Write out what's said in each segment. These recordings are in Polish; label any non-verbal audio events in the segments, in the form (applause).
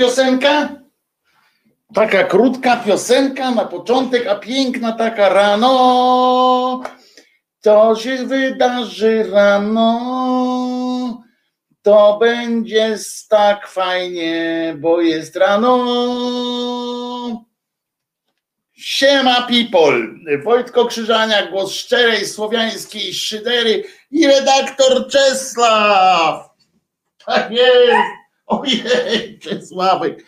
piosenka? Taka krótka piosenka na początek, a piękna taka rano. To się wydarzy rano. To będzie tak fajnie, bo jest rano. Siema people, Wojtko Krzyżania, głos szczerej słowiańskiej szydery i redaktor Czesław. Tak jest. Ojej, Czesławek.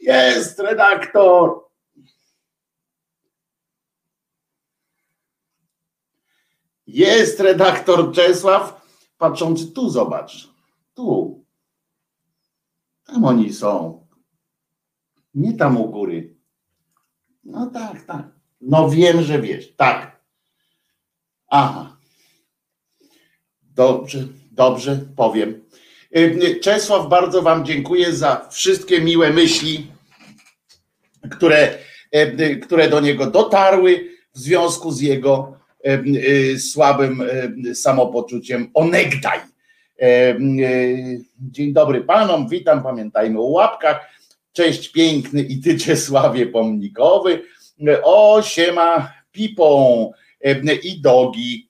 Jest redaktor. Jest redaktor Czesław. Patrzący tu, zobacz. Tu. Tam oni są. Nie tam u góry. No tak, tak. No wiem, że wiesz. Tak. Aha. Dobrze, dobrze, powiem. Y, Czesław, bardzo Wam dziękuję za wszystkie miłe myśli, które, y, które do niego dotarły w związku z jego y, słabym samopoczuciem. Onegdaj. Dzień dobry Panom, witam, pamiętajmy o łapkach. Cześć piękny i Ty Czesławie Pomnikowy. O, siema Pipą i Dogi.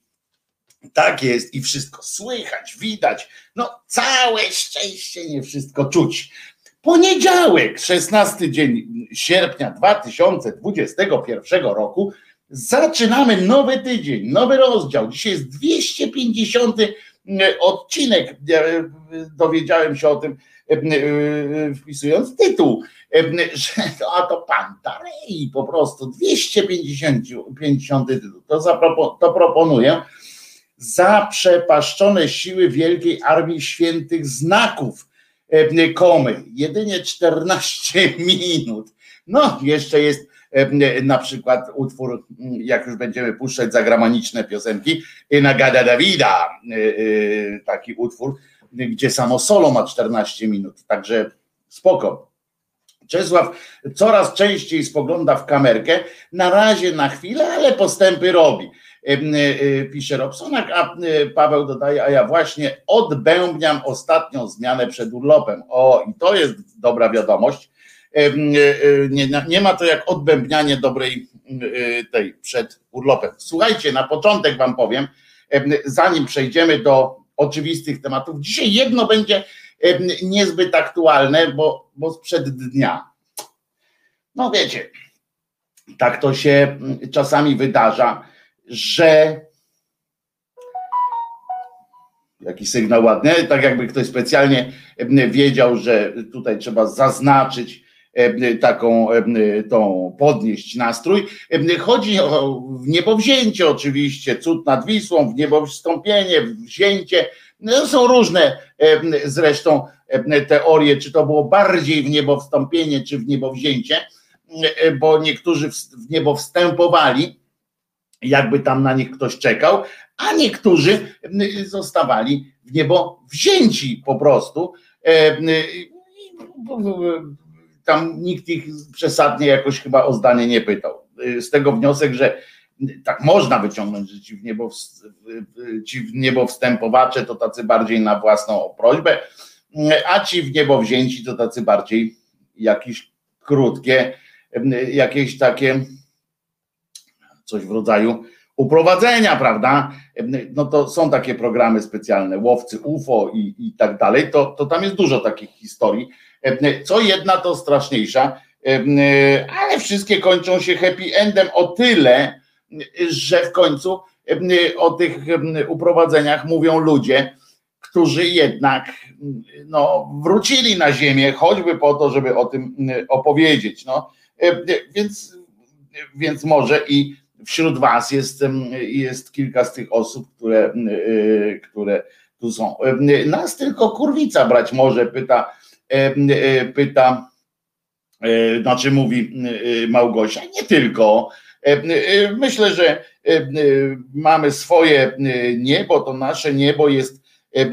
Tak jest i wszystko słychać, widać. No całe szczęście, nie wszystko czuć. Poniedziałek, 16 dzień sierpnia 2021 roku. Zaczynamy nowy tydzień, nowy rozdział. Dzisiaj jest 250 odcinek. Dowiedziałem się o tym wpisując tytuł, że a to Pantarei po prostu 250 50 tytuł. To, zapropon, to proponuję zaprzepaszczone siły Wielkiej Armii Świętych Znaków Komy. Jedynie 14 (laughs) minut. No, jeszcze jest na przykład utwór, jak już będziemy puszczać zagraniczne piosenki, na Gada Davida, taki utwór, gdzie samo solo ma 14 minut, także spoko. Czesław coraz częściej spogląda w kamerkę, na razie na chwilę, ale postępy robi. Pisze Robsonak, a Paweł dodaje, a ja właśnie odbębniam ostatnią zmianę przed urlopem. O, i to jest dobra wiadomość. Nie, nie ma to jak odbębnianie dobrej tej przed urlopem. Słuchajcie, na początek wam powiem, zanim przejdziemy do oczywistych tematów, dzisiaj jedno będzie niezbyt aktualne, bo, bo sprzed dnia. No wiecie, tak to się czasami wydarza, że jaki sygnał ładny, tak jakby ktoś specjalnie wiedział, że tutaj trzeba zaznaczyć taką tą podnieść nastrój. Chodzi o niebowzięcie oczywiście, cud nad Wisłą, w niebo wstąpienie, wzięcie, no, są różne zresztą teorie, czy to było bardziej w niebo wstąpienie, czy w niebo wzięcie, bo niektórzy w niebo wstępowali, jakby tam na nich ktoś czekał, a niektórzy zostawali w niebo wzięci po prostu. Tam nikt ich przesadnie jakoś chyba o zdanie nie pytał. Z tego wniosek, że tak można wyciągnąć, że ci w niebo, ci w niebo wstępowacze to tacy bardziej na własną prośbę, a ci w niebo wzięci to tacy bardziej jakieś krótkie, jakieś takie coś w rodzaju uprowadzenia, prawda? No to są takie programy specjalne, łowcy UFO i, i tak dalej, to, to tam jest dużo takich historii. Co jedna to straszniejsza, ale wszystkie kończą się happy endem o tyle, że w końcu o tych uprowadzeniach mówią ludzie, którzy jednak no, wrócili na ziemię, choćby po to, żeby o tym opowiedzieć. No. Więc, więc może i wśród Was jest, jest kilka z tych osób, które, które tu są. Nas tylko kurwica brać może, pyta, pyta, znaczy mówi Małgosia. Nie tylko E, e, myślę, że e, mamy swoje niebo, to nasze niebo jest,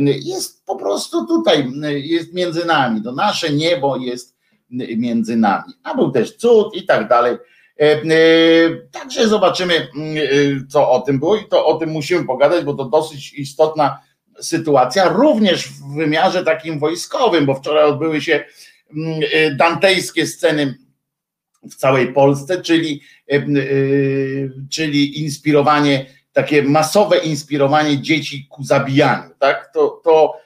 jest po prostu tutaj, jest między nami. To nasze niebo jest między nami. A był też cud i tak dalej. Także zobaczymy, co o tym było i to o tym musimy pogadać, bo to dosyć istotna sytuacja, również w wymiarze takim wojskowym, bo wczoraj odbyły się dantejskie sceny w całej Polsce, czyli, e, e, czyli inspirowanie, takie masowe inspirowanie dzieci ku zabijaniu. Tak? To, to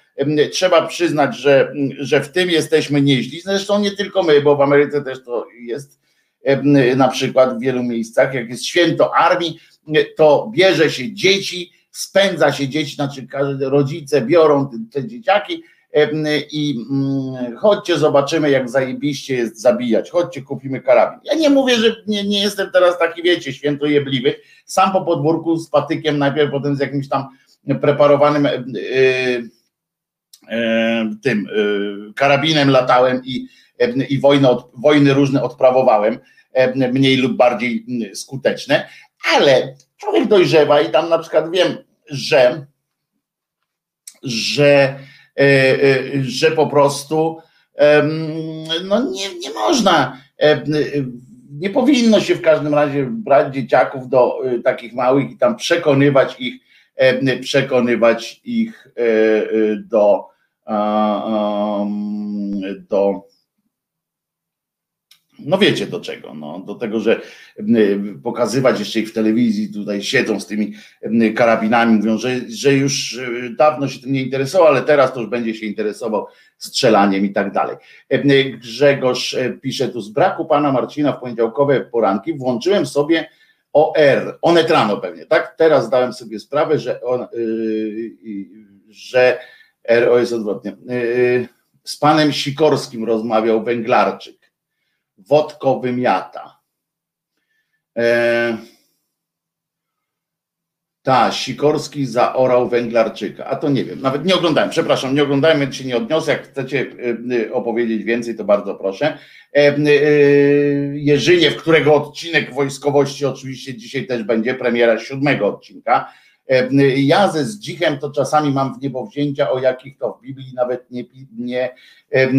trzeba przyznać, że, że w tym jesteśmy nieźli. Zresztą nie tylko my, bo w Ameryce też to jest na przykład w wielu miejscach, jak jest święto armii, to bierze się dzieci, spędza się dzieci, znaczy rodzice biorą te dzieciaki i mm, chodźcie, zobaczymy, jak zajebiście jest zabijać. Chodźcie, kupimy karabin. Ja nie mówię, że nie, nie jestem teraz taki, wiecie, świętojebliwy. Sam po podwórku z patykiem, najpierw potem z jakimś tam preparowanym yy, tym yy, karabinem latałem i, i wojny, od, wojny różne odprawowałem, mniej lub bardziej skuteczne, ale człowiek dojrzewa i tam na przykład wiem, że że E, e, że po prostu no nie, nie można, nie powinno się w każdym razie brać dzieciaków do e, takich małych i tam przekonywać ich, przekonywać ich do, do no wiecie do czego, no, do tego, że pokazywać jeszcze ich w telewizji, tutaj siedzą z tymi karabinami, mówią, że, że już e, dawno się tym nie interesował, ale teraz to już będzie się interesował strzelaniem i tak dalej. Grzegorz e, pisze tu, z braku pana Marcina w poniedziałkowe poranki włączyłem sobie OR, Onet rano pewnie, tak? Teraz zdałem sobie sprawę, że, on, yy, że RO jest odwrotnie. Yy, z panem Sikorskim rozmawiał Węglarczyk Wodko wymiata. E, Ta, Sikorski zaorał Węglarczyka. A to nie wiem, nawet nie oglądałem, przepraszam, nie oglądałem, więc się nie odniosę. Jak chcecie y, y, opowiedzieć więcej, to bardzo proszę. E, Jerzyniew, którego odcinek wojskowości oczywiście dzisiaj też będzie, premiera siódmego odcinka. E, Ja ze Zdzichem to czasami mam w niebowzięcia, o jakich to w Biblii nawet nie, nie, e,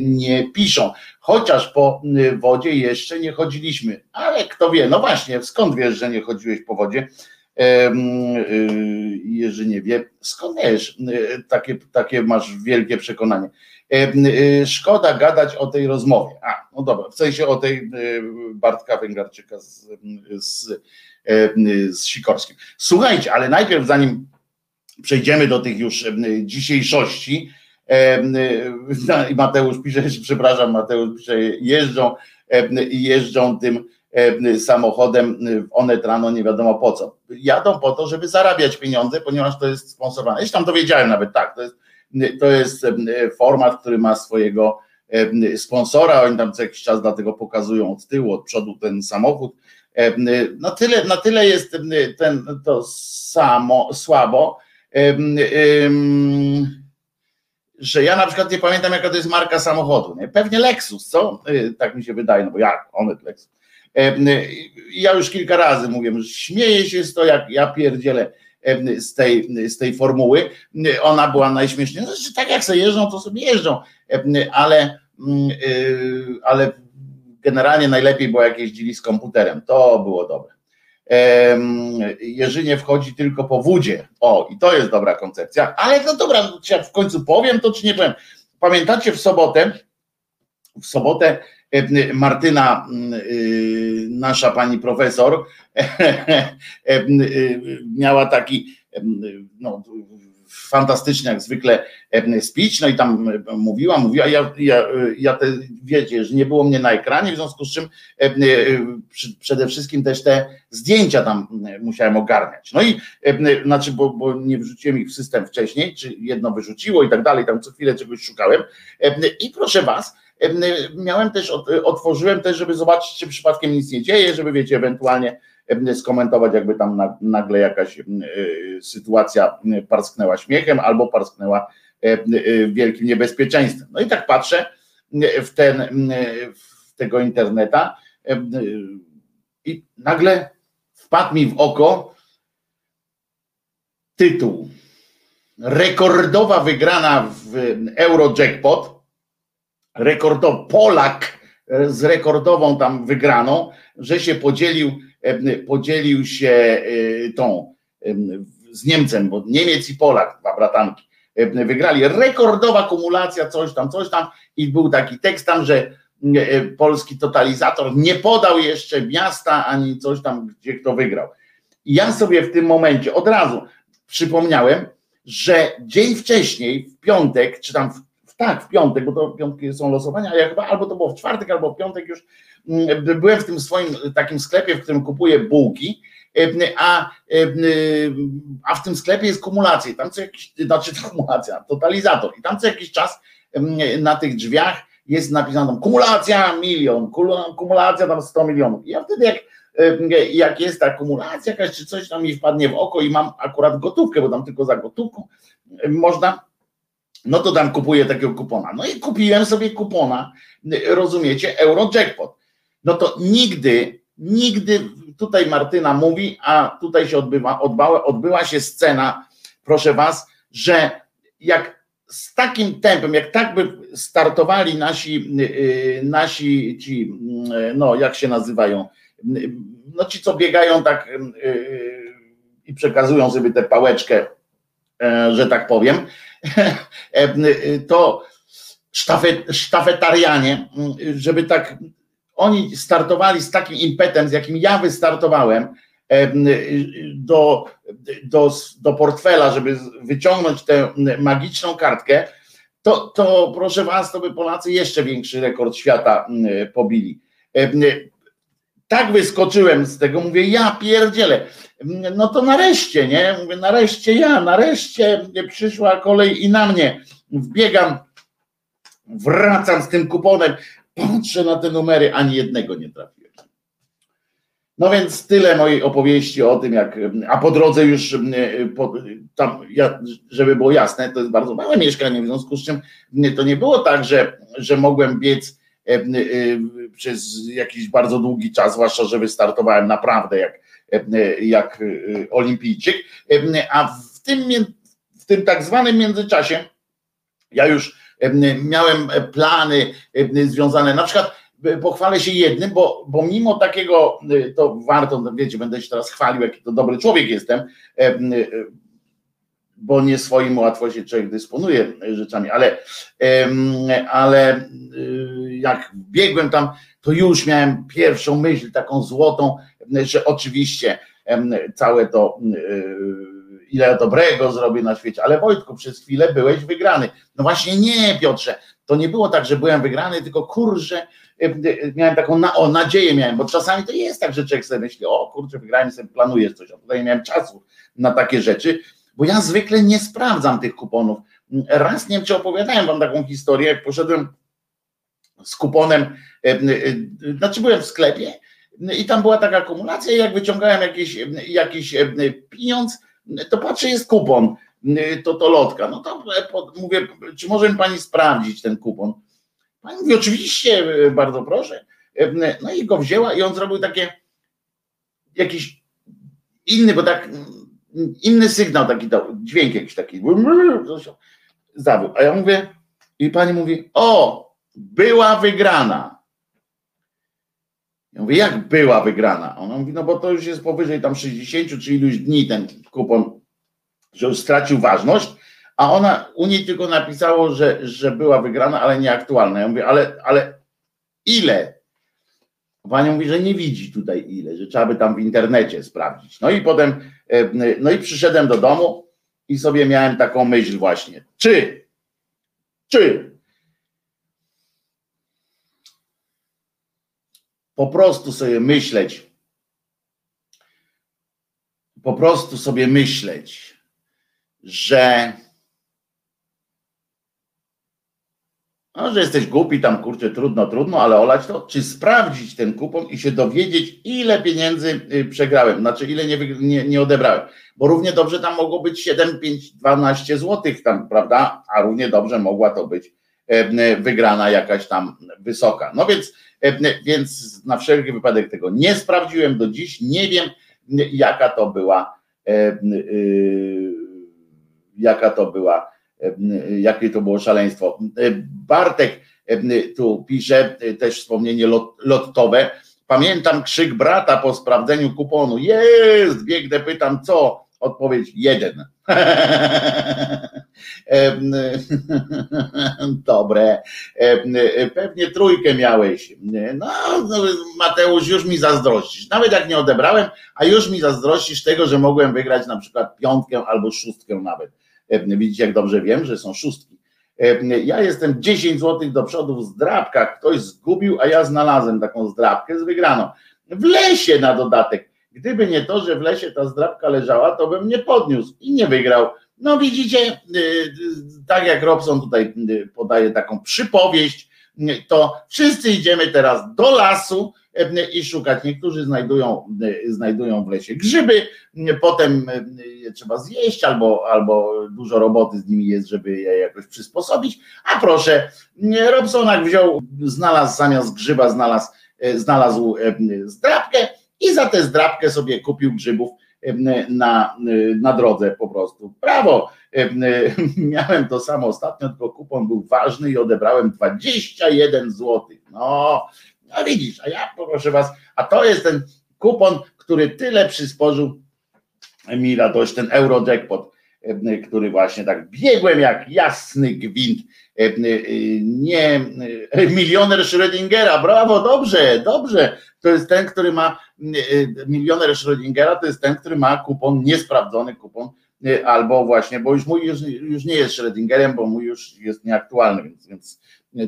nie piszą. Chociaż po wodzie jeszcze nie chodziliśmy. Ale kto wie, no właśnie, skąd wiesz, że nie chodziłeś po wodzie? Y, Jerzy wie, skąd wiesz, y, takie, takie masz wielkie przekonanie. Y, Szkoda gadać o tej rozmowie. A, no dobra, w sensie o tej y, Bartka Węglarczyka z, z, z Sikorskim. Słuchajcie, ale najpierw zanim przejdziemy do tych już dzisiejszości, y, i Mateusz pisze, (laughs) przepraszam, Mateusz pisze, jeżdżą, jeżdżą tym samochodem e, w Onet rano nie wiadomo po co. Jadą po to, żeby zarabiać pieniądze, ponieważ to jest sponsorowane. Ja się tam dowiedziałem nawet, tak, to jest, to jest format, który ma swojego sponsora, oni tam co jakiś czas dlatego pokazują od tyłu, od przodu ten samochód. Na tyle, na tyle jest ten, to samo, słabo, że ja na przykład nie pamiętam, jaka to jest marka samochodu. Nie? Pewnie Lexus, co? E, Tak mi się wydaje, no bo jak? Onet Lexus. E, Ja już kilka razy mówię, że śmieję się z to, jak ja pierdzielę e, z tej, z tej formuły. Ona była najśmieszniejsza. Znaczy, tak jak sobie jeżdżą, to sobie jeżdżą, E, ale, ale generalnie najlepiej było, jak jeździli z komputerem. To było dobre. Jerzynie wchodzi tylko po wódzie. O, i to jest dobra koncepcja. Ale no dobra, czy ja w końcu powiem to, czy nie powiem. Pamiętacie w sobotę, w sobotę Martyna, mm, y, nasza pani profesor, (laughs) y, miała taki no, fantastyczny jak zwykle speech, no i tam e, mówiła, mówiła, ja, ja, ja te, wiecie, że nie było mnie na ekranie, w związku z czym przy- przede wszystkim też te zdjęcia tam em, musiałem ogarniać. No i znaczy, bo, bo nie wrzuciłem ich w system wcześniej, czy jedno wyrzuciło i tak dalej, tam co chwilę czegoś szukałem. Em, I proszę was, em, miałem też, ot- otworzyłem też, żeby zobaczyć, czy przypadkiem nic nie dzieje, żeby wiecie, ewentualnie skomentować, jakby tam na- nagle jakaś y, sytuacja em, parsknęła śmiechem albo parsknęła wielkim niebezpieczeństwem. No i tak patrzę w ten, w tego interneta i nagle wpadł mi w oko tytuł rekordowa wygrana w Eurojackpot, rekordow, Polak e, z rekordową tam wygraną, że się podzielił, e, podzielił się e, tą e, z Niemcem, bo Niemiec i Polak, dwa bratanki, e, wygrali. Rekordowa kumulacja, coś tam, coś tam i był taki tekst tam, że e, polski totalizator nie podał jeszcze miasta ani coś tam, gdzie kto wygrał. I ja sobie w tym momencie od razu przypomniałem, że dzień wcześniej, w piątek, czy tam w- tak, w piątek, bo to piątki są losowania, ja chyba albo to było w czwartek, albo w piątek już mm, byłem w tym swoim takim sklepie, w którym kupuję bułki, e, a, e, a w tym sklepie jest kumulacja, tam co jakiś, znaczy (laughs) kumulacja, totalizator i tam co jakiś czas na tych drzwiach jest napisane kumulacja milion, kumulacja tam 100 milionów. I ja wtedy jak jak jest ta kumulacja jakaś, czy coś tam mi wpadnie w oko i mam akurat gotówkę, bo tam tylko za gotówką można, no to tam kupuję takiego kupona. No i kupiłem sobie kupona, rozumiecie, Eurojackpot. No to nigdy, nigdy, tutaj Martyna mówi, a tutaj się odbywa, odbyła, odbyła się scena, proszę was, że jak z takim tempem, jak tak by startowali nasi, yy, nasi ci, yy, no jak się nazywają, no ci, co biegają tak i przekazują sobie tę pałeczkę, że tak powiem, (laughs) to sztafet, sztafetarianie, żeby tak oni startowali z takim impetem, z jakim ja wystartowałem do, do, do portfela, żeby wyciągnąć tę magiczną kartkę, to, to proszę was, to by Polacy jeszcze większy rekord świata mm, pobili. Tak wyskoczyłem z tego, mówię, ja pierdzielę. No to nareszcie, nie? Mówię, nareszcie ja, nareszcie przyszła kolej i na mnie. Wbiegam, wracam z tym kuponem, patrzę na te numery, ani jednego nie trafiłem. No więc tyle mojej opowieści o tym, jak. A po drodze już po, tam, ja, żeby było jasne, to jest bardzo małe mieszkanie, w związku z czym to nie było tak, że, że mogłem biec przez jakiś bardzo długi czas, zwłaszcza, że wystartowałem naprawdę jak, jak olimpijczyk. A w tym, w tym tak zwanym międzyczasie ja już miałem plany związane, na przykład pochwalę się jednym, bo, bo mimo takiego, to warto, wiecie, będę się teraz chwalił, jaki to dobry człowiek jestem, bo nie swoim łatwo się człowiek dysponuje rzeczami, ale, ale jak biegłem tam, to już miałem pierwszą myśl, taką złotą, że oczywiście całe to ile dobrego zrobię na świecie, ale Wojtku, przez chwilę byłeś wygrany. No właśnie nie, Piotrze, to nie było tak, że byłem wygrany, tylko kurczę, miałem taką na, o, nadzieję miałem, bo czasami to jest tak, że człowiek sobie myśli, o kurczę, wygrałem sobie planujesz coś, a tutaj miałem czasu na takie rzeczy, bo ja zwykle nie sprawdzam tych kuponów. Raz nie wiem, czy opowiadałem wam taką historię, jak poszedłem z kuponem, znaczy byłem w sklepie i tam była taka akumulacja jak wyciągałem jakiś, jakiś pieniądz, to patrzę, jest kupon, to to lotka. No to mówię, czy może mi pani sprawdzić ten kupon? Pani mówi, oczywiście, bardzo proszę. No i go wzięła i on zrobił takie jakiś inny, bo tak inny sygnał taki dał, dźwięk jakiś taki zawył. A ja mówię, i pani mówi, o, była wygrana. Ja mówię, jak była wygrana? Ona mówi, no bo to już jest powyżej tam 60 czy iluś dni ten kupon, że już stracił ważność, a ona u niej tylko napisało, że, że była wygrana, ale nieaktualna. Ja mówię, ale, ale ile? Pani mówi, że nie widzi tutaj ile, że trzeba by tam w internecie sprawdzić. No i potem, no i przyszedłem do domu i sobie miałem taką myśl właśnie, czy, czy? Po prostu sobie myśleć, po prostu sobie myśleć, że no, że jesteś głupi, tam kurczę, trudno, trudno, ale olać to, czy sprawdzić ten kupon i się dowiedzieć, ile pieniędzy y, przegrałem, znaczy ile nie, nie, nie odebrałem, bo równie dobrze tam mogło być 7, 5, 12 złotych tam, prawda, a równie dobrze mogła to być e, wygrana jakaś tam wysoka. No więc, e, więc na wszelki wypadek tego nie sprawdziłem do dziś, nie wiem jaka to była e, jaka to była jakie to było szaleństwo. Bartek tu pisze, też wspomnienie lot, lottowe. Pamiętam krzyk brata po sprawdzeniu kuponu. Jest, biegnę, pytam co? Odpowiedź jeden. (laughs) (laughs) Dobre. Pewnie trójkę miałeś. No, Mateusz, już mi zazdrościsz. Nawet jak nie odebrałem, a już mi zazdrościsz tego, że mogłem wygrać na przykład piątkę albo szóstkę nawet Widzicie, jak dobrze wiem, że są szóstki. Ja jestem 10 zł do przodu w zdrabkach. Ktoś zgubił, a ja znalazłem taką zdrabkę z wygraną. W lesie na dodatek. Gdyby nie to, że w lesie ta zdrabka leżała, to bym nie podniósł i nie wygrał. No widzicie, y, tak jak Robson tutaj podaje taką przypowieść, to wszyscy idziemy teraz do lasu, i szukać. Niektórzy znajdują, znajdują w lesie grzyby, potem je trzeba zjeść, albo, albo dużo roboty z nimi jest, żeby je jakoś przysposobić. A proszę, Robsonak wziął, znalazł zamiast grzyba, znalazł, znalazł zdrabkę i za tę zdrabkę sobie kupił grzybów na, na drodze po prostu. Brawo! (laughs) Miałem to samo ostatnio, tylko kupon był ważny i odebrałem 21 zł. No, a widzisz, a ja proszę was, a to jest ten kupon, który tyle przysporzył mi radość, ten Eurojackpot, e, który właśnie tak biegłem jak jasny gwint. E, e, nie, milioner Schrödingera, brawo, dobrze, dobrze. To jest ten, który ma, milioner Schrödingera to jest ten, który ma kupon, niesprawdzony kupon, albo właśnie, bo już mój już, już nie jest Schrödingerem, bo mój już jest nieaktualny, więc, więc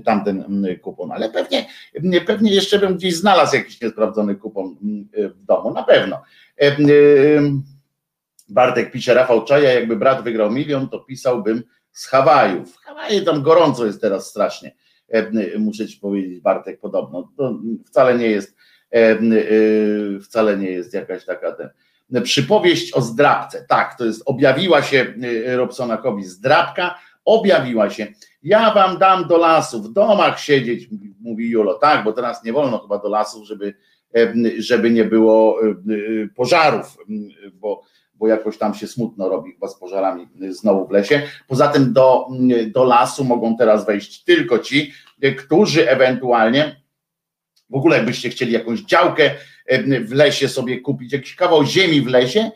tamten mm, kupon, ale pewnie, mm, pewnie jeszcze bym gdzieś znalazł jakiś niesprawdzony kupon mm, w domu, na pewno. E, Bartek pisze, Rafał Czaja, jakby brat wygrał milion, to pisałbym z Hawajów. Hawaje tam gorąco jest teraz strasznie, e, muszę ci powiedzieć, Bartek, podobno. To wcale nie jest wcale nie jest jakaś taka ten. Przypowieść o zdrabce. Tak, to jest, objawiła się Robsonakowi zdrabka, objawiła się. Ja wam dam do lasu, w domach siedzieć, mówi Julo, tak, bo teraz nie wolno chyba do lasów, żeby, żeby nie było pożarów, bo bo jakoś tam się smutno robi chyba z pożarami znowu w lesie. Poza tym do, do lasu mogą teraz wejść tylko ci, którzy ewentualnie w ogóle jakbyście chcieli jakąś działkę w lesie sobie kupić, jakiś kawał ziemi w lesie,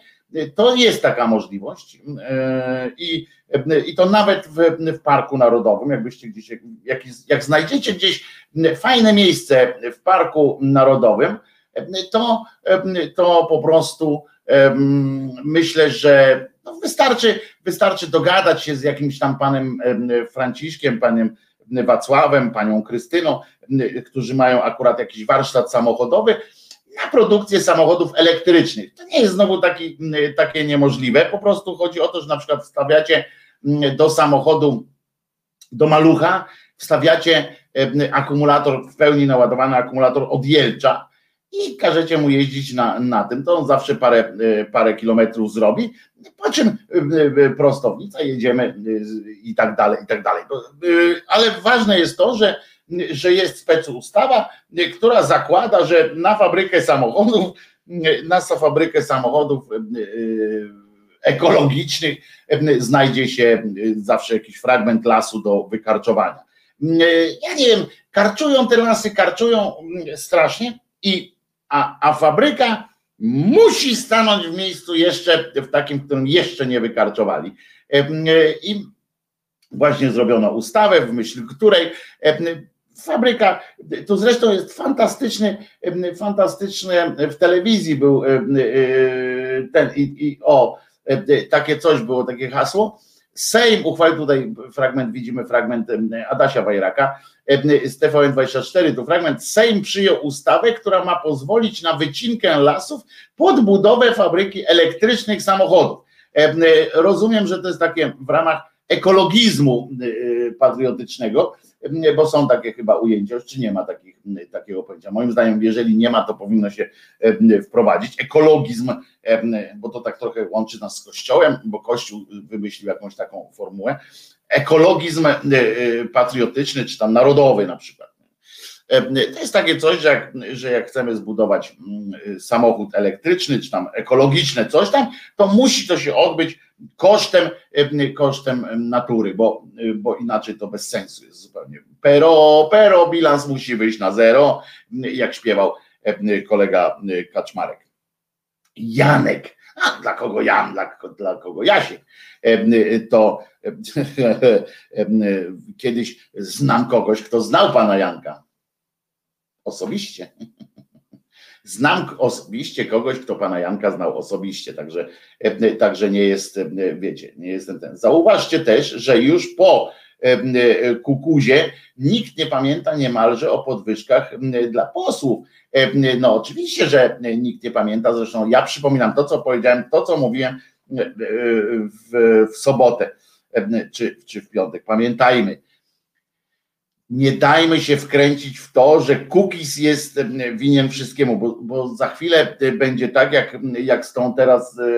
to jest taka możliwość. I, i to nawet w, w Parku Narodowym, jakbyście gdzieś, jak, jak znajdziecie gdzieś fajne miejsce w Parku Narodowym, to, to po prostu myślę, że no wystarczy, wystarczy dogadać się z jakimś tam panem Franciszkiem, panem Wacławem, panią Krystyną, którzy mają akurat jakiś warsztat samochodowy na produkcję samochodów elektrycznych. To nie jest znowu taki, takie niemożliwe, po prostu chodzi o to, że na przykład wstawiacie do samochodu, do malucha, wstawiacie akumulator, w pełni naładowany akumulator od Jelcza, i każecie mu jeździć na, na tym, to on zawsze parę, parę kilometrów zrobi, po czym prostownica, jedziemy i tak dalej, i tak dalej. Ale ważne jest to, że, że jest specustawa, która zakłada, że na fabrykę samochodów, na fabrykę samochodów ekologicznych znajdzie się zawsze jakiś fragment lasu do wykarczowania. Ja nie wiem, karczują te lasy, karczują strasznie i a, a fabryka musi stanąć w miejscu jeszcze w takim, w którym jeszcze nie wykarczowali. E, e, I właśnie zrobiono ustawę, w myśl której e, fabryka, to zresztą jest fantastyczny, fantastyczny w telewizji był ten i, i o, takie coś było, takie hasło. Sejm uchwalił tutaj fragment, widzimy fragment Adasia Wajraka, z TVN24, tu fragment, Sejm przyjął ustawę, która ma pozwolić na wycinkę lasów pod budowę fabryki elektrycznych samochodów. Rozumiem, że to jest takie w ramach ekologizmu patriotycznego, bo są takie chyba ujęcia, czy nie ma takich, takiego pojęcia. Moim zdaniem, jeżeli nie ma, to powinno się wprowadzić. Ekologizm, bo to tak trochę łączy nas z Kościołem, bo Kościół wymyślił jakąś taką formułę ekologizm e, e, patriotyczny, czy tam narodowy na przykład. E, to jest takie coś, że jak, że jak chcemy zbudować samochód elektryczny, czy tam ekologiczne coś tam, to musi to się odbyć kosztem, kosztem natury, bo, bo inaczej to bez sensu jest zupełnie. Pero, pero, bilans musi wyjść na zero, jak śpiewał kolega Kaczmarek. Janek, a dla kogo Jan, dla, dla kogo Jasiek, to (laughs) kiedyś znam kogoś, kto znał pana Janka. Osobiście. Znam osobiście kogoś, kto pana Janka znał osobiście, także, także nie jest, wiecie, nie jestem ten. Zauważcie też, że już po kukuzie nikt nie pamięta niemalże o podwyżkach dla posłów. No oczywiście, że nikt nie pamięta, zresztą ja przypominam to, co powiedziałem, to, co mówiłem w, w sobotę czy, czy w piątek. Pamiętajmy, nie dajmy się wkręcić w to, że cookies jest winien wszystkiemu, bo, bo za chwilę będzie tak, jak, jak z tą teraz e, e,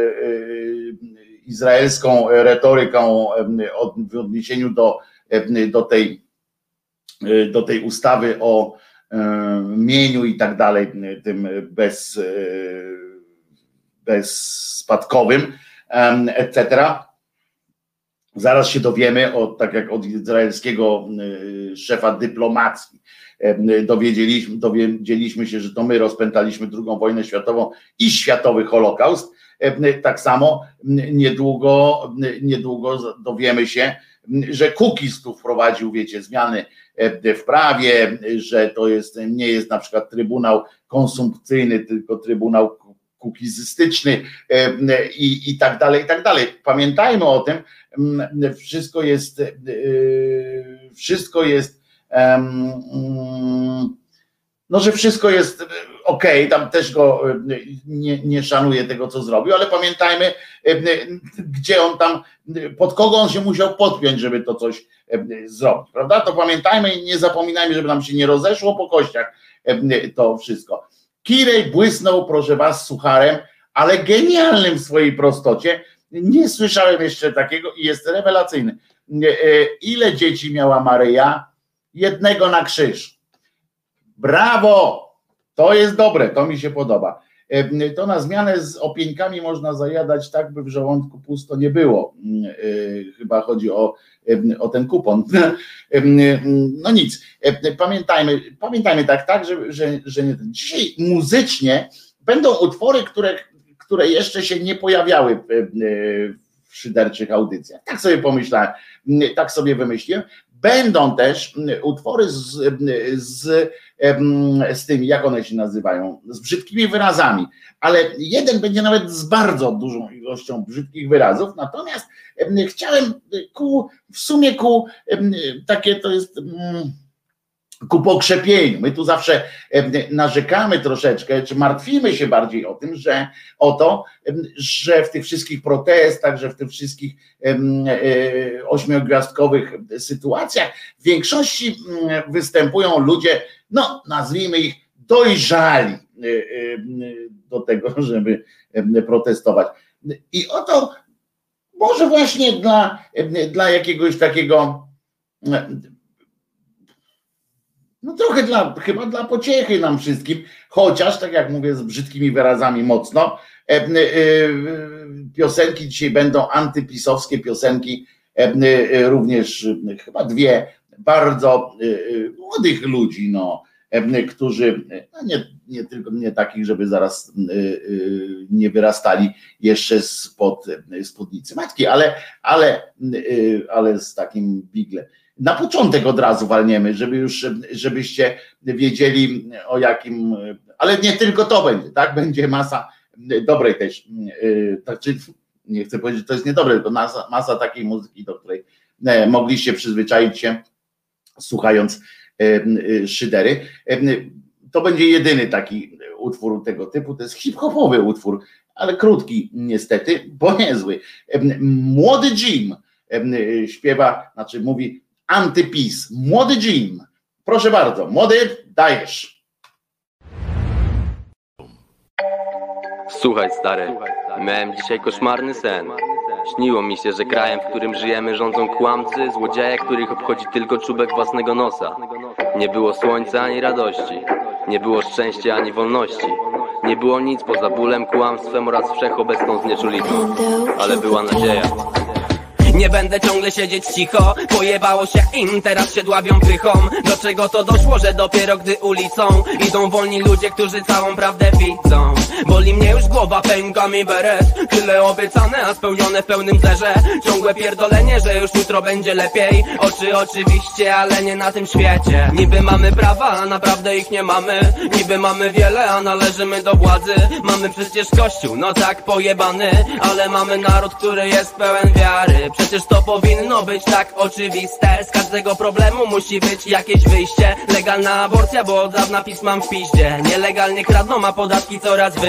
izraelską retoryką w odniesieniu do, do, tej, do tej ustawy o mieniu i tak dalej, tym bez, bezspadkowym, etc Zaraz się dowiemy, od, tak jak od izraelskiego y, szefa dyplomacji, dowiedzieliśmy, dowiedzieliśmy się, że to my rozpętaliśmy II wojnę światową i światowy Holokaust. Tak samo niedługo, niedługo dowiemy się, że Kukis tu wprowadził, wiecie, zmiany w prawie, że to jest, nie jest na przykład Trybunał Konsumpcyjny, tylko Trybunał kukizystyczny i, i tak dalej, i tak dalej. Pamiętajmy o tym, wszystko jest, e, wszystko jest, no, że wszystko jest ok, tam też go e, nie, nie szanuję tego, co zrobił, ale pamiętajmy, gdzie on tam, pod kogo on się musiał podpiąć, żeby to coś zrobić, prawda? To pamiętajmy i nie zapominajmy, żeby nam się nie rozeszło po kościach to wszystko. Kirej błysnął, proszę was, sucharem, ale genialnym w swojej prostocie. Nie słyszałem jeszcze takiego i jest rewelacyjny. E, ile dzieci miała Maryja? Jednego na krzyż. Brawo! To jest dobre, to mi się podoba. E, to na zmianę z opieńkami można zajadać tak, by w żołądku pusto nie było. E, chyba chodzi o, o ten kupon. (laughs) No nic, pamiętajmy, pamiętajmy tak, tak, że, że, że dzisiaj muzycznie będą utwory, które, które jeszcze się nie pojawiały w szyderczych audycjach. Tak sobie pomyślałem, tak sobie wymyśliłem. Będą też utwory z, z, z tymi, jak one się nazywają, z brzydkimi wyrazami, ale jeden będzie nawet z bardzo dużą ilością brzydkich wyrazów, natomiast chciałem ku, w sumie ku, takie to jest ku pokrzepieniu. My tu zawsze narzekamy troszeczkę, czy martwimy się bardziej o tym, że o to, że w tych wszystkich protestach, że w tych wszystkich e, ośmiogwiazdkowych sytuacjach w większości występują ludzie, no nazwijmy ich dojrzali e, do tego, (laughs) żeby protestować. I oto może właśnie dla, dla jakiegoś takiego no trochę dla, chyba dla pociechy nam wszystkim, chociaż, tak jak mówię, z brzydkimi wyrazami mocno, e, e, piosenki dzisiaj będą antypisowskie piosenki, e, również chyba dwie bardzo młodych ludzi, no, którzy, no nie, nie tylko nie takich, żeby zaraz nie wyrastali jeszcze spod spódnicy matki, ale, ale, ale z takim bigle na początek od razu walniemy, żeby już, żebyście wiedzieli o jakim, ale nie tylko to będzie, tak? Będzie masa dobrej też, znaczy nie chcę powiedzieć, że to jest niedobre, tylko masa, masa takiej muzyki, do której e, mogliście przyzwyczaić się słuchając e, e, szydery. To będzie jedyny taki utwór tego typu, to jest hip-hopowy utwór, ale krótki niestety, bo niezły. Młody Jim śpiewa, znaczy mówi antypis. Młody Jim. Proszę bardzo, młody, dajesz. Słuchaj stary, miałem dzisiaj koszmarny sen. Śniło mi się, że krajem, w którym żyjemy rządzą kłamcy, złodzieje, których obchodzi tylko czubek własnego nosa. Nie było słońca ani radości, nie było szczęścia ani wolności. Nie było nic poza bólem, kłamstwem oraz wszechobecną znieczulicą. Ale była nadzieja. Nie będę ciągle siedzieć cicho. Pojebało się im, teraz się dławią pychą Do czego to doszło, że dopiero gdy ulicą Idą wolni ludzie, którzy całą prawdę widzą Boli mnie już głowa, pęka mi beret Tyle obiecane, a spełnione w pełnym zerze. Ciągłe pierdolenie, że już jutro będzie lepiej. Oczy oczywiście, ale nie na tym świecie. Niby mamy prawa, a naprawdę ich nie mamy. Niby mamy wiele, a należymy do władzy. Mamy przecież kościół, no tak pojebany. Ale mamy naród, który jest pełen wiary. Przecież to powinno być tak oczywiste. Z każdego problemu musi być jakieś wyjście. Legalna aborcja, bo od dawna pismam w piździe. Nielegalnie kradną, a podatki coraz wyższe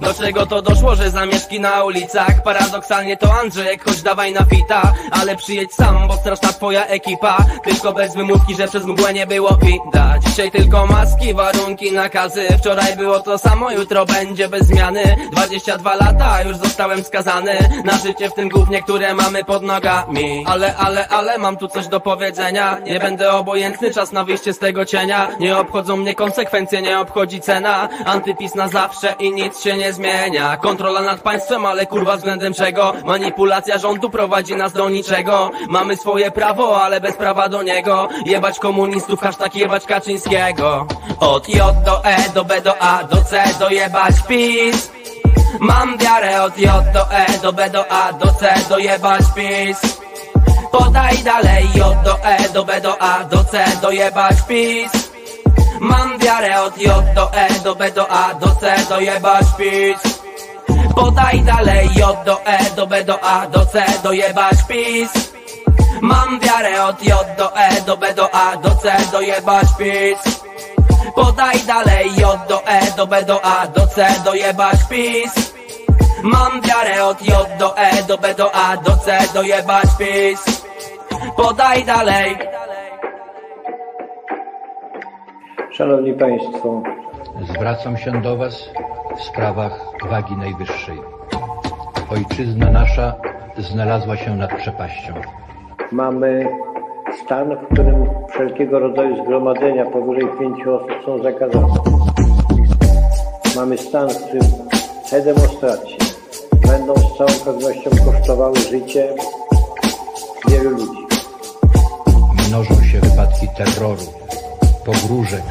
Do czego to doszło, że zamieszki na ulicach? Paradoksalnie to Andrzejek, choć dawaj na fita Ale przyjedź sam, bo straszna twoja ekipa. Tylko bez wymówki, że przez mgłę nie było widać. Dzisiaj tylko maski, warunki, nakazy. Wczoraj było to samo, jutro będzie bez zmiany. 22 lata, już zostałem skazany. Na życie w tym głównie, które mamy pod nogami. Ale, ale, ale mam tu coś do powiedzenia. Nie będę obojętny, czas na wyjście z tego cienia. Nie obchodzą mnie konsekwencje, nie obchodzi cena. Antypis na zawsze i nic się nie zmienia. Kontrola nad państwem, ale kurwa względem czego? Manipulacja rządu prowadzi nas do niczego. Mamy swoje prawo, ale bez prawa do niego. Jebać komunistów, hashtag jebać Kaczyńskiego. Od J do E, do B do A, do C, do jebać PiS. Mam wiarę od J do E, do B do A, do C, do jebać PiS. Podaj dalej J do E, do B do A, do C, do jebać PiS Mam wiarę od J do E, do B do A, do C, do jebać PiS Podaj dalej J do E, do B do A, do C, do jebać PiS Mam wiarę od J do E, do B do A, do C, do jebać PiS Podaj dalej J do E, do B do A, do C, do jebać PiS Mam wiarę od J do E, do B do A, do C, do jebać PiS Podaj dalej Szanowni Państwo, zwracam się do Was w sprawach wagi najwyższej. Ojczyzna nasza znalazła się nad przepaścią. Mamy stan, w którym wszelkiego rodzaju zgromadzenia powyżej pięciu osób są zakazane. Mamy stan, w którym te demonstracje będą z całą pewnością kosztowały życie wielu ludzi. Mnożą się wypadki terroru, pogróżek,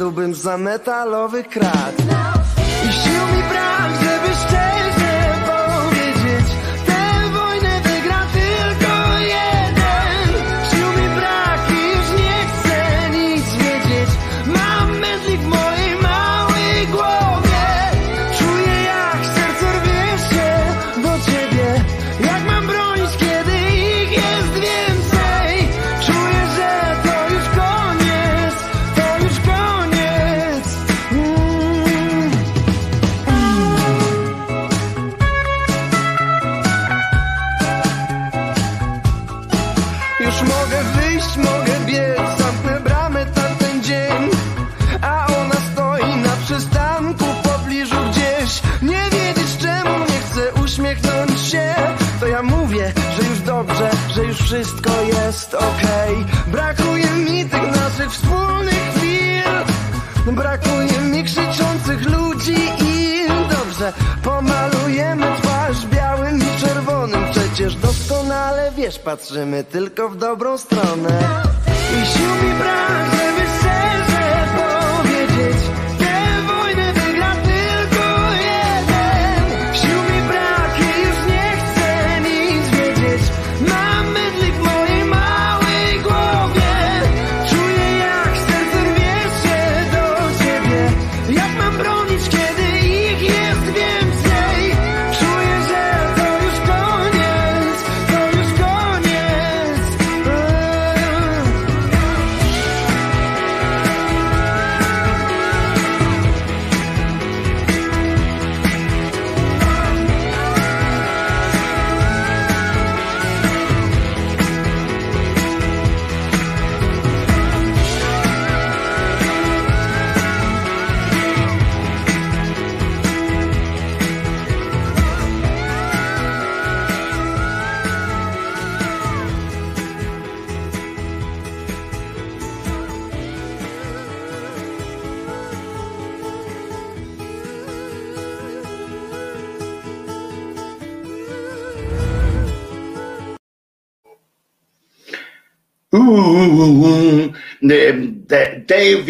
już wyszedłbym za metalowy krat. I sił mi brak, żeby szczerze wszystko jest okej. Brakuje mi tych naszych wspólnych chwil. Brakuje mi krzyczących ludzi i dobrze Pomalujemy twarz białym i czerwonym. Przecież doskonale wiesz, patrzymy tylko w dobrą stronę. I sił mi brak, żeby szczerze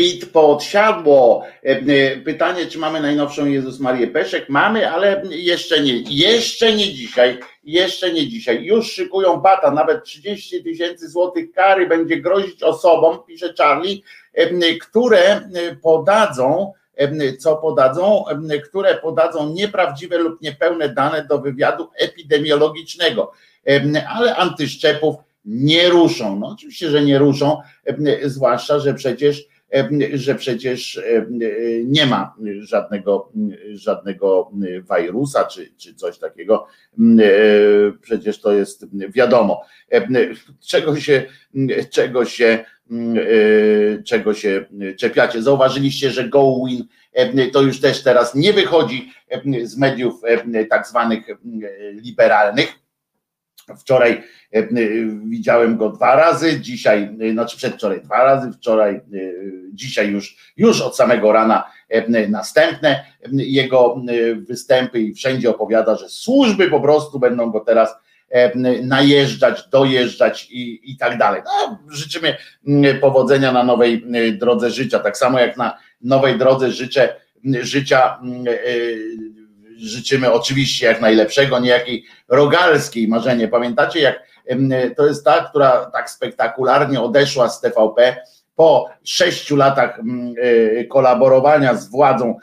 David podsiadło. E, Pytanie, czy mamy najnowszą Jezus Marię Peszek? Mamy, ale jeszcze nie. Jeszcze nie dzisiaj. Jeszcze nie dzisiaj. Już szykują bata, nawet 30 tysięcy złotych kary będzie grozić osobom, pisze Charlie, e, które podadzą, e, co podadzą, które podadzą nieprawdziwe lub niepełne dane do wywiadu epidemiologicznego. Ale antyszczepów nie ruszą. No oczywiście, że nie ruszą, e, zwłaszcza, że przecież, e, że przecież e, nie ma żadnego, żadnego wirusa czy, czy coś takiego. Przecież to jest wiadomo. Czego się, czego się, czego się czepiacie. Zauważyliście, że GoWin to już też teraz nie wychodzi z mediów tak zwanych liberalnych Wczoraj widziałem go dwa razy, dzisiaj, znaczy przedwczoraj dwa razy, wczoraj, dzisiaj już, już od samego rana następne jego występy i wszędzie opowiada, że służby po prostu będą go teraz najeżdżać, dojeżdżać i, i tak dalej. No, życzymy powodzenia na nowej drodze życia, tak samo jak na nowej drodze życzę, życia życzymy oczywiście jak najlepszego, niejakiej rogalskiej marzenie. Pamiętacie, jak to jest ta, która tak spektakularnie odeszła z TVP po sześciu latach e, kolaborowania z władzą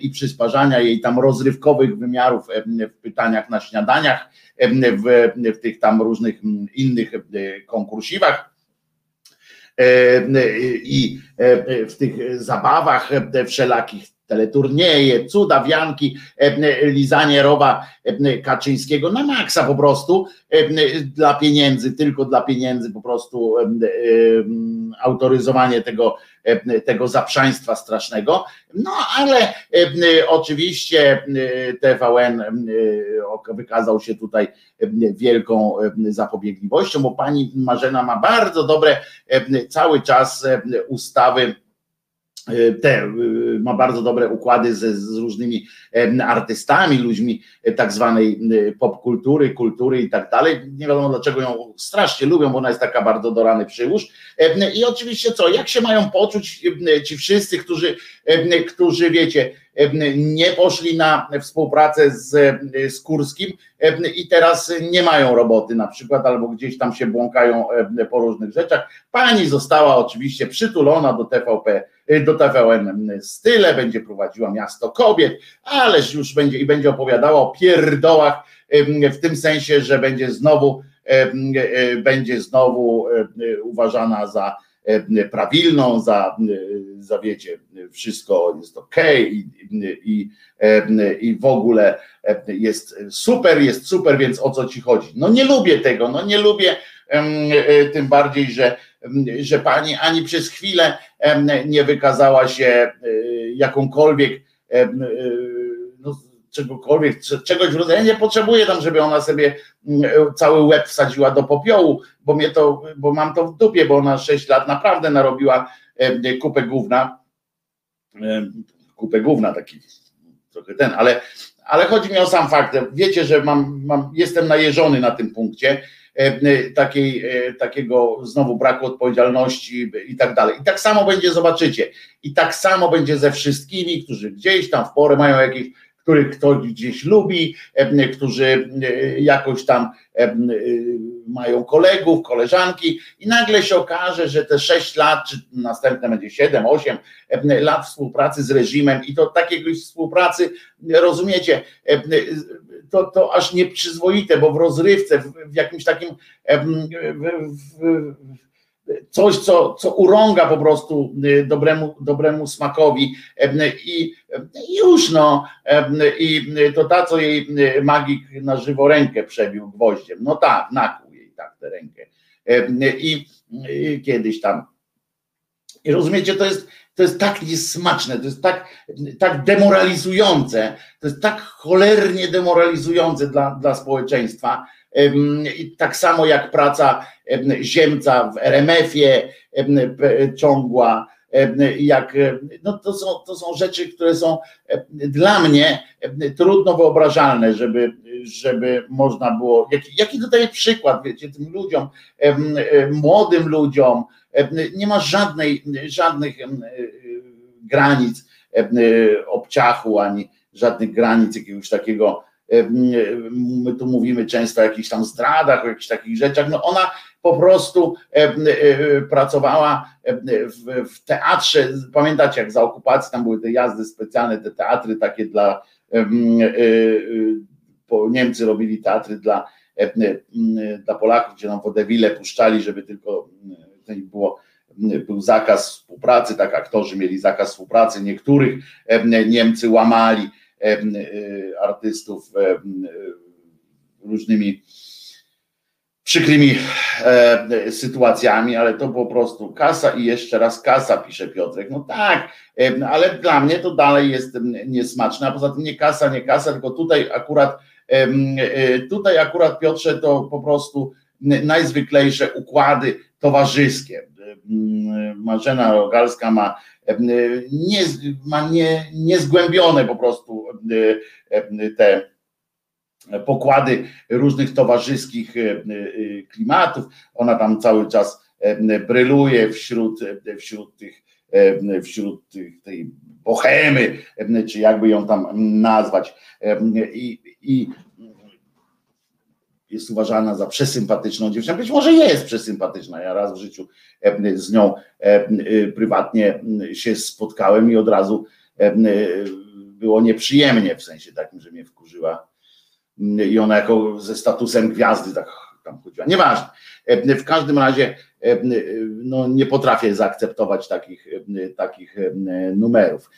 i przysparzania jej tam rozrywkowych wymiarów w pytaniach na śniadaniach, w, w tych tam różnych innych konkursiwach. I w tych zabawach wszelakich teleturnieje, cuda, wianki, lizanie rowa Kaczyńskiego na maksa po prostu dla pieniędzy, tylko dla pieniędzy po prostu autoryzowanie tego, tego zaprzaństwa strasznego. No ale oczywiście TVN wykazał się tutaj wielką zapobiegliwością, bo pani Marzena ma bardzo dobre cały czas ustawy te, e, ma bardzo dobre układy ze, z różnymi artystami, ludźmi e, tak zwanej popkultury, kultury i tak dalej. Nie wiadomo dlaczego ją strasznie lubią, bo ona jest taka bardzo dorany przyłóż. I oczywiście co, jak się mają poczuć ci wszyscy, którzy, którzy wiecie, nie poszli na współpracę z, z Kurskim i teraz nie mają roboty na przykład, albo gdzieś tam się błąkają po różnych rzeczach. Pani została oczywiście przytulona do TVP, do TVN Style, będzie prowadziła miasto kobiet, ależ już będzie i będzie opowiadała o pierdołach w tym sensie, że będzie znowu będzie znowu uważana za prawilną, za, za wiecie, wszystko jest ok i, i, i w ogóle jest super, jest super, więc o co ci chodzi? No nie lubię tego, no nie lubię tym bardziej, że, że pani ani przez chwilę nie wykazała się jakąkolwiek czegokolwiek, czegoś w rodzaju, ja nie potrzebuję tam, żeby ona sobie mm, cały łeb wsadziła do popiołu, bo mnie to, bo mam to w dupie, bo ona 6 lat naprawdę narobiła kupę gówna, kupę gówna taki trochę ten, ale, ale chodzi mi o sam fakt, wiecie, że mam, mam, jestem najeżony na tym punkcie, takiej, e, takiego znowu braku odpowiedzialności i tak dalej. I tak samo będzie, zobaczycie, i tak samo będzie ze wszystkimi, którzy gdzieś tam w porę mają jakieś których ktoś gdzieś lubi, którzy e, jakoś tam e, mają kolegów, koleżanki i nagle się okaże, że te 6 lat, czy następne będzie 7, 8 lat współpracy z reżimem i to takiej współpracy, rozumiecie, to, to aż nieprzyzwoite, bo w rozrywce, w, jakimś takim w, w, coś, co, co urąga po prostu y, dobremu, dobremu smakowi. I już no, i to ta, co jej y, magik na żywo rękę przebił gwoździem, no tak, nakłuł jej tak tę rękę. I, i kiedyś tam. I rozumiecie, to jest, to jest tak niesmaczne, to jest tak, tak demoralizujące, to jest tak cholernie demoralizujące dla, dla społeczeństwa, i tak samo jak praca Ziemca w RMF-ie ciągła, jak, no to, są, to są rzeczy, które są dla mnie trudno wyobrażalne, żeby, żeby można było, jaki, jaki tutaj przykład, wiecie, tym ludziom, młodym ludziom, nie ma żadnej, żadnych granic obciachu, ani żadnych granic jakiegoś takiego. My tu mówimy często o jakichś tam zdradach, o jakichś takich rzeczach, no ona po prostu e, pracowała w, teatrze, pamiętacie jak za okupacji tam były te jazdy specjalne, te teatry takie dla, e, e, Niemcy robili teatry dla, dla Polaków, gdzie nam wodewile puszczali, żeby tylko było był zakaz współpracy, tak aktorzy mieli zakaz współpracy, niektórych Niemcy łamali, E, artystów różnymi przykrymi sytuacjami, ale to po prostu kasa i jeszcze raz kasa, pisze Piotrek. No tak, ale dla mnie to dalej jest niesmaczne, a poza tym nie kasa, nie kasa, tylko tutaj akurat Tutaj akurat Piotrze to po prostu najzwyklejsze układy towarzyskie. Marzena Rogalska ma, nie, ma nie, niezgłębione po prostu te pokłady różnych towarzyskich klimatów. Ona tam cały czas bryluje wśród, wśród tych wśród tych, tej bohemy, czy jakby ją tam nazwać. I, i jest uważana za przesympatyczną dziewczynę. Być może jest przesympatyczna. Ja raz w życiu z nią prywatnie się spotkałem i od razu było nieprzyjemnie, w sensie takim, że mnie wkurzyła. I ona jako ze statusem gwiazdy tak tam chodziła. Nieważne. W każdym razie no, nie potrafię zaakceptować takich, takich numerów.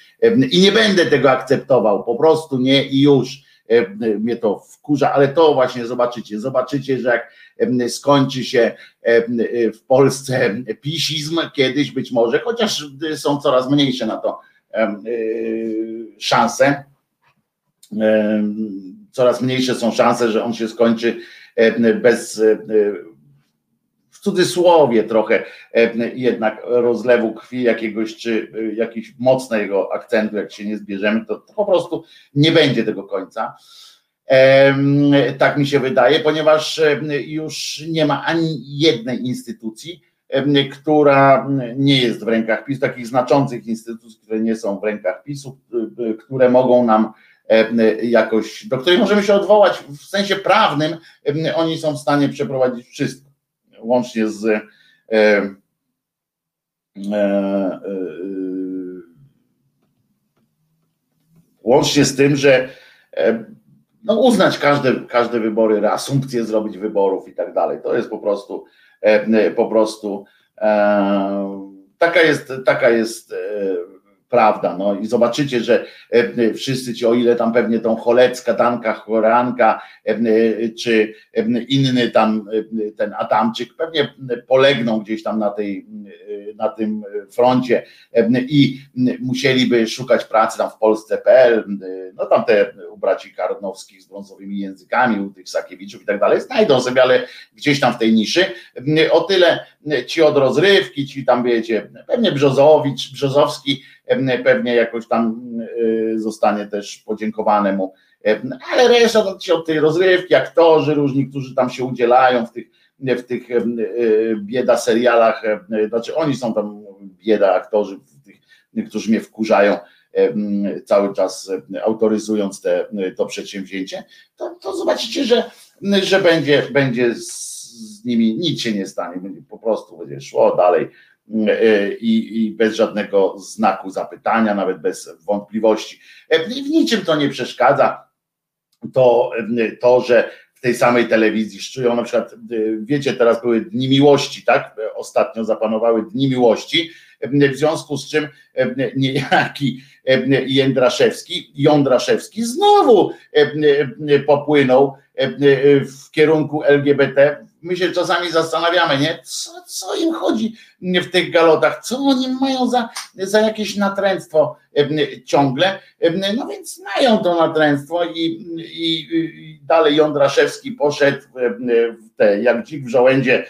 I nie będę tego akceptował, po prostu nie i już. Mnie to wkurza, ale to właśnie zobaczycie. Zobaczycie, że jak skończy się w Polsce pisizm kiedyś być może, chociaż są coraz mniejsze na to szanse. Coraz mniejsze są szanse, że on się skończy bez w cudzysłowie trochę jednak rozlewu krwi jakiegoś, czy jakiś mocnego akcentu, jak się nie zbierzemy, to, po prostu nie będzie tego końca. Tak mi się wydaje, ponieważ już nie ma ani jednej instytucji, która nie jest w rękach PiS, takich znaczących instytucji, które nie są w rękach PiSu, które mogą nam jakoś, do której możemy się odwołać w sensie prawnym, oni są w stanie przeprowadzić wszystko łącznie z e, e, e, łącznie z tym, że no uznać każde, każde wybory, reasumpcję zrobić wyborów i tak dalej. To jest po prostu po prostu taka jest, taka jest prawda, no i zobaczycie, że e, wszyscy ci, o ile tam pewnie tą Cholecka, Danka, Choranka, e, czy inny tam ten Adamczyk pewnie polegną gdzieś tam na tej, na tym froncie i musieliby szukać pracy tam w Polsce.pl, no tam te u braci Karnowskich z brązowymi językami, u tych Sakiewiczów i tak dalej, znajdą sobie, ale gdzieś tam w tej niszy, o tyle ci od rozrywki, ci tam wiecie, pewnie Brzozowicz, Brzozowski, pewnie jakoś tam y, zostanie też podziękowane mu, ale reszta od tej rozrywki, aktorzy różni, którzy tam się udzielają w tych, w tych y, bieda serialach, znaczy oni są tam bieda aktorzy, tych, którzy mnie wkurzają cały czas autoryzując te, to przedsięwzięcie, to, to zobaczycie, że, że będzie, będzie z nimi nic się nie stanie, po prostu będzie szło dalej i, i bez żadnego znaku zapytania, nawet bez wątpliwości. E, w niczym to nie przeszkadza. To, e, to, że w tej samej telewizji szczują, na przykład, wiecie, teraz były Dni Miłości, tak? Ostatnio zapanowały Dni Miłości, w związku z czym niejaki Jędraszewski, Jądraszewski znowu popłynął w kierunku LGBT my się czasami zastanawiamy, nie? Co, co im chodzi w tych galotach, co oni mają za, za jakieś natręctwo ciągle. No więc mają to natręctwo i, i, i dalej Jądraszewski poszedł w te, jak dzik w żołędzie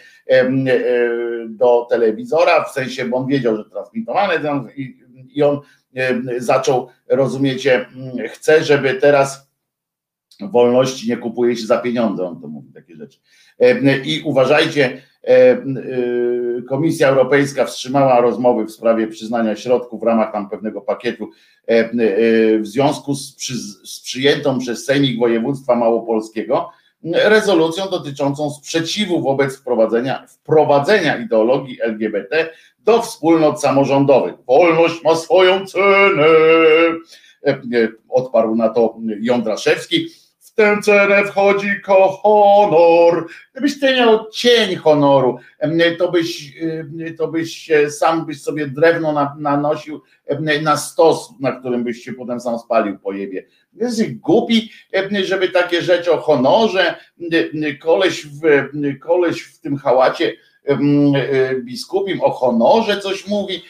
do telewizora, w sensie, bo on wiedział, że transmitowane i, i on zaczął, rozumiecie, chce, żeby teraz wolności nie kupuje się za pieniądze, on to mówi takie rzeczy. I uważajcie, Komisja Europejska wstrzymała rozmowy w sprawie przyznania środków w ramach tam pewnego pakietu. W związku z, z przyjętą przez Sejmik Województwa Małopolskiego rezolucją dotyczącą sprzeciwu wobec wprowadzenia, wprowadzenia ideologii LGBT do wspólnot samorządowych. Wolność ma swoją cenę, odparł na to Jądraszewski tę cenę wchodzi ko honor. Gdybyś ty miał cień honoru, to byś, to byś sam byś sobie drewno nanosił na stos, na którym byś się potem sam spalił po jebie. Jesteś głupi, żeby takie rzeczy o honorze, koleś w, koleś w tym hałacie biskupim o honorze coś mówi,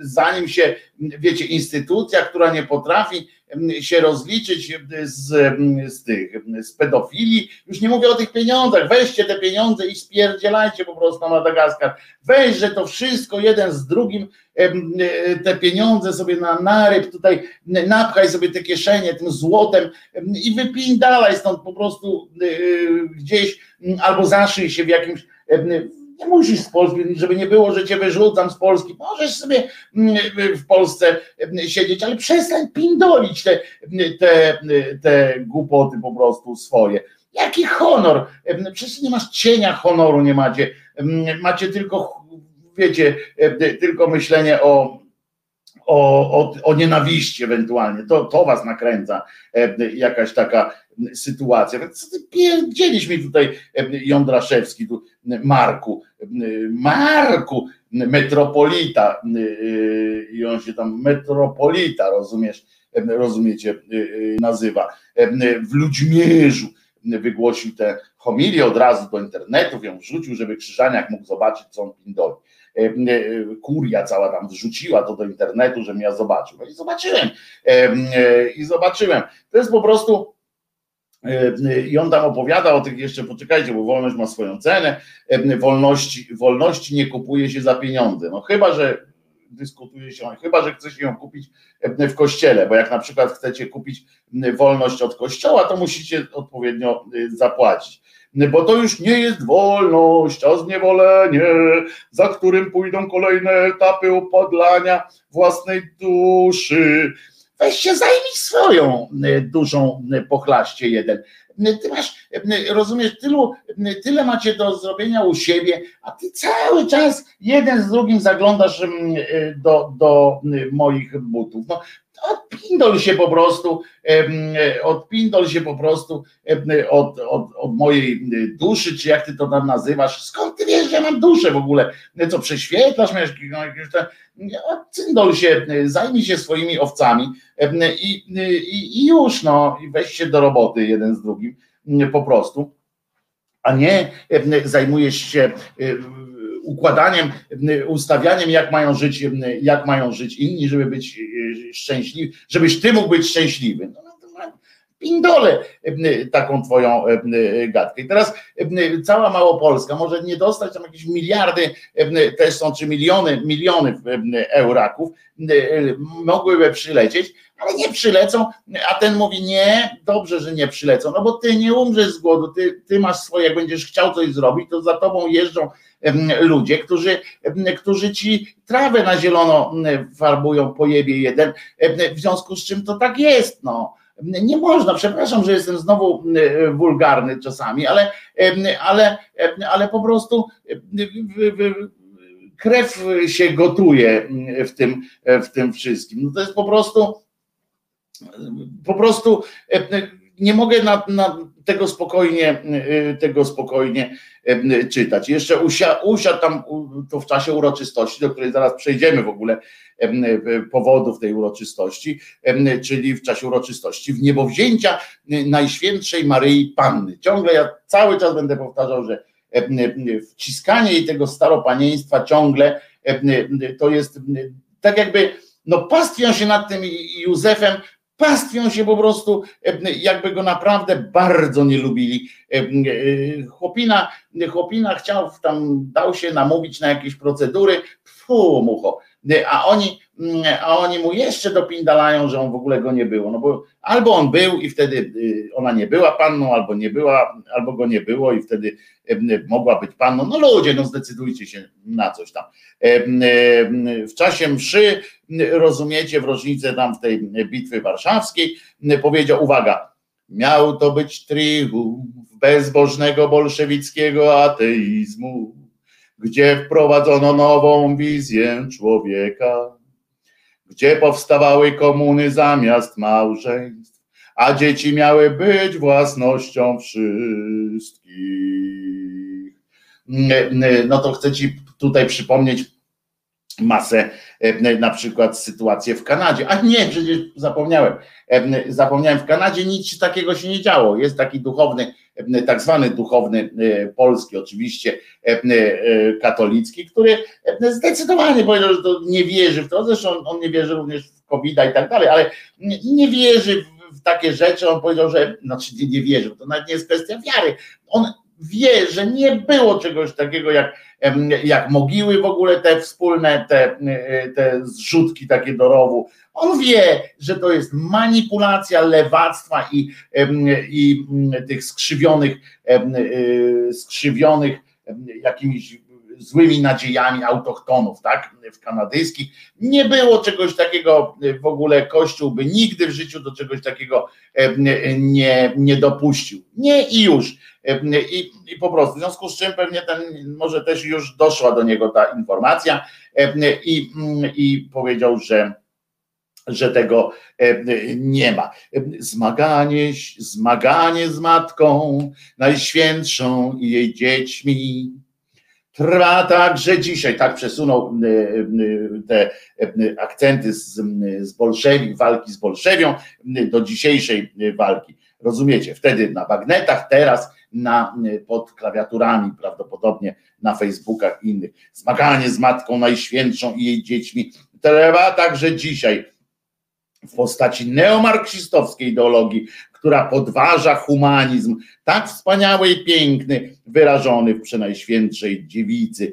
zanim się, wiecie, instytucja, która nie potrafi się rozliczyć z, z tych, z pedofilii. Już nie mówię o tych pieniądzach, weźcie te pieniądze i spierdzielajcie po prostu na Madagaskar. Weź, że to wszystko jeden z drugim, te pieniądze sobie na naryb tutaj, napchaj sobie te kieszenie tym złotem i wypij dalej stąd po prostu gdzieś albo zaszyj się w jakimś nie musisz z Polski, żeby nie było, że cię wyrzucam z Polski. Możesz sobie mm, w Polsce mm, siedzieć, ale przestań pindolić te, te, te głupoty po prostu swoje. Jaki honor? Przecież nie masz cienia honoru, nie macie. Macie tylko, wiecie, tylko myślenie o, o, o, o nienawiści ewentualnie. To, to was nakręca jakaś taka sytuacja. Co ty mi tutaj Jądraszewski, tu Marku, Marku, metropolita i on się tam metropolita, rozumiesz, rozumiecie, nazywa, w Ludźmierzu wygłosił tę homilię od razu do internetu, ją wrzucił, żeby Krzyżaniak mógł zobaczyć, co on pindoli. Kuria cała tam wrzuciła to do internetu, żebym ja zobaczył. No i zobaczyłem. I zobaczyłem. To jest po prostu I on tam opowiada o tych jeszcze, poczekajcie, bo wolność ma swoją cenę, e, wolności, wolności nie kupuje się za pieniądze. No chyba, że dyskutuje się, chyba, że chce się ją kupić e, w kościele, bo jak na przykład chcecie kupić wolność od kościoła, to musicie odpowiednio zapłacić. Bo to już nie jest wolność, a zniewolenie, za którym pójdą kolejne etapy upadlania własnej duszy weź się zajmij swoją e, dużą e, pochlaście jeden. E, ty masz, rozumiesz, tylu, tyle macie do zrobienia u siebie, a ty cały czas jeden z drugim zaglądasz do, do moich butów. No, odpindol się po prostu, odpindol się po prostu od, od, od mojej duszy, czy jak ty to tam nazywasz, skąd ty wiesz, że ja mam duszę w ogóle, co prześwietlasz, masz jakieś te, odpindol się, zajmij się swoimi owcami i, i, i już, no, i weź się do roboty jeden z drugim, po prostu, a nie zajmujesz się układaniem, ustawianiem, jak mają żyć, jak mają żyć inni, żeby być e, szczęśliwi, żebyś ty mógł być szczęśliwy. No, no pindole taką twoją gadkę. I teraz cała Małopolska może nie dostać tam jakieś miliardy też są, czy miliony, miliony euraków mogłyby przylecieć, ale nie przylecą, a ten mówi nie, dobrze, że nie przylecą, no bo ty nie umrzesz z głodu, ty, ty masz swoje, jak będziesz chciał coś zrobić, to za tobą jeżdżą ludzie, którzy, którzy ci trawę na zielono farbują po jebie jeden, w związku z czym to tak jest, no. Nie można, przepraszam, że jestem znowu wulgarny czasami, ale, ale, ale po prostu krew się gotuje w tym, w tym wszystkim. No to jest po prostu po prostu nie mogę na, na tego spokojnie, tego spokojnie czytać. Jeszcze usia, usiadł tam to w czasie uroczystości, do której zaraz przejdziemy w ogóle powodów tej uroczystości, czyli w czasie uroczystości w niebowzięcia Najświętszej Maryi Panny. Ciągle ja cały czas będę powtarzał, że wciskanie jej tego staropanieństwa ciągle to jest tak jakby no pastwią się nad tym Józefem pastwią się po prostu, jakby go naprawdę bardzo nie lubili. Chłopina, chłopina chciał tam, dał się namówić na jakieś procedury, fu, mucho, a oni, a oni mu jeszcze dopindalają, że on w ogóle go nie było, no bo albo on był i wtedy y, ona nie była panną, albo nie była, albo go nie było i wtedy mogła być panną, no ludzie, no zdecydujcie się na coś tam. W czasie mszy, rozumiecie, w rocznicę tam w tej bitwy warszawskiej, powiedział, uwaga, miał to być triumf bezbożnego bolszewickiego ateizmu, gdzie wprowadzono nową wizję człowieka, gdzie powstawały komuny zamiast małżeństw, a dzieci miały być własnością wszystkich. No to chcę Ci tutaj przypomnieć masę na przykład sytuację w Kanadzie. A nie, przecież zapomniałem. Zapomniałem, w Kanadzie nic takiego się nie działo. Jest taki duchowny, tak zwany duchowny polski, oczywiście katolicki, który zdecydowanie powiedział, że to nie wierzy w to. Zresztą on nie wierzy również w covid i tak dalej, ale nie wierzy w takie rzeczy. On powiedział, że znaczy nie, nie wierzy, to nawet nie jest kwestia wiary. On wie, że nie było czegoś takiego jak, jak mogiły w ogóle te wspólne, te, te zrzutki takie do rowu. On wie, że to jest manipulacja lewactwa i, i tych skrzywionych, skrzywionych jakimiś złymi nadziejami autochtonów, tak, w kanadyjskich. Nie było czegoś takiego w ogóle, Kościół by nigdy w życiu do czegoś takiego nie, nie dopuścił. Nie i już. I, I po prostu, w związku z czym pewnie ten, może też już doszła do niego ta informacja i, i powiedział, że że tego nie ma. Zmaganie, zmaganie z matką najświętszą i jej dziećmi trwa także dzisiaj. Tak przesunął te akcenty z, z bolszewi, walki z bolszewią do dzisiejszej walki. Rozumiecie? Wtedy na bagnetach, teraz na, pod klawiaturami, prawdopodobnie na Facebookach i innych. Zmaganie z Matką Najświętszą i jej dziećmi trwa także dzisiaj w postaci neomarksistowskiej ideologii, która podważa humanizm, tak wspaniały i piękny, wyrażony w przenajświętszej dziewicy,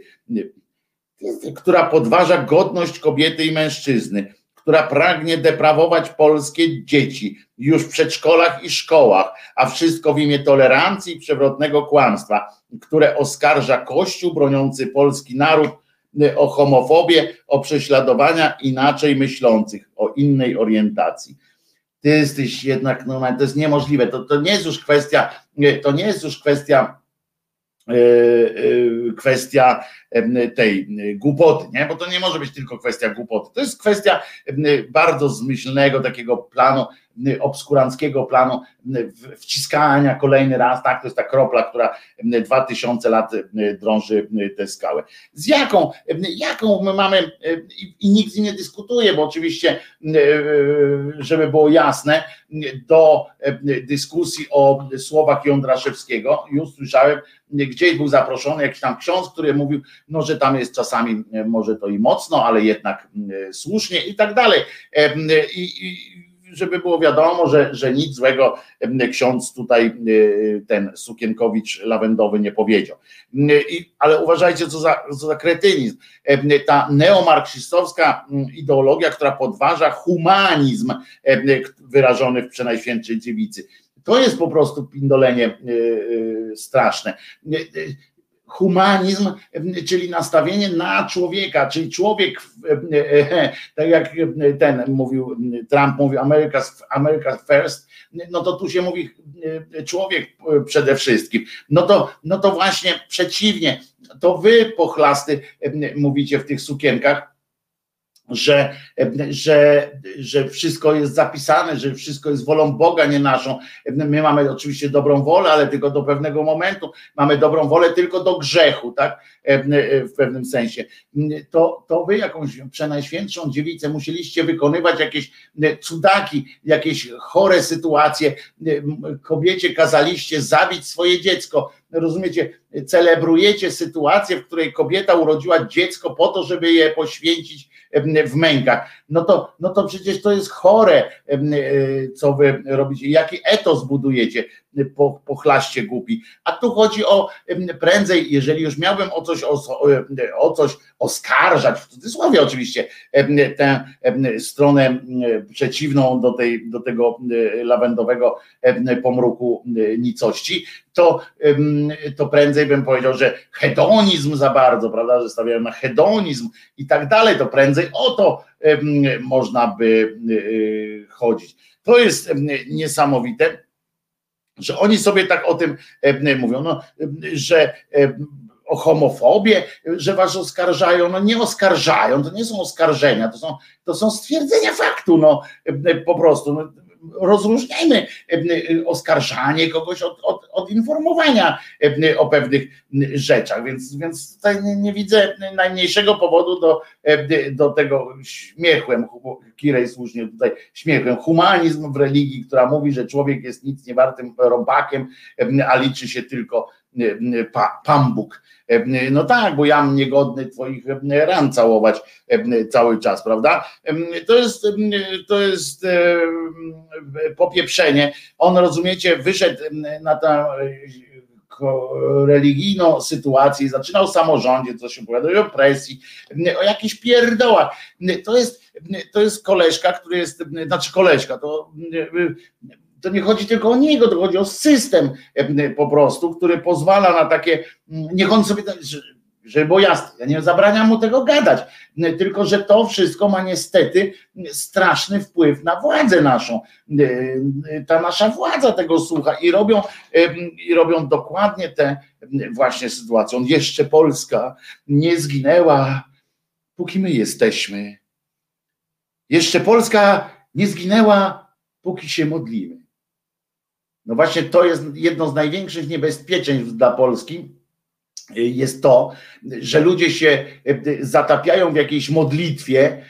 która podważa godność kobiety i mężczyzny, która pragnie deprawować polskie dzieci już w przedszkolach i szkołach, a wszystko w imię tolerancji i przewrotnego kłamstwa, które oskarża Kościół broniący polski naród y, o homofobię, o prześladowania inaczej myślących, o innej orientacji. Ty jesteś jednak, no to jest niemożliwe. To, to nie jest już kwestia, y, to nie jest już kwestia kwestia tej głupoty, nie? bo to nie może być tylko kwestia głupoty. To jest kwestia bardzo zmyślnego takiego planu, obskuranckiego planu wciskania kolejny raz, tak, to jest ta kropla, która dwa tysiące lat drąży tę skałę. Z jaką, jaką my mamy, i nikt nie dyskutuje, bo oczywiście, żeby było jasne, do dyskusji o słowach Jądraszewskiego, już słyszałem, gdzieś był zaproszony jakiś tam ksiądz, który mówił, no, że tam jest czasami może to i mocno, ale jednak słusznie i tak dalej. I, i żeby było wiadomo, że, że nic złego ksiądz tutaj, ten Sukienkowicz lawendowy nie powiedział. Ale uważajcie, co za, co za kretynizm. Ta neomarksistowska ideologia, która podważa humanizm wyrażony w Przenajświętszej Dziewicy. To jest po prostu pindolenie straszne humanizm, czyli nastawienie na człowieka, czyli człowiek, (laughs) tak jak ten mówił, Trump mówił America, America first, no to tu się mówi człowiek przede wszystkim. No to, no to właśnie przeciwnie, to wy pochlasty mówicie w tych sukienkach, że, że, że wszystko jest zapisane, że wszystko jest wolą Boga, nie naszą. My mamy oczywiście dobrą wolę, ale tylko do pewnego momentu. Mamy dobrą wolę tylko do grzechu, tak? W pewnym sensie. To, to wy jakąś przenajświętszą dziewicę musieliście wykonywać jakieś cudaki, jakieś chore sytuacje. Kobiecie kazaliście zabić swoje dziecko. Rozumiecie, celebrujecie sytuację, w której kobieta urodziła dziecko po to, żeby je poświęcić w mękach. No to, no to przecież to jest chore, e, co wy robicie. Jaki etos budujecie, po, pochlaście głupi. A tu chodzi o prędzej, jeżeli już miałbym o coś, o, o coś oskarżać, w cudzysłowie oczywiście, tę stronę przeciwną do, tej, do tego lawendowego pomruku nicości, to, to prędzej bym powiedział, że hedonizm za bardzo, prawda, że stawiają na hedonizm i tak dalej, to prędzej o to można by chodzić. To jest niesamowite, że oni sobie tak o tym mówią, no, że o homofobię, że was oskarżają, no nie oskarżają, to nie są oskarżenia, to są, to są stwierdzenia faktu, no po prostu. No, rozróżniajmy oskarżanie kogoś od, od, od informowania o pewnych rzeczach, więc, więc tutaj nie, nie widzę najmniejszego powodu do, do tego śmiechłem, Kirej słusznie tutaj śmiechem, humanizm w religii, która mówi, że człowiek jest nic nie wartym robakiem, a liczy się tylko pa, Pambuk. No tak, bo ja niegodny twoich ran całować cały czas, prawda? To jest, to jest popieprzenie. On, rozumiecie, wyszedł na tę religijną sytuację, zaczynał samorządzie, co się opowiada, o opresji, o jakichś pierdołach. To jest, to jest koleżka, który jest, znaczy koleżka, to to nie chodzi tylko o niego, to chodzi o system po prostu, który pozwala na takie, niech on sobie, że bo jasne, ja nie zabraniam mu tego gadać, tylko że to wszystko ma niestety straszny wpływ na władzę naszą. Ta nasza władza tego słucha i robią, i robią dokładnie tę właśnie sytuację. Jeszcze Polska nie zginęła, póki my jesteśmy. Jeszcze Polska nie zginęła, póki się modlimy. No właśnie to jest jedno z największych niebezpieczeństw dla Polski, jest to, że ludzie się zatapiają w jakiejś modlitwie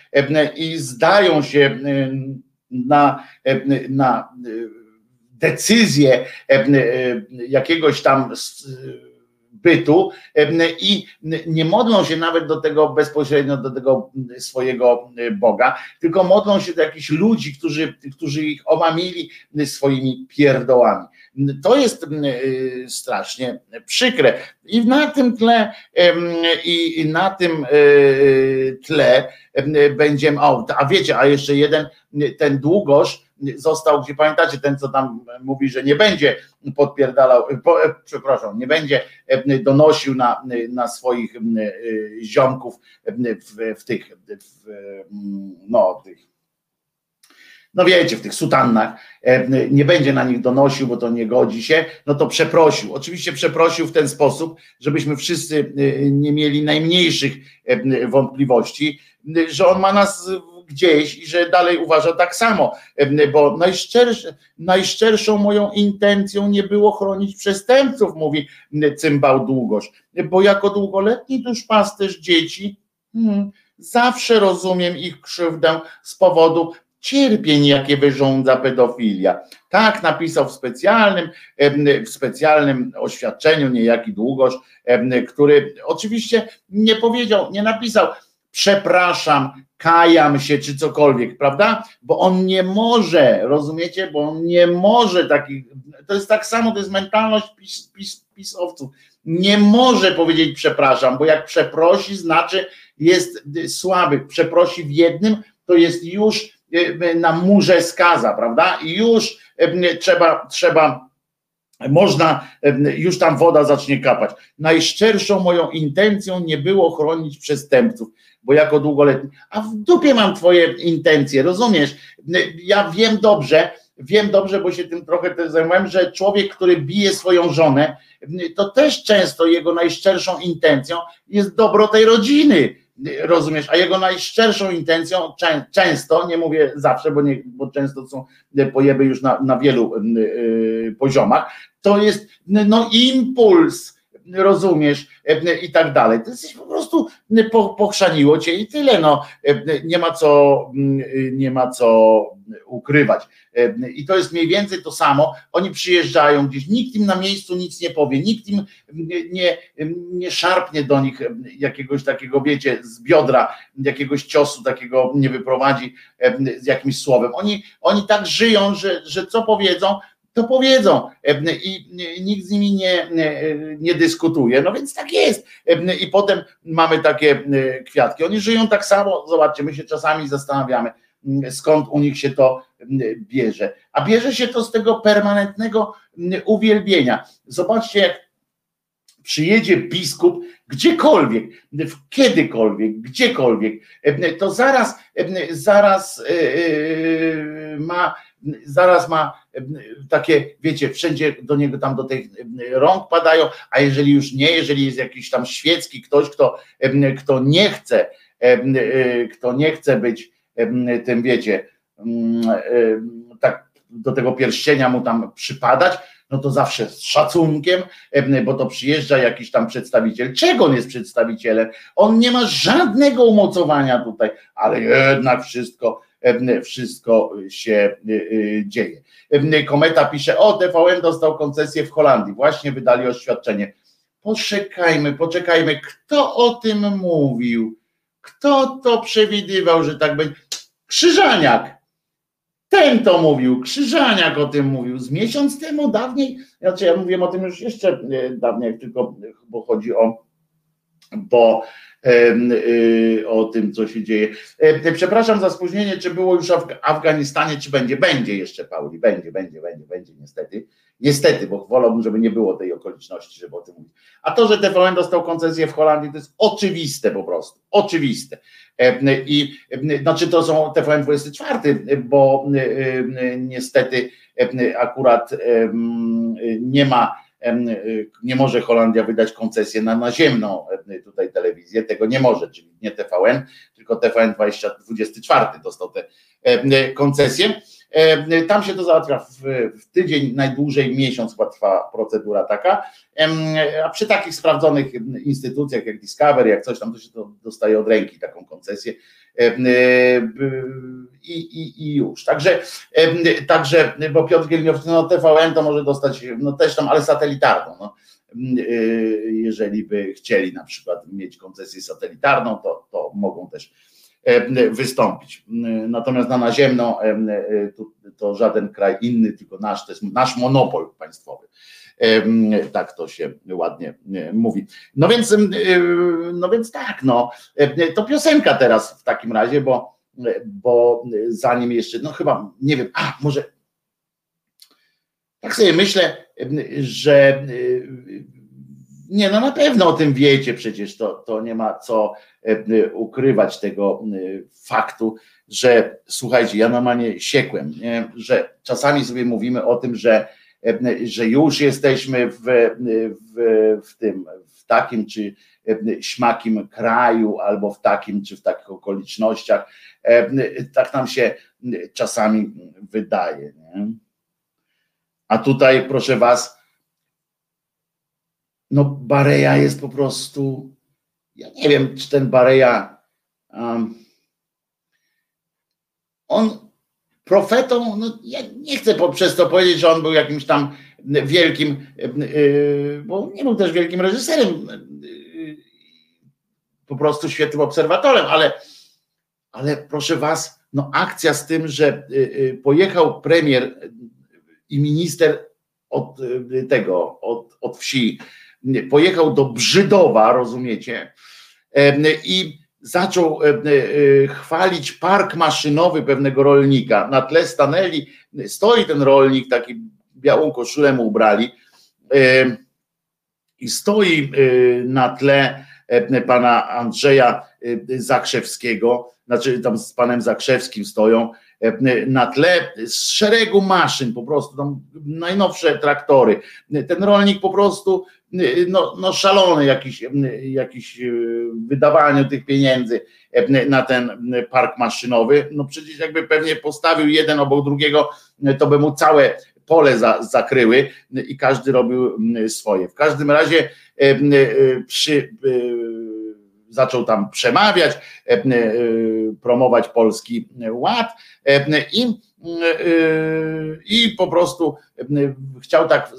i zdają się na, na decyzję jakiegoś tam bytu i nie modlą się nawet do tego bezpośrednio, do tego swojego Boga, tylko modlą się do jakichś ludzi, którzy, którzy ich omamili swoimi pierdołami. To jest strasznie przykre. I na tym tle, i na tym tle będziemy, a wiecie, a jeszcze jeden, ten długoż, został, gdzie pamiętacie, ten co tam mówi, że nie będzie podpierdalał, po, e, przepraszam, nie będzie e, donosił na, na swoich e, ziomków w, w tych, w, no, tych no wiecie, w tych sutannach, nie będzie na nich donosił, bo to nie godzi się, no to przeprosił. Oczywiście przeprosił w ten sposób, żebyśmy wszyscy nie mieli najmniejszych wątpliwości, że on ma nas gdzieś i że dalej uważa tak samo, bo najszczersze, najszczerszą moją intencją nie było chronić przestępców, mówi cymbał długość, bo jako długoletni duszpasterz dzieci hmm, zawsze rozumiem ich krzywdę z powodu cierpień, jakie wyrządza pedofilia. Tak napisał w specjalnym, w specjalnym oświadczeniu niejaki długość, który oczywiście nie powiedział, nie napisał, przepraszam, kajam się, czy cokolwiek, prawda? Bo on nie może, rozumiecie? Bo on nie może takich, to jest tak samo, to jest mentalność pis, pis, pisowców. Nie może powiedzieć przepraszam, bo jak przeprosi, znaczy jest słaby. Przeprosi w jednym, to jest już e, na murze skaza, prawda? I już e, trzeba, trzeba można, już tam woda zacznie kapać. Najszczerszą moją intencją nie było chronić przestępców bo jako długoletni, a w dupie mam twoje intencje, rozumiesz? Ja wiem dobrze, wiem dobrze, bo się tym trochę też zajmowałem, że człowiek, który bije swoją żonę, to też często jego najszczerszą intencją jest dobro tej rodziny, rozumiesz, a jego najszczerszą intencją często, nie mówię zawsze, bo, nie, bo często są pojeby już na, na wielu y, poziomach, to jest no impuls, rozumiesz e, i tak dalej. To jesteś po prostu pochrzaniło cię i tyle. No, e, nie ma co, mm, nie ma co ukrywać. E, I to jest mniej więcej to samo. Oni przyjeżdżają gdzieś, nikt im na miejscu nic nie powie, nikt im nie, nie szarpnie do nich jakiegoś takiego, wiecie, z biodra, jakiegoś ciosu takiego nie wyprowadzi z jakimś słowem. Oni, oni tak żyją, że, że co powiedzą, to powiedzą i nikt z nimi nie, nie dyskutuje. No więc tak jest. I potem mamy takie kwiatki. Oni żyją tak samo. Zobaczcie, my się czasami zastanawiamy, skąd u nich się to bierze. A bierze się to z tego permanentnego uwielbienia. Zobaczcie, jak przyjedzie biskup gdziekolwiek, kiedykolwiek, gdziekolwiek, to zaraz, zaraz e, e, ma zaraz ma takie, wiecie, wszędzie do niego tam do tych rąk padają, a jeżeli już nie, jeżeli jest jakiś tam świecki ktoś, kto, kto nie chce, kto nie chce być tym, wiecie, tak do tego pierścienia mu tam przypadać, no to zawsze z szacunkiem, bo to przyjeżdża jakiś tam przedstawiciel. Czego on jest przedstawicielem? On nie ma żadnego umocowania tutaj, ale jednak wszystko, wszystko się dzieje. Kometa pisze, o TVN dostał koncesję w Holandii, właśnie wydali oświadczenie. Poczekajmy, poczekajmy, kto o tym mówił? Kto to przewidywał, że tak będzie? Krzyżaniak. Ten to mówił, Krzyżaniak o tym mówił z miesiąc temu, dawniej. Znaczy ja mówiłem o tym już jeszcze e, dawniej, tylko bo chodzi o, bo o tym, co się dzieje. E, przepraszam za spóźnienie, czy było już w Afganistanie, czy będzie? Będzie jeszcze, Pauli, będzie, będzie, będzie, będzie, niestety. Niestety, bo wolałbym, żeby nie było tej okoliczności, żeby o tym mówić. A to, że TVN dostał koncesję w Holandii, to jest oczywiste po prostu. Oczywiste. I znaczy to są TVN 24, bo niestety akurat nie ma, nie może Holandia wydać koncesję na naziemną tutaj telewizję, tego nie może, czyli nie TVN, tylko TVN 24 dostał tę koncesję. E, tam się to załatwia w, w tydzień, najdłużej miesiąc chyba procedura taka. A przy takich sprawdzonych instytucjach jak Discovery, jak coś tam, to się to dostaje od ręki taką koncesję. E, I, i, i już. Także, także, bo Piotr Gielniowski, no TVN to może dostać, no też tam, ale satelitarną. No. E, jeżeli by chcieli na przykład mieć koncesję satelitarną, to, to mogą też wystąpić. Natomiast na naziemną e, to, to żaden kraj inny, tylko nasz, to jest nasz monopol państwowy. E, tak to się ładnie mówi. No więc, no więc tak, no, to piosenka teraz w takim razie, bo, bo zanim jeszcze, no chyba, nie wiem, a może tak sobie myślę, że nie, no na pewno o tym wiecie, przecież to, to nie ma co e, ukrywać tego e, faktu, że słuchajcie, ja normalnie siekłem, że czasami sobie mówimy o tym, że, e, że już jesteśmy w, w, w tym, w takim czy śmakim kraju, albo w takim czy w takich okolicznościach. Tak nam się czasami wydaje. Nie? A tutaj, proszę Was, no Bareja jest po prostu, ja nie wiem, czy ten Bareja, um, on profetą, no ja nie chcę przez to powiedzieć, że on był jakimś tam wielkim, yy, bo nie był też wielkim reżyserem, yy, po prostu świetnym obserwatorem, ale, ale proszę was, no akcja z tym, że yy, pojechał premier i minister od tego, od, od wsi, pojechał do Brzydowa, rozumiecie, i zaczął chwalić park maszynowy pewnego rolnika. Na tle stanęli, stoi ten rolnik, taki białą koszulę mu ubrali i stoi na tle pana Andrzeja Zakrzewskiego, znaczy tam z panem Zakrzewskim stoją, na tle z szeregu maszyn, po prostu tam najnowsze traktory. Ten rolnik po prostu no, no szalony jakiś, jakiś e, wydawaniu tych pieniędzy na ten park maszynowy. No przecież jakby pewnie postawił jeden obok drugiego, to by mu całe pole za, zakryły i każdy robił swoje. W każdym razie przy, zaczął tam przemawiać, promować polski ład i i po prostu chciał tak,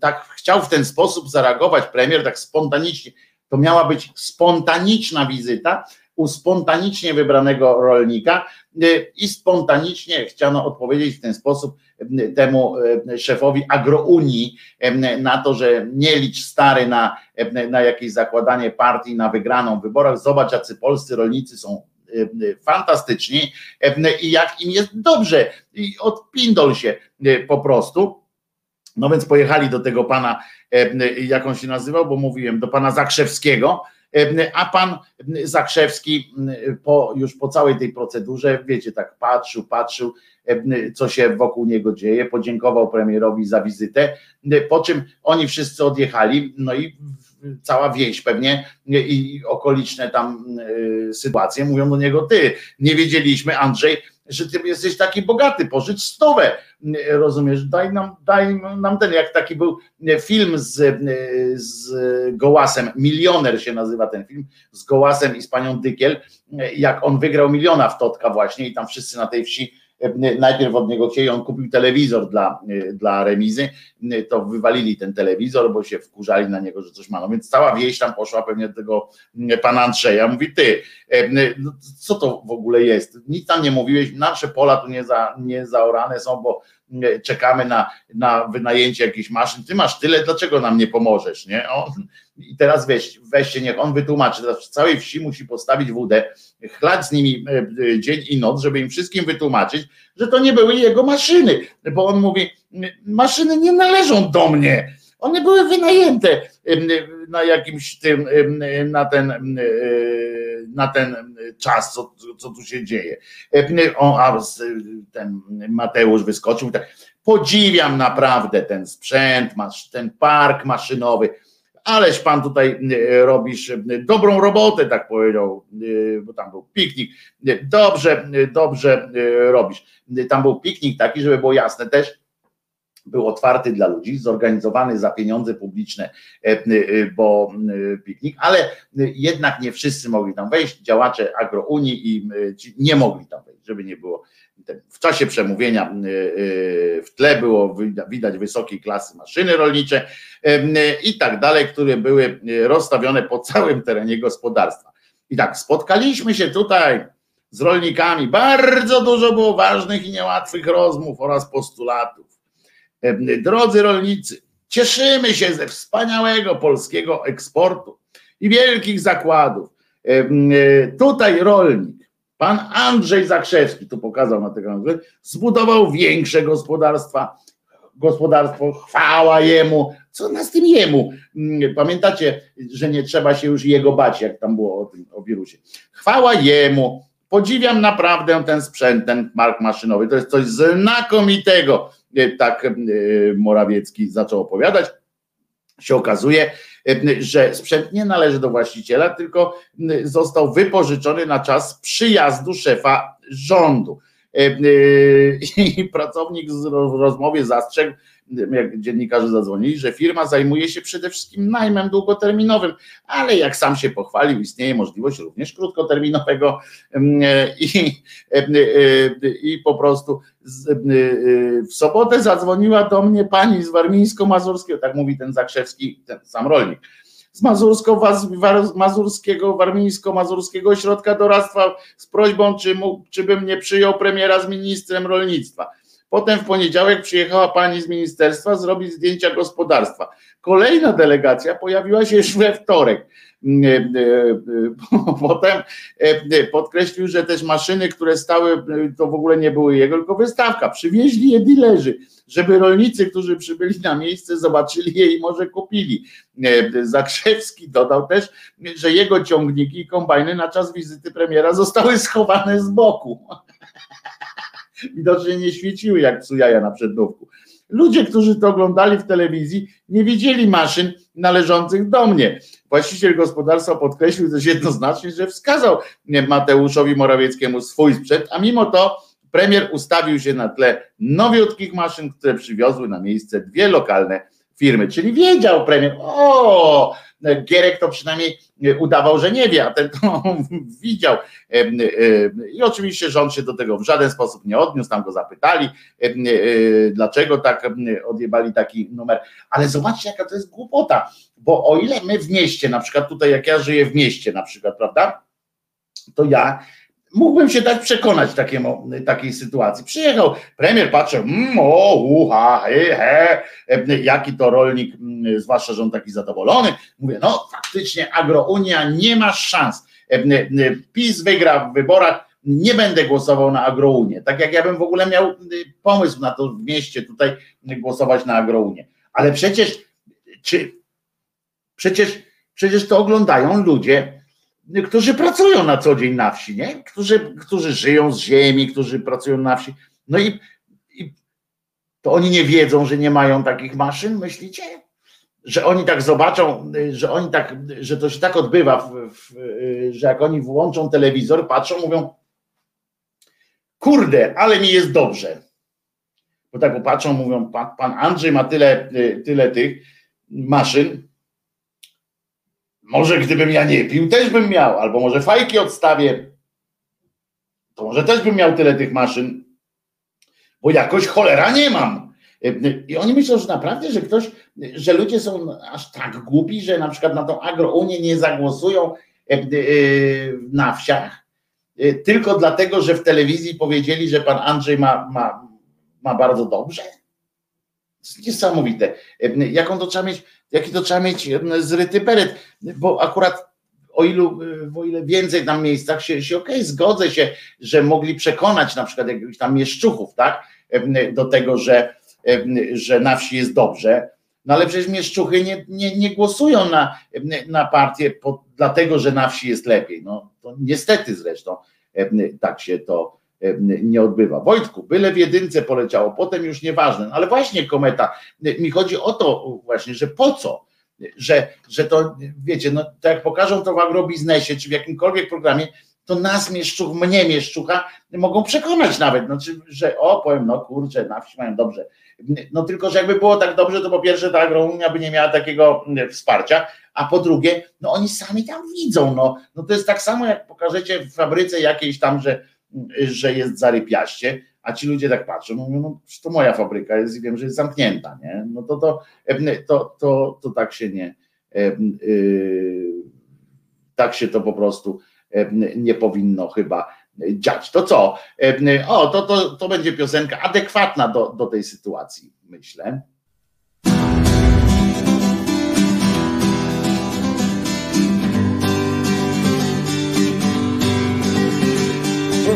tak chciał w ten sposób zareagować premier, tak spontanicznie. To miała być spontaniczna wizyta u spontanicznie wybranego rolnika i spontanicznie chciano odpowiedzieć w ten sposób temu szefowi agrounii na to, że nie licz stary na, na jakieś zakładanie partii na wygraną w wyborach. Zobacz, jacy polscy rolnicy są E, fantastyczni e, i jak im jest dobrze i odpindol się e, po prostu. No więc pojechali do tego pana, jak on się nazywał, bo mówiłem, do pana Zakrzewskiego, a pan Zakrzewski po, już po całej tej procedurze, wiecie, tak patrzył, patrzył, co się wokół niego dzieje, podziękował premierowi za wizytę, po czym oni wszyscy odjechali, no i cała wieś pewnie i okoliczne tam y, sytuacje mówią do niego, ty, nie wiedzieliśmy Andrzej, że ty jesteś taki bogaty, pożycz stówę, rozumiesz, daj nam, daj nam ten, jak taki był film z, z Gołasem, Milioner się nazywa ten film, z Gołasem i z panią Dykiel, jak on wygrał miliona w Totka właśnie i tam wszyscy na tej wsi najpierw od niego chcieli, on kupił telewizor dla, dla remizy, to wywalili ten telewizor, bo się wkurzali na niego, że coś ma. No więc cała wieś tam poszła pewnie do tego pana Andrzeja, mówi ty, no co to w ogóle jest? Nic tam nie mówiłeś, nasze pola tu nie, za, nie zaorane są, bo czekamy na, na wynajęcie jakichś maszyn, ty masz tyle, dlaczego nam nie pomożesz, nie? I teraz weź, weźcie, niech on wytłumaczy, teraz w całej wsi musi postawić wódę, chlać z nimi e, e, dzień i noc, żeby im wszystkim wytłumaczyć, że to nie były jego maszyny, bo on mówi, maszyny nie należą do mnie, one były wynajęte na jakimś tym, na ten, e, na ten czas, co, co tu się dzieje. O, a ten Mateusz wyskoczył. Tak. Podziwiam naprawdę ten sprzęt, masz ten park maszynowy. Ależ pan tutaj robisz dobrą robotę, tak powiedział, bo tam był piknik. Dobrze, dobrze robisz. Tam był piknik taki, żeby było jasne też był otwarty dla ludzi, zorganizowany za pieniądze publiczne, e, e, bo e, piknik, ale jednak nie wszyscy mogli tam wejść, działacze agrounii i nie mogli tam wejść, żeby nie było. W czasie przemówienia w tle było widać wysokiej klasy maszyny rolnicze i tak dalej, które były rozstawione po całym terenie gospodarstwa. I tak, spotkaliśmy się tutaj z rolnikami. Bardzo dużo było ważnych i niełatwych rozmów oraz postulatów Drodzy rolnicy, cieszymy się ze wspaniałego polskiego eksportu i wielkich zakładów. Tutaj rolnik, pan Andrzej Zakrzewski, tu pokazał na tego, zbudował większe gospodarstwa, gospodarstwo, chwała jemu. Co na z tym jemu? Pamiętacie, że nie trzeba się już jego bać, jak tam było o, tym, o wirusie. Chwała jemu. Podziwiam naprawdę ten sprzęt, ten mark maszynowy. To jest coś znakomitego. E, tak e, Morawiecki zaczął opowiadać, się okazuje, e, że sprzęt nie należy do właściciela, tylko został wypożyczony na czas przyjazdu szefa rządu. I (laughs) pracownik w rozmowie zastrzegł, jak dziennikarze zadzwonili, że firma zajmuje się przede wszystkim najmem długoterminowym, ale jak sam się pochwalił, istnieje możliwość również krótkoterminowego i, i po prostu w sobotę zadzwoniła do mnie pani z Warmińsko-Mazurskiego, tak mówi ten Zakrzewski, ten sam rolnik, z Mazurskiego, Warmińsko-Mazurskiego Ośrodka Doradztwa z prośbą, czy, czy bym nie przyjął premiera z ministrem rolnictwa. Potem w poniedziałek przyjechała pani z ministerstwa zrobić zdjęcia gospodarstwa. Kolejna delegacja pojawiła się już we wtorek. Mm, e, e, (laughs) potem e, podkreślił, że też maszyny, które stały, to w ogóle nie były jego, tylko wystawka. Przywieźli je dilerzy, żeby rolnicy, którzy przybyli na miejsce, zobaczyli je i może kupili. Zakrzewski dodał też, że jego ciągniki i kombajny na czas wizyty premiera zostały schowane z boku (laughs) widocznie nie świeciły jak psu jaja na przednówku. Ludzie, którzy to oglądali w telewizji, nie widzieli maszyn należących do mnie. Właściciel gospodarstwa podkreślił też jednoznacznie, że wskazał Mateuszowi Morawieckiemu swój sprzęt, a mimo to premier ustawił się na tle nowiutkich maszyn, które przywiozły na miejsce dwie lokalne firmy. Czyli wiedział premier, o, Gierek to przynajmniej udawał, że nie wie, a ten to (laughs) widział. I oczywiście rząd się do tego w żaden sposób nie odniósł, tam go zapytali, dlaczego tak odjebali taki numer. Ale zobaczcie, jaka to jest głupota, bo o ile my w mieście, na przykład tutaj, jak ja żyję w mieście, na przykład, prawda, to ja mógłbym się dać przekonać takiemu, takiej sytuacji. Przyjechał premier, patrzę, mm, o, he, he, jaki to rolnik, mm, zwłaszcza, że on taki zadowolony. Mówię, no faktycznie Agrounia nie ma szans. PiS wygra w wyborach, nie będę głosował na Agrounię. Tak jak ja bym w ogóle miał pomysł na to w mieście tutaj głosować na Agrounię. Ale przecież, czy, przecież, przecież to oglądają ludzie, którzy pracują na co dzień na wsi, nie? Którzy, którzy żyją z ziemi, którzy pracują na wsi. No i, i to oni nie wiedzą, że nie mają takich maszyn, myślicie? Że oni tak zobaczą, że oni tak, że to się tak odbywa, w, w, że jak oni włączą telewizor, patrzą, mówią, kurde, ale mi jest dobrze. Bo tak popatrzą, mówią, pan, pan Andrzej ma tyle, tyle tych maszyn, może gdybym ja nie pił, też bym miał, albo może fajki odstawię, to może też bym miał tyle tych maszyn, bo jakoś cholera nie mam. I oni myślą, że naprawdę, że ktoś, że ludzie są aż tak głupi, że na przykład na tą agrounię nie zagłosują e, e, na wsiach, e, tylko dlatego, że w telewizji powiedzieli, że pan Andrzej ma, ma, ma bardzo dobrze. To jest niesamowite. Jaką to trzeba mieć, jaki to trzeba mieć zryty beret, bo akurat o ilu, o ile więcej tam miejscach się, się okej, okay, zgodzę się, że mogli przekonać na przykład jakichś tam mieszczuchów, tak, do tego, że, że na wsi jest dobrze, no ale przecież mieszczuchy nie, nie, nie głosują na, na partię po, dlatego, że na wsi jest lepiej. No to niestety zresztą tak się to nie odbywa. Wojtku, byle w jedynce poleciało, potem już nieważne. No ale właśnie kometa, mi chodzi o to właśnie, że po co? Że, że to, wiecie, no tak jak pokażą to w agrobiznesie, czy w jakimkolwiek programie, to nas mieszczuch, mnie mieszczucha mogą przekonać nawet, znaczy, że o, powiem, no kurczę, na wsi mają dobrze. No tylko, że jakby było tak dobrze, to po pierwsze ta agrounia by nie miała takiego wsparcia, a po drugie, no oni sami tam widzą, no, no to jest tak samo, jak pokażecie w fabryce jakiejś tam, że że jest zarypiaście, a ci ludzie tak patrzą, mówią, no to moja fabryka jest i wiem, że jest zamknięta, nie? No to to, to, to, to tak się nie y, tak się to po prostu nie powinno chyba dziać. To co? O, to, to, to będzie piosenka adekwatna do, do tej sytuacji, myślę.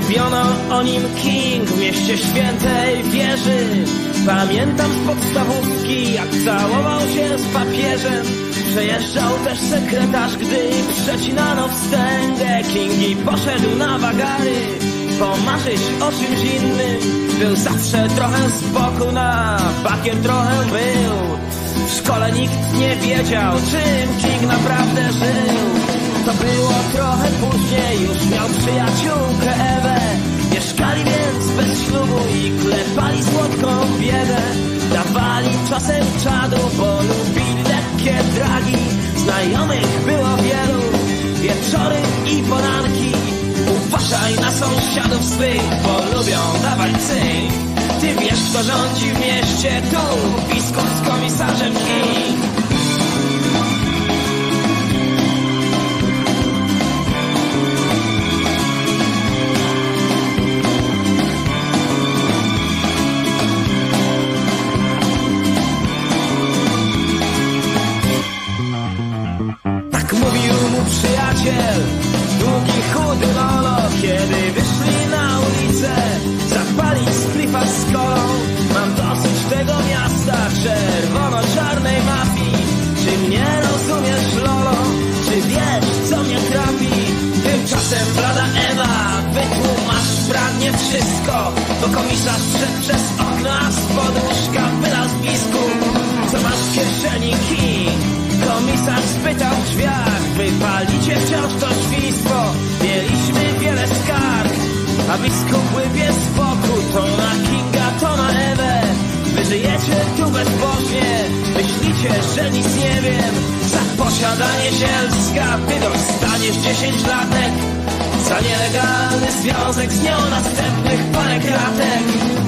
Mówiono o nim King w mieście świętej wieży. Pamiętam z podstawówki jak całował się z papieżem. Przejeżdżał też sekretarz, gdy przecinano wstęgę. King i poszedł na wagary Pomarzyć o czymś innym. Był zawsze trochę z boku na bakiem trochę był. W szkole nikt nie wiedział czym King naprawdę żył to było trochę później, już miał przyjaciółkę Ewę. Mieszkali więc bez ślubu i klepali słodką biedę. Dawali czasem czadu, bo lubili lekkie dragi. Znajomych było wielu, wieczory i poranki. Uważaj na sąsiadów swych, bo lubią dawać cynk Ty wiesz kto rządzi w mieście, tu biskup z komisarzem King przyjaciel Długi, chudy lolo Kiedy wyszli na ulicę Zapalić splifa z kolą Mam dosyć tego miasta Czerwono-czarnej mafii Czy mnie rozumiesz lolo? Czy wiesz co mnie trafi? Tymczasem blada Ewa Wytłumacz pragnie wszystko Bo komisarz wszedł przez okno A z poduszka A biskup łypie z boku To na Kinga, to na Ewę. Wy żyjecie tu bezbożnie Myślicie, że nic nie wiem. Za posiadanie zielska Ty dostaniesz 10 latek. Za nielegalny związek z nią Następnych parę kratek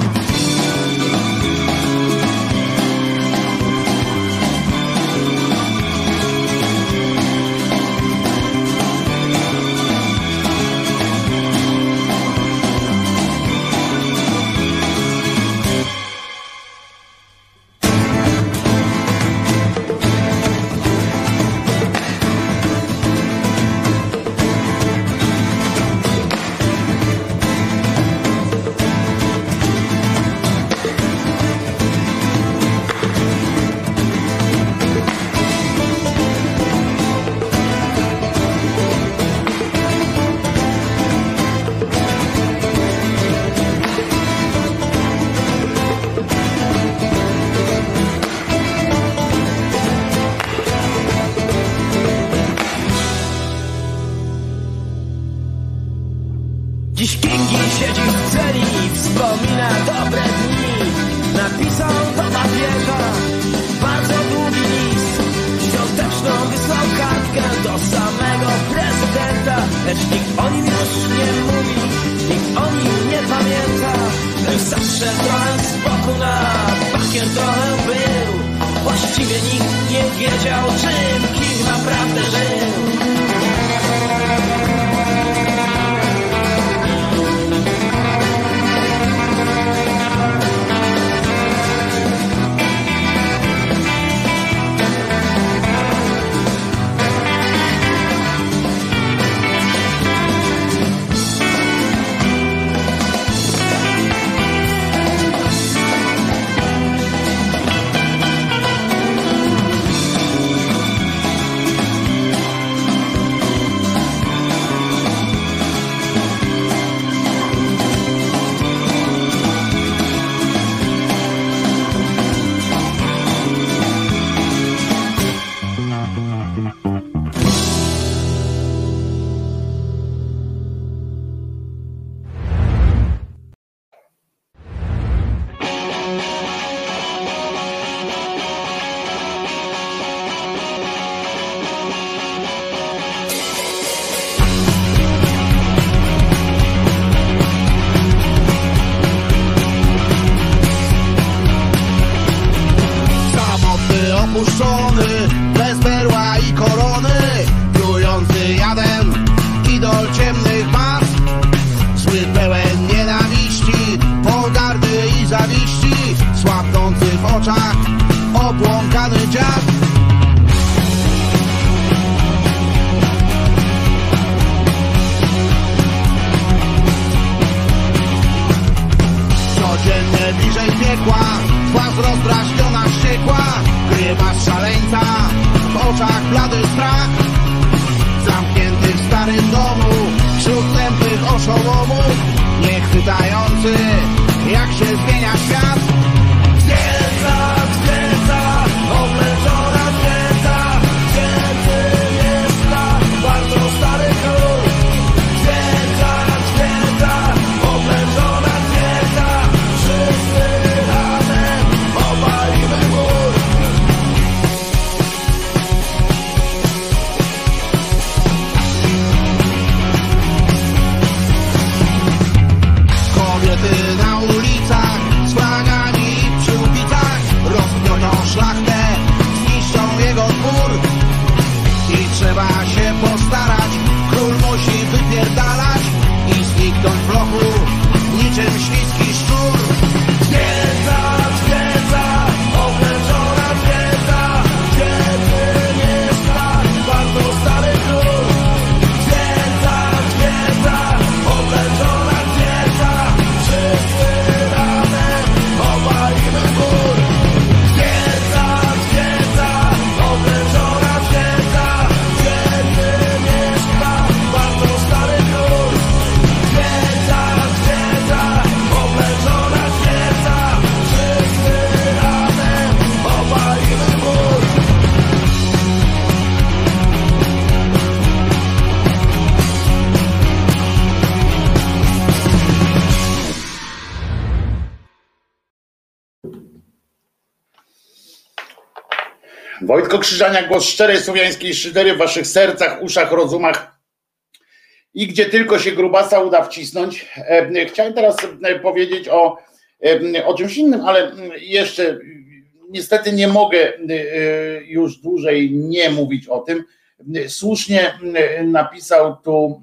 krzyżania głos szczerej słowiańskiej szydery w waszych sercach, uszach, rozumach i gdzie tylko się grubasa uda wcisnąć. E, chciałem teraz e, powiedzieć o, e, o czymś innym, ale jeszcze niestety nie mogę już dłużej nie mówić o tym. Słusznie napisał tu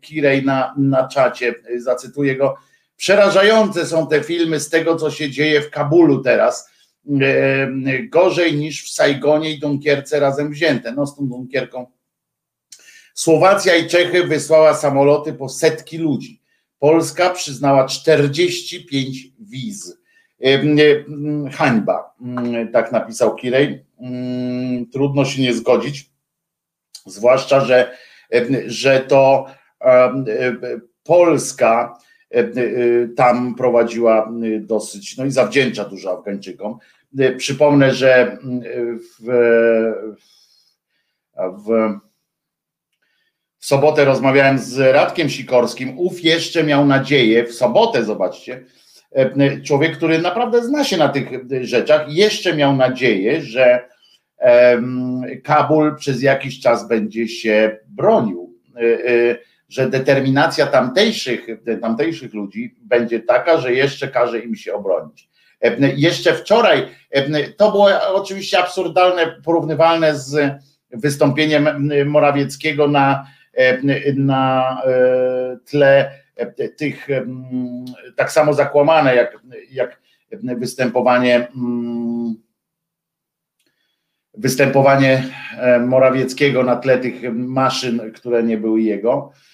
Kirej na, na czacie, zacytuję go. Przerażające są te filmy z tego, co się dzieje w Kabulu teraz E, e, gorzej niż w Saigonie i Dunkierce razem wzięte. No z tą Dunkierką. Słowacja i Czechy wysłała samoloty po setki ludzi. Polska przyznała 45 wiz. E, hańba, tak napisał Kirej. Trudno się nie zgodzić, zwłaszcza, że, że to Polska E, e, tam prowadziła e, dosyć, no i zawdzięcza dużo Afgańczykom. Przypomnę, że mm, w, w, w sobotę rozmawiałem z Radkiem Sikorskim. Uf, jeszcze miał nadzieję, w sobotę, zobaczcie, człowiek, który naprawdę zna się na tych rzeczach, jeszcze miał nadzieję, że Kabul przez jakiś czas będzie się bronił że determinacja tamtejszych, tamtejszych ludzi będzie taka, że jeszcze każe im się obronić. Jeszcze wczoraj, to było oczywiście absurdalne, porównywalne z wystąpieniem Morawieckiego na, na e, tle tych tak samo zakłamane jak, jak występowanie występowanie e, Morawieckiego na tle tych maszyn, które nie były jego, e,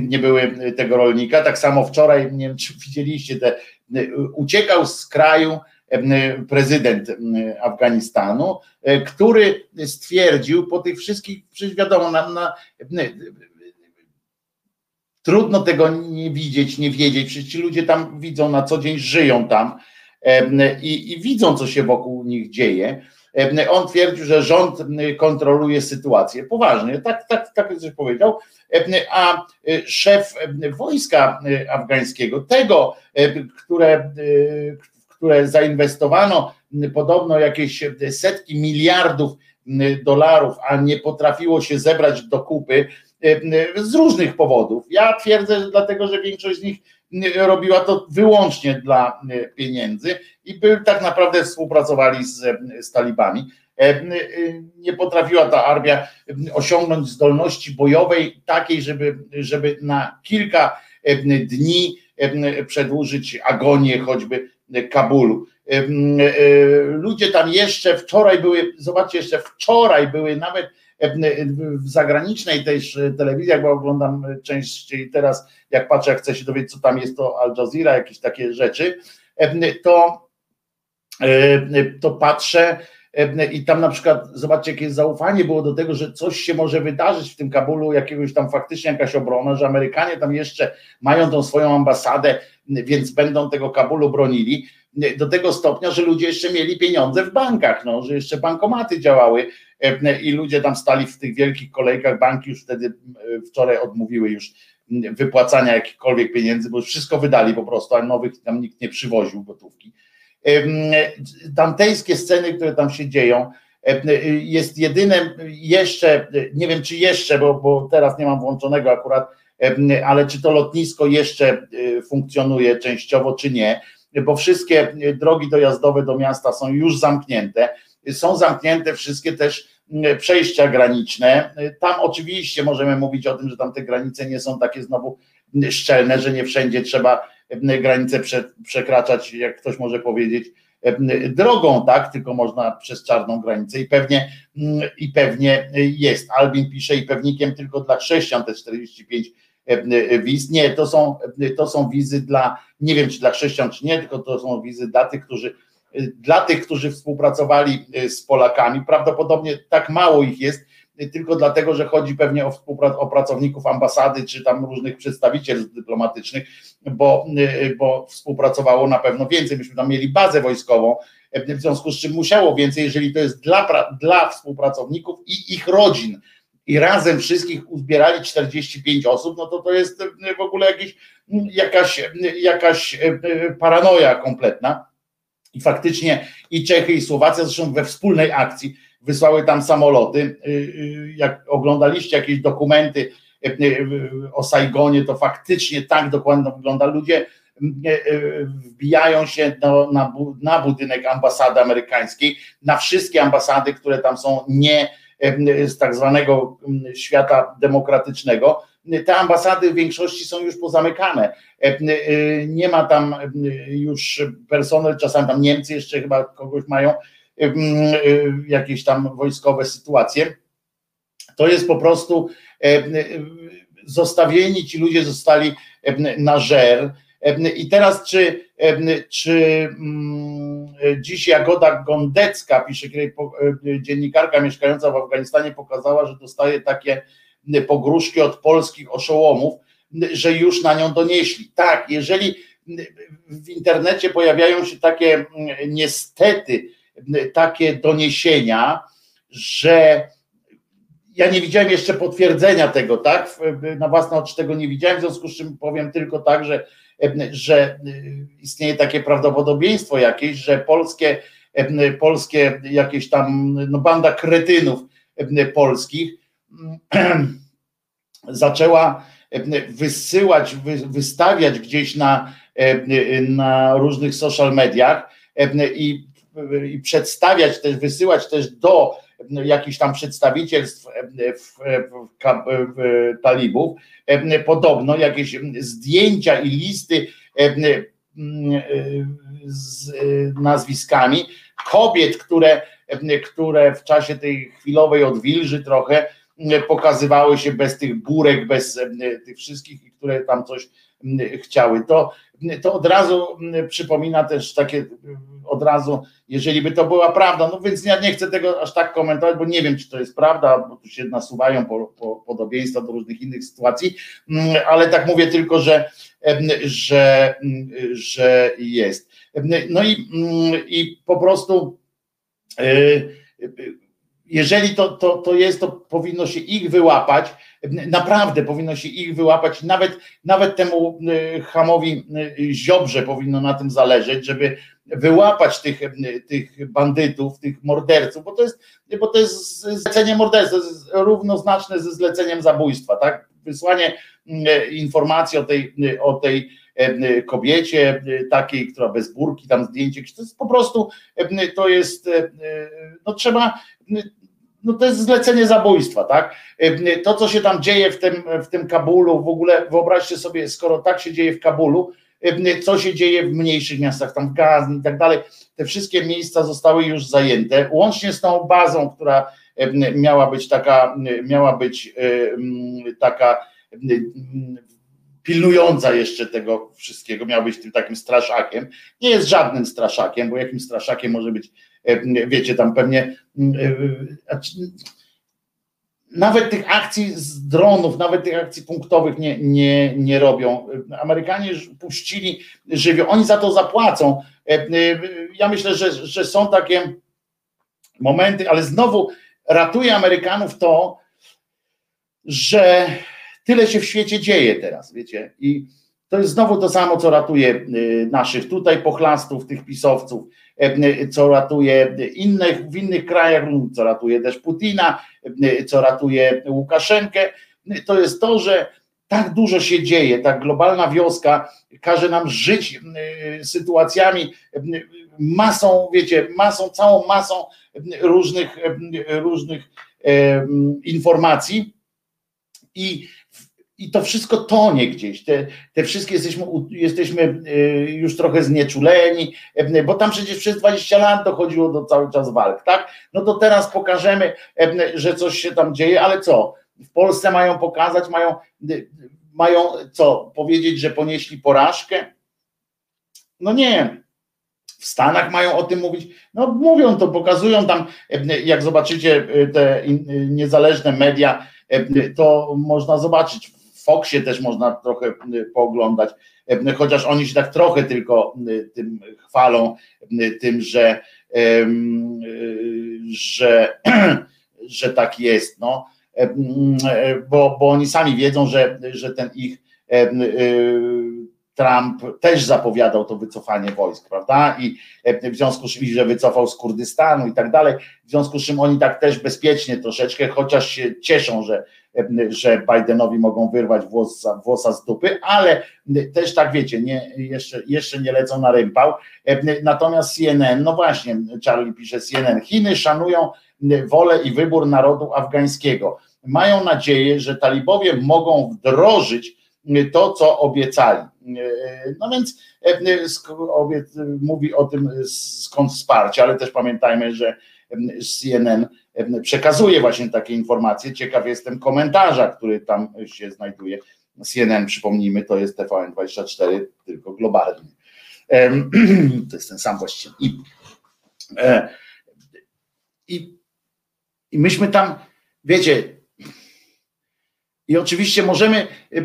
nie były tego rolnika. Tak samo wczoraj, nie wiem czy widzieliście, te, uciekał z kraju e, prezydent Afganistanu, który stwierdził po tych wszystkich, przecież wiadomo, na, na, trudno tego nie widzieć, nie wiedzieć, przecież ci ludzie tam widzą na co dzień, żyją tam i, i widzą, co się wokół nich dzieje on twierdził, że rząd kontroluje sytuację. Poważnie, tak, tak, tak coś powiedział. A szef wojska afgańskiego, tego, które, które zainwestowano podobno jakieś setki miliardów dolarów, a nie potrafiło się zebrać do kupy z różnych powodów. Ja twierdzę, że dlatego, że większość z nich robiła to wyłącznie dla e, pieniędzy i by tak naprawdę współpracowali z, z talibami. E, e, nie potrafiła ta armia osiągnąć zdolności bojowej takiej, żeby, żeby na kilka dni przedłużyć agonię choćby Kabulu. Ludzie tam jeszcze wczoraj były, zobaczcie, jeszcze wczoraj były nawet w zagranicznej też telewizji, bo oglądam częściej teraz, jak patrzę, jak chcę się dowiedzieć, co tam jest, to Al Jazeera, jakieś takie rzeczy, to, to patrzę i tam na przykład, zobaczcie, jakie zaufanie było do tego, że coś się może wydarzyć w tym Kabulu, jakiegoś tam faktycznie jakaś obrona, że Amerykanie tam jeszcze mają tą swoją ambasadę, więc będą tego Kabulu bronili do tego stopnia, że ludzie jeszcze mieli pieniądze w bankach, no, że jeszcze bankomaty działały. e, i ludzie tam stali w tych wielkich kolejkach, banki już wtedy e, wczoraj odmówiły już wypłacania jakichkolwiek pieniędzy, bo już wszystko wydali po prostu, a nowych tam nikt nie przywoził gotówki. Tamtejskie sceny, które tam się dzieją, jest jedynym jeszcze, nie wiem czy jeszcze, bo, bo teraz nie mam włączonego akurat, ale czy to lotnisko jeszcze e, funkcjonuje częściowo, czy nie bo wszystkie drogi dojazdowe do miasta są już zamknięte. Są zamknięte wszystkie też mm, przejścia graniczne. Tam oczywiście możemy mówić o tym, że tam te granice nie są takie znowu szczelne, że nie wszędzie trzeba mm, granice przekraczać, jak ktoś może powiedzieć, mm, drogą, tak, tylko można przez czarną granicę i pewnie i pewnie jest. Albin pisze i pewnikiem tylko dla chrześcijan te 45 wiz. Nie, to są, to są wizy dla, nie wiem czy dla chrześcijan czy nie, tylko to są wizy dla tych, którzy dla tych, którzy współpracowali z Polakami, prawdopodobnie tak mało ich jest, tylko dlatego, że chodzi pewnie o, o pracowników ambasady czy tam różnych przedstawicielstw dyplomatycznych, bo, bo współpracowało na pewno więcej. Myśmy tam mieli bazę wojskową, w związku z czym musiało więcej, jeżeli to jest dla, dla współpracowników i ich rodzin i razem wszystkich uzbierali 45 osób, no to to jest w ogóle jakiś, jakaś, jakaś e, paranoja kompletna. I faktycznie i Czechy, i Słowacja, zresztą we wspólnej akcji wysłały tam samoloty. E, jak oglądaliście jakieś dokumenty o Saigonie, to faktycznie tak dokładnie wygląda. Ludzie wbijają się do, na, na budynek ambasady amerykańskiej, na wszystkie ambasady, które tam są nie z tak zwanego świata demokratycznego, te ambasady w większości są już pozamykane. Nie ma tam już personel, czasami tam Niemcy jeszcze chyba kogoś mają, jakieś tam wojskowe sytuacje. To jest po prostu zostawieni, ci ludzie zostali na żer i teraz, czy, czy mm, dziś Jagoda Gondecka, pisze dziennikarka mieszkająca w Afganistanie, pokazała, że dostaje takie pogróżki od polskich oszołomów, że już na nią donieśli. Tak, jeżeli w internecie pojawiają się takie niestety takie doniesienia, że ja nie widziałem jeszcze potwierdzenia tego, tak? Na własne oczy tego nie widziałem, w związku z czym powiem tylko tak, że, że istnieje takie prawdopodobieństwo jakieś, że polskie, polskie jakieś tam no banda kretynów polskich (clears throat) zaczęła wysyłać, wystawiać gdzieś na, na różnych social mediach i, i przedstawiać też, wysyłać też do jakichś tam przedstawicielstw w, w, w, talibów, podobno jakieś zdjęcia i listy z nazwiskami kobiet, które, które w czasie tej chwilowej odwilży trochę pokazywały się bez tych burek, bez tych wszystkich, które tam coś chciały. To, to od razu przypomina też takie, od razu, jeżeli by to była prawda, no więc ja nie chcę tego aż tak komentować, bo nie wiem, czy to jest prawda, bo tu się nasuwają po, po, podobieństwa do różnych innych sytuacji, ale tak mówię tylko, że, że, że jest. No i, i po prostu jeżeli to, to, to jest, to powinno się ich wyłapać, naprawdę powinno się ich wyłapać, nawet, nawet temu y, hamowi y, Ziobrze powinno na tym zależeć, żeby wyłapać tych, y, tych bandytów, tych morderców, bo to jest, bo to jest zlecenie morderstwa, to jest równoznaczne ze zleceniem zabójstwa, tak? Wysłanie informacji o tej, o tej kobiecie takiej, która bez burki, tam zdjęcie, to jest po prostu, to jest, no trzeba no to jest zlecenie zabójstwa, tak? To, co się tam dzieje w tym, w tym Kabulu, w ogóle wyobraźcie sobie, skoro tak się dzieje w Kabulu, co się dzieje w mniejszych miastach, tam w Gazni i tak dalej, te wszystkie miejsca zostały już zajęte, łącznie z tą bazą, która miała być taka, miała być taka pilnująca jeszcze tego wszystkiego, miał być tym takim straszakiem. Nie jest żadnym straszakiem, bo jakim straszakiem może być wiecie, tam pewnie e, e, nawet tych akcji z dronów, nawet tych akcji punktowych nie, nie, nie robią. Amerykanie puścili żywioł, oni za to zapłacą. Ja myślę, że, że są takie momenty, ale znowu ratuje Amerykanów to, że tyle się w świecie dzieje teraz, wiecie, i to jest znowu to samo, co ratuje naszych tutaj pochlastów, tych pisowców, co ratuje innych, w innych krajach, co ratuje też Putina, co ratuje Łukaszenkę, to jest to, że tak dużo się dzieje, ta globalna wioska każe nam żyć sytuacjami, masą, wiecie, masą, całą masą różnych, różnych informacji. I i to wszystko tonie gdzieś. Te, te wszystkie jesteśmy, jesteśmy y, już trochę znieczuleni, y, bo tam przecież przez 20 lat dochodziło do cały czas walk, tak? No to teraz pokażemy, y, że coś się tam dzieje, ale co? W Polsce mają pokazać, mają, mają co? Powiedzieć, że ponieśli porażkę? No nie. W Stanach mają o tym mówić, no mówią to, pokazują tam, jak zobaczycie te niezależne media, to można zobaczyć Foxie też można trochę y, pooglądać, y, chociaż oni się tak trochę tylko y, tym chwalą, tym, że, że, (clears throat) że tak jest, no, bo, bo oni sami wiedzą, że, że ten ich Trump też zapowiadał to wycofanie wojsk, prawda? I w związku z czym, że wycofał z Kurdystanu i tak dalej, w związku z czym oni tak też bezpiecznie troszeczkę, chociaż się cieszą, że, że Bidenowi mogą wyrwać włosa, z dupy, ale też tak wiecie, nie, jeszcze, jeszcze nie lecą na rympał. Natomiast CNN, no właśnie, Charlie pisze CNN, Chiny szanują wolę i wybór narodu afgańskiego. Mają nadzieję, że talibowie mogą wdrożyć to, co obiecali. No więc mówi o tym skąd wsparcie, ale też pamiętajmy, że CNN przekazuje właśnie takie informacje. Ciekaw jestem komentarza, który tam się znajduje. CNN, przypomnijmy, to jest TVN24, tylko globalny. (clears throat) To jest ten sam właściciel. I, e, i, I myśmy tam, wiecie, i oczywiście możemy e,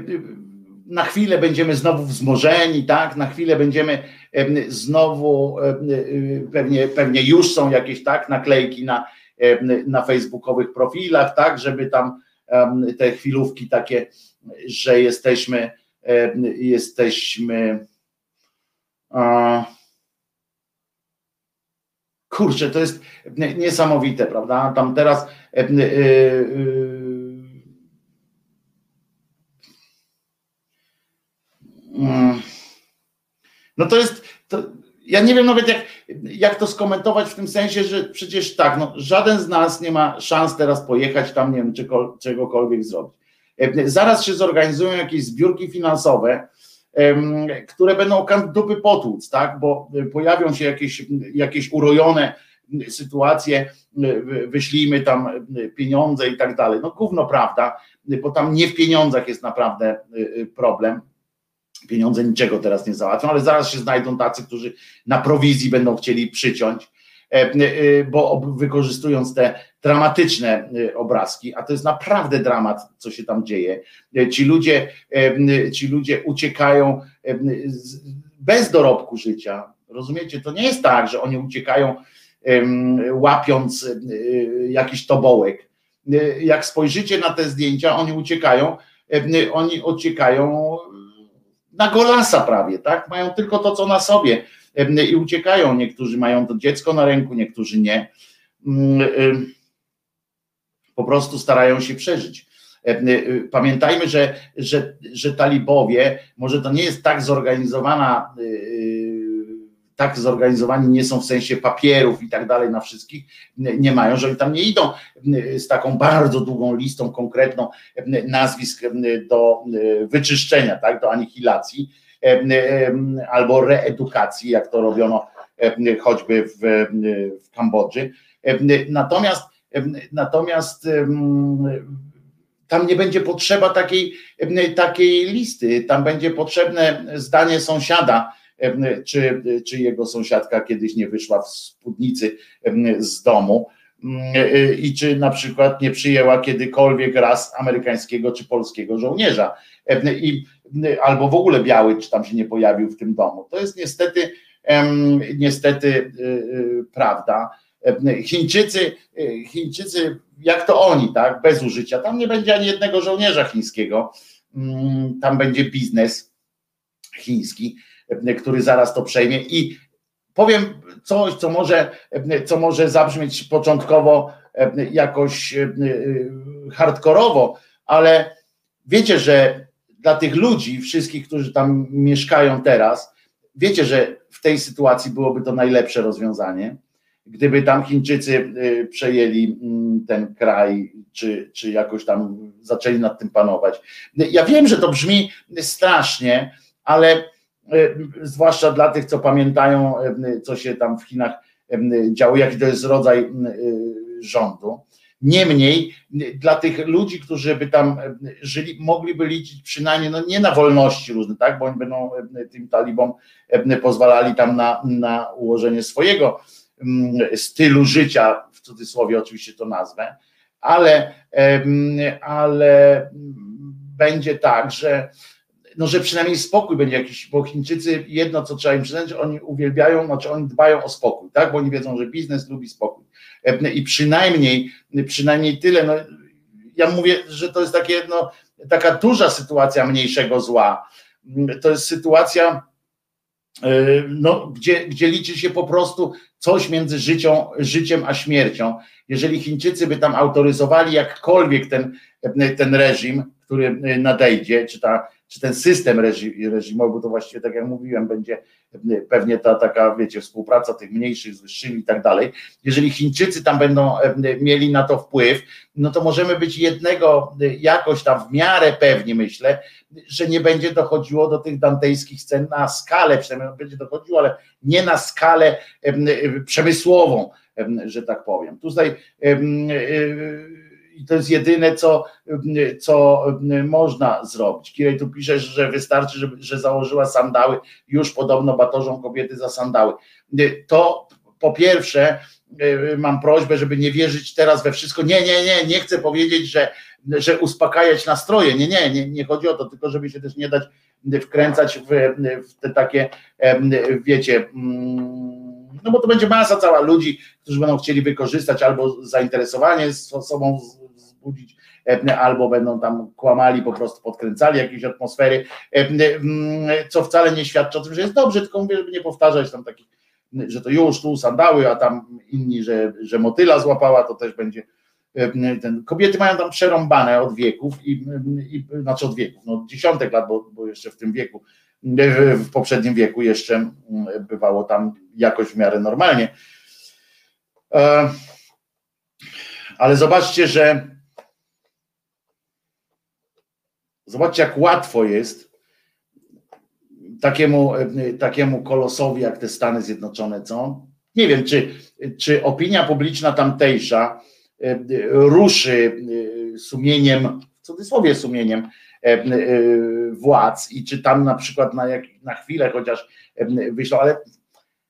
na chwilę będziemy znowu wzmożeni, tak? Na chwilę będziemy znowu pewnie, pewnie już są jakieś tak naklejki na na facebookowych profilach, tak, żeby tam te chwilówki takie, że jesteśmy, jesteśmy kurczę, to jest niesamowite, prawda? Tam teraz e, e, mm, no to jest, to, ja nie wiem nawet jak, jak to skomentować w tym sensie, że przecież tak, no, żaden z nas nie ma szans teraz pojechać tam, nie wiem, czego, czegokolwiek zrobić. E, zaraz się zorganizują jakieś zbiórki finansowe, które będą dupy potłuc, tak? bo pojawią się jakieś, jakieś urojone sytuacje, wyślijmy tam pieniądze i tak dalej. No gówno prawda, bo tam nie w pieniądzach jest naprawdę problem. Pieniądze niczego teraz nie załatwią, ale zaraz się znajdą tacy, którzy na prowizji będą chcieli przyciąć, bo wykorzystując te dramatyczne y, obrazki, a to jest naprawdę dramat, co się tam dzieje. Ci ludzie, ci ludzie uciekają bez dorobku życia. Rozumiecie? To nie jest tak, że oni uciekają łapiąc jakiś tobołek. Jak spojrzycie na te zdjęcia, oni uciekają, oni uciekają na golasa prawie, tak? Mają tylko to, co na sobie i uciekają. Niektórzy mają to dziecko na ręku, niektórzy nie mm, po prostu starają się przeżyć. E, e, pamiętajmy, że, że, że talibowie, może to nie jest tak zorganizowana, e, tak zorganizowani nie są w sensie papierów i tak dalej na wszystkich, nie mają, że oni tam nie idą z taką bardzo długą listą konkretną nazwisk do wyczyszczenia, tak, do anihilacji albo reedukacji, jak to robiono choćby w, w Kambodży. Natomiast Natomiast tam nie będzie potrzeba takiej, takiej listy, tam będzie potrzebne zdanie sąsiada, czy, czy jego sąsiadka kiedyś nie wyszła w spódnicy z domu i czy na przykład nie przyjęła kiedykolwiek raz amerykańskiego czy polskiego żołnierza i albo w ogóle biały, czy tam się nie pojawił w tym domu. To jest niestety niestety y, prawda. Chińczycy, Chińczycy, jak to oni, tak, bez użycia, tam nie będzie ani jednego żołnierza chińskiego, mm, tam będzie biznes chiński, który zaraz to przejmie i powiem coś, co może, co może zabrzmieć początkowo jakoś hardkorowo, ale wiecie, że dla tych ludzi, wszystkich, którzy tam mieszkają teraz, wiecie, że w tej sytuacji byłoby to najlepsze rozwiązanie gdyby tam Chińczycy przejęli mm, ten kraj, czy, czy jakoś tam zaczęli nad tym panować. Ja wiem, że to brzmi strasznie, ale zwłaszcza dla tych, co pamiętają, y, co się tam w Chinach działo, jaki to jest rodzaj rządu. Niemniej dla tych ludzi, którzy by tam żyli, mogliby liczyć przynajmniej, no nie na wolności różne, tak, bo oni będą tym talibom pozwalali tam na, na ułożenie swojego Mm, stylu życia, w cudzysłowie oczywiście to nazwę, ale, ale będzie tak, że, no, że przynajmniej spokój będzie jakiś, bo Chińczycy jedno, co trzeba im przyznać, oni uwielbiają, znaczy oni dbają o spokój, tak, bo oni wiedzą, że biznes lubi spokój. I przynajmniej, przynajmniej tyle, no, ja mówię, że to jest takie, no, taka duża sytuacja mniejszego zła. To jest sytuacja, E, no, gdzie, gdzie liczy się po prostu coś między życią, życiem a śmiercią. Jeżeli Chińczycy by tam autoryzowali jakkolwiek ten, ten reżim, który nadejdzie, czy, ta, czy ten system reżimowy, to właściwie tak jak mówiłem, będzie pewnie ta taka, wiecie, współpraca tych mniejszych z wyższymi i tak dalej. Jeżeli Chińczycy tam będą mieli na to wpływ, no to możemy być jednego jakoś tam w miarę pewni, myślę, że nie będzie dochodziło do tych dantejskich scen na skalę, przynajmniej będzie dochodziło, ale nie na skalę przemysłową, że tak powiem. Tutaj e, i to jest jedyne, co, co można zrobić. Kirej tu pisze, że wystarczy, że, że założyła sandały, już podobno batorzą kobiety za sandały. To po pierwsze, mam prośbę, żeby nie wierzyć teraz we wszystko. Nie, nie, nie, nie chcę powiedzieć, że, że uspokajać nastroje. Nie, nie, nie, nie chodzi o to, tylko żeby się też nie dać wkręcać w, w te takie, wiecie, mm, no bo to będzie masa cała ludzi, którzy będą chcieli wykorzystać albo zainteresowanie sobą wzbudzić, albo będą tam kłamali, po prostu podkręcali jakieś atmosfery, co wcale nie świadczy o tym, że jest dobrze, tylko mówię, żeby nie powtarzać tam takich, że to już tu sandały, a tam inni, że, że motyla złapała, to też będzie ten, kobiety mają tam przerąbane od wieków, i, i, znaczy od wieków, no dziesiątek lat, bo, bo jeszcze w tym wieku, w poprzednim wieku jeszcze bywało tam jakoś w miarę normalnie. E, ale zobaczcie, że zobaczcie, jak łatwo jest takiemu, takiemu kolosowi jak te Stany Zjednoczone, co? Nie wiem, czy, czy opinia publiczna tamtejsza E, ruszy e, sumieniem, w cudzysłowie sumieniem e, władz i czy tam na przykład na, jak, na chwilę chociaż wyślą, ale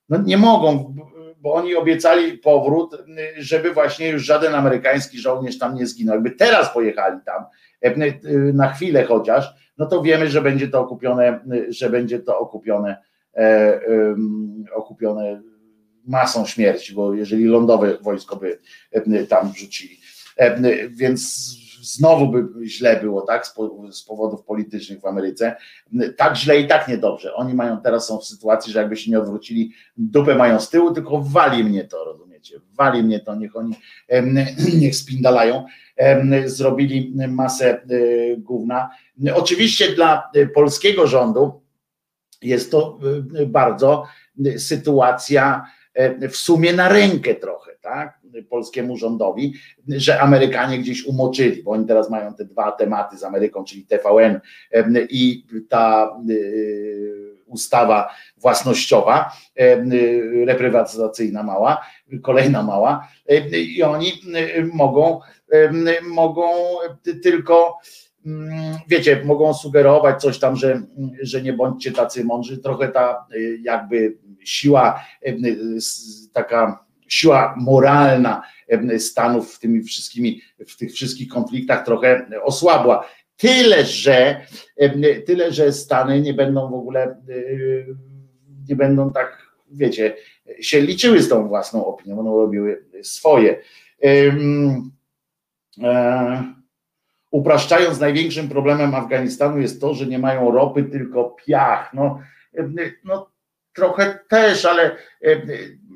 no nie mogą, bo oni obiecali powrót, żeby właśnie już żaden amerykański żołnierz tam nie zginął. Jakby teraz pojechali tam na chwilę chociaż, no to wiemy, że będzie to okupione, że będzie to okupione, okupione masą śmierci, bo jeżeli lądowe wojsko by e, tam wrzucili. E, więc znowu by źle było, tak, z powodów politycznych w Ameryce. Tak źle i tak niedobrze. Oni mają teraz są w sytuacji, że jakby się nie odwrócili, dupę mają z tyłu, tylko wali mnie to, rozumiecie? Wali mnie to, niech oni (clears throat) niech spindalają. Zrobili masę e, gówna. Oczywiście dla polskiego rządu jest to bardzo sytuacja E, w sumie na rękę trochę, tak, polskiemu rządowi, że Amerykanie gdzieś umoczyli, bo oni teraz mają te dwa tematy z Ameryką, czyli TVN e, i ta e, ustawa własnościowa, reprywatyzacyjna mała, kolejna mała i oni mogą, mogą tylko wiecie, mogą sugerować coś tam, że, że nie bądźcie tacy mądrzy, trochę ta jakby siła taka siła moralna Stanów w tymi wszystkimi, w tych wszystkich konfliktach trochę osłabła. Tyle, że tyle, że Stany nie będą w ogóle nie będą tak, wiecie, się liczyły z tą własną opinią, będą robiły swoje. E, upraszczając, największym problemem Afganistanu jest to, że nie mają ropy, tylko piach. No, no trochę też, ale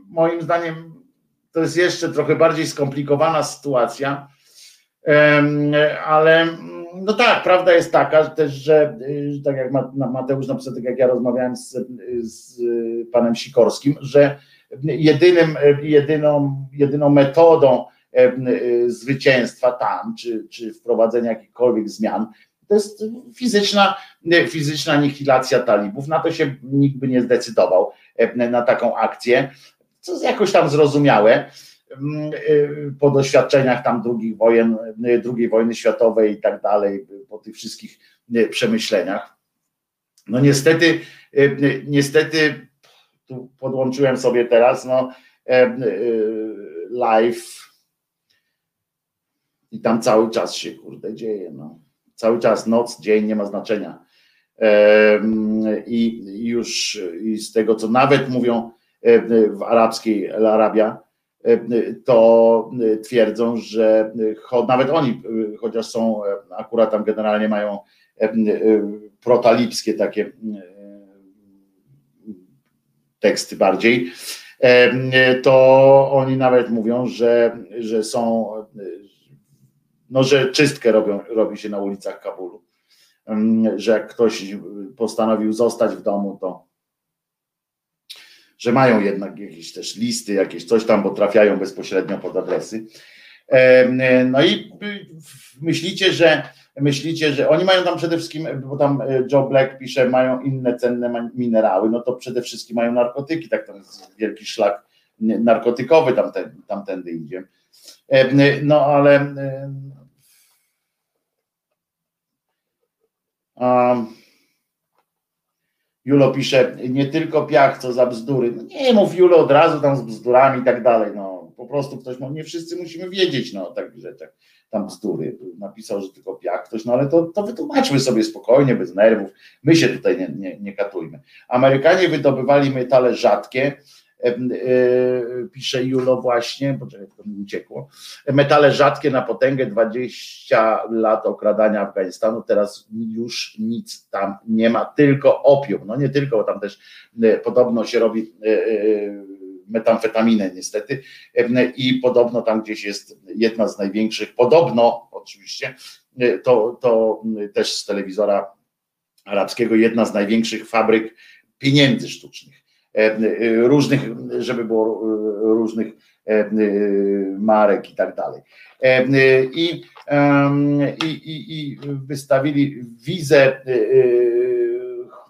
moim zdaniem to jest jeszcze trochę bardziej skomplikowana sytuacja. Ale no tak, prawda jest taka też, że tak jak Mateusz napisał, tak jak ja rozmawiałem z, z panem Sikorskim, że jedynym, jedyną, jedyną metodą zwycięstwa tam, czy, czy wprowadzenia jakichkolwiek zmian, to jest fizyczna, fizyczna anihilacja talibów. Na to się nikt by nie zdecydował, na taką akcję, co jest jakoś tam zrozumiałe po doświadczeniach tam drugich wojen, e, drugiej wojny światowej i tak dalej, po tych wszystkich przemyśleniach. No niestety, niestety, tu podłączyłem sobie teraz, no live i tam cały czas się kurde dzieje, no cały czas noc, dzień, nie ma znaczenia. I już i z tego, co nawet mówią w arabskiej Arabia, to twierdzą, że nawet oni, chociaż są akurat tam generalnie mają protalipskie takie teksty bardziej, to oni nawet mówią, że, że są, no, że czystkę robią, robi się na ulicach Kabulu. Że jak ktoś postanowił zostać w domu, to że mają jednak jakieś też listy, jakieś coś tam, bo trafiają bezpośrednio pod adresy. No i myślicie, że myślicie, że oni mają tam przede wszystkim, bo tam e, Joe Black pisze, mają inne cenne minerały, no to przede wszystkim mają narkotyki, tak to jest wielki szlak narkotykowy tamten, tamtędy idzie. No ale Julo pisze, nie tylko piach, co za bzdury. No nie mów Julo od razu tam z bzdurami i tak dalej. No, po prostu ktoś, no nie wszyscy musimy wiedzieć no, o takich rzeczach. Tam bzdury. Napisał, że tylko piach ktoś, no ale to, to wytłumaczmy sobie spokojnie, bez nerwów. My się tutaj nie, nie, nie katujmy. Amerykanie wydobywali metale rzadkie, pisze Julo właśnie, poczekaj, to mi uciekło. Metale rzadkie na potęgę, 20 lat okradania Afganistanu, teraz już nic tam nie ma, tylko opium. No nie tylko, bo tam też podobno się robi metamfetaminę niestety i podobno tam gdzieś jest jedna z największych, podobno oczywiście, to, to też z telewizora arabskiego jedna z największych fabryk pieniędzy sztucznych, różnych, żeby było różnych marek i tak dalej. I, i, i wystawili wizę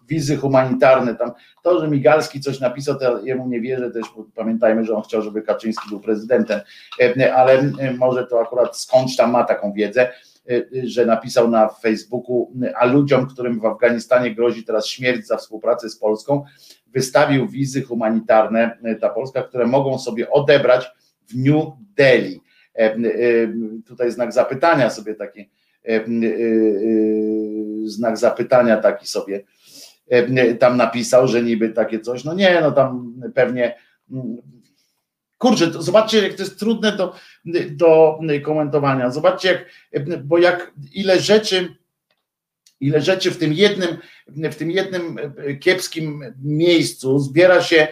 wizy humanitarne. Tam to, że Migalski coś napisał, to jemu nie wierzę, też pamiętajmy, że on chciał, żeby Kaczyński był prezydentem, e, ale może to akurat skądś tam ma taką wiedzę, e, że napisał na Facebooku, a ludziom, którym w Afganistanie grozi teraz śmierć za współpracę z Polską, wystawił wizy humanitarne e, ta Polska, które mogą sobie odebrać w New Delhi. Tutaj znak zapytania sobie taki, znak zapytania taki sobie E, tam napisał, że niby takie coś, no nie, no tam pewnie kurczę, zobaczcie jak to jest trudne do, do komentowania, zobaczcie jak, bo jak ile rzeczy ile rzeczy w tym jednym w tym jednym kiepskim miejscu zbiera się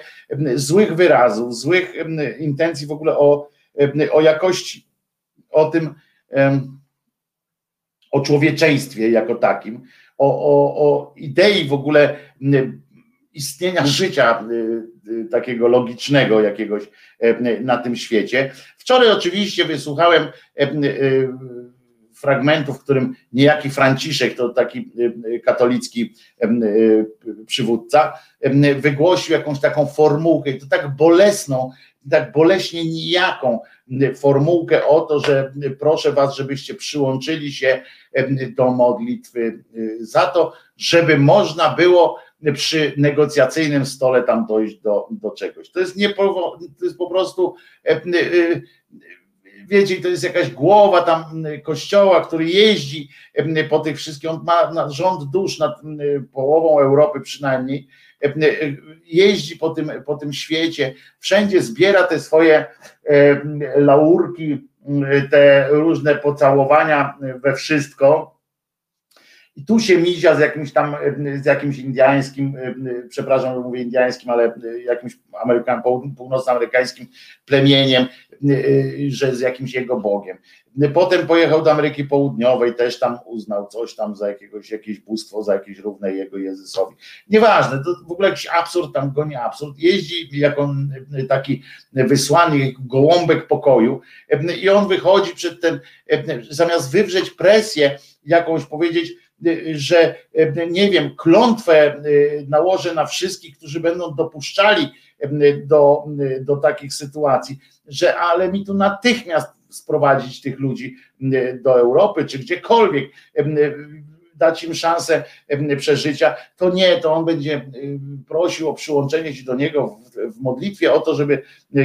złych wyrazów, złych intencji w ogóle o, o jakości, o tym o człowieczeństwie jako takim, o, o, o idei w ogóle istnienia życia takiego logicznego jakiegoś na tym świecie. Wczoraj oczywiście wysłuchałem fragmentu, w którym niejaki Franciszek, to taki katolicki przywódca, wygłosił jakąś taką formułkę i to tak bolesną, tak boleśnie nijaką formułkę o to, że proszę was, żebyście przyłączyli się do modlitwy y, za to, żeby można było przy negocjacyjnym stole tam dojść do, do czegoś. To jest, nie, to jest po prostu y, wiecie, to jest jakaś głowa tam kościoła, który jeździ po tych wszystkich, on ma rząd dusz nad połową Europy przynajmniej, jeździ po tym, po tym świecie, wszędzie zbiera te swoje laurki, te różne pocałowania we wszystko. I tu się mizia z jakimś tam, z jakimś indiańskim, przepraszam, że mówię indiańskim, ale jakimś północnoamerykańskim plemieniem, że z jakimś jego bogiem. Potem pojechał do Ameryki Południowej, też tam uznał coś tam za jakiegoś, jakieś bóstwo, za jakieś równe jego Jezusowi. Nieważne, to w ogóle jakiś absurd tam goni absurd. Jeździ jako taki wysłannik, gołąbek pokoju i on wychodzi przed ten, zamiast wywrzeć presję jakąś, powiedzieć, że nie wiem, klątwę nałożę na wszystkich, którzy będą dopuszczali do, do takich sytuacji, że ale mi tu natychmiast sprowadzić tych ludzi do Europy czy gdziekolwiek, dać im szansę przeżycia, to nie, to on będzie prosił o przyłączenie się do niego w, modlitwie o to, żeby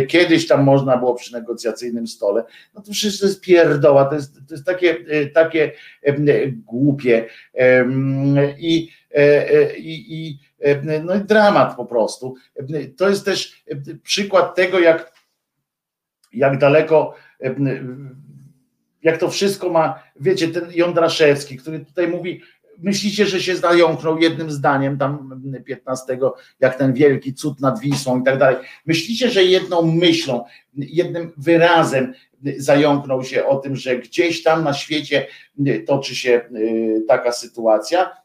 kiedyś tam można było przy negocjacyjnym stole. No to wszystko jest pierdoła, to jest, to jest takie, takie głupie i, i, i no i dramat po prostu. To jest też przykład tego, jak, jak daleko jak to wszystko ma, wiecie, ten Jądraszewski, który tutaj mówi, myślicie, że się zająknął jednym zdaniem, tam 15, jak ten wielki cud nad Wisłą i tak dalej. Myślicie, że jedną myślą, jednym wyrazem zająknął się o tym, że gdzieś tam na świecie toczy się y, taka sytuacja?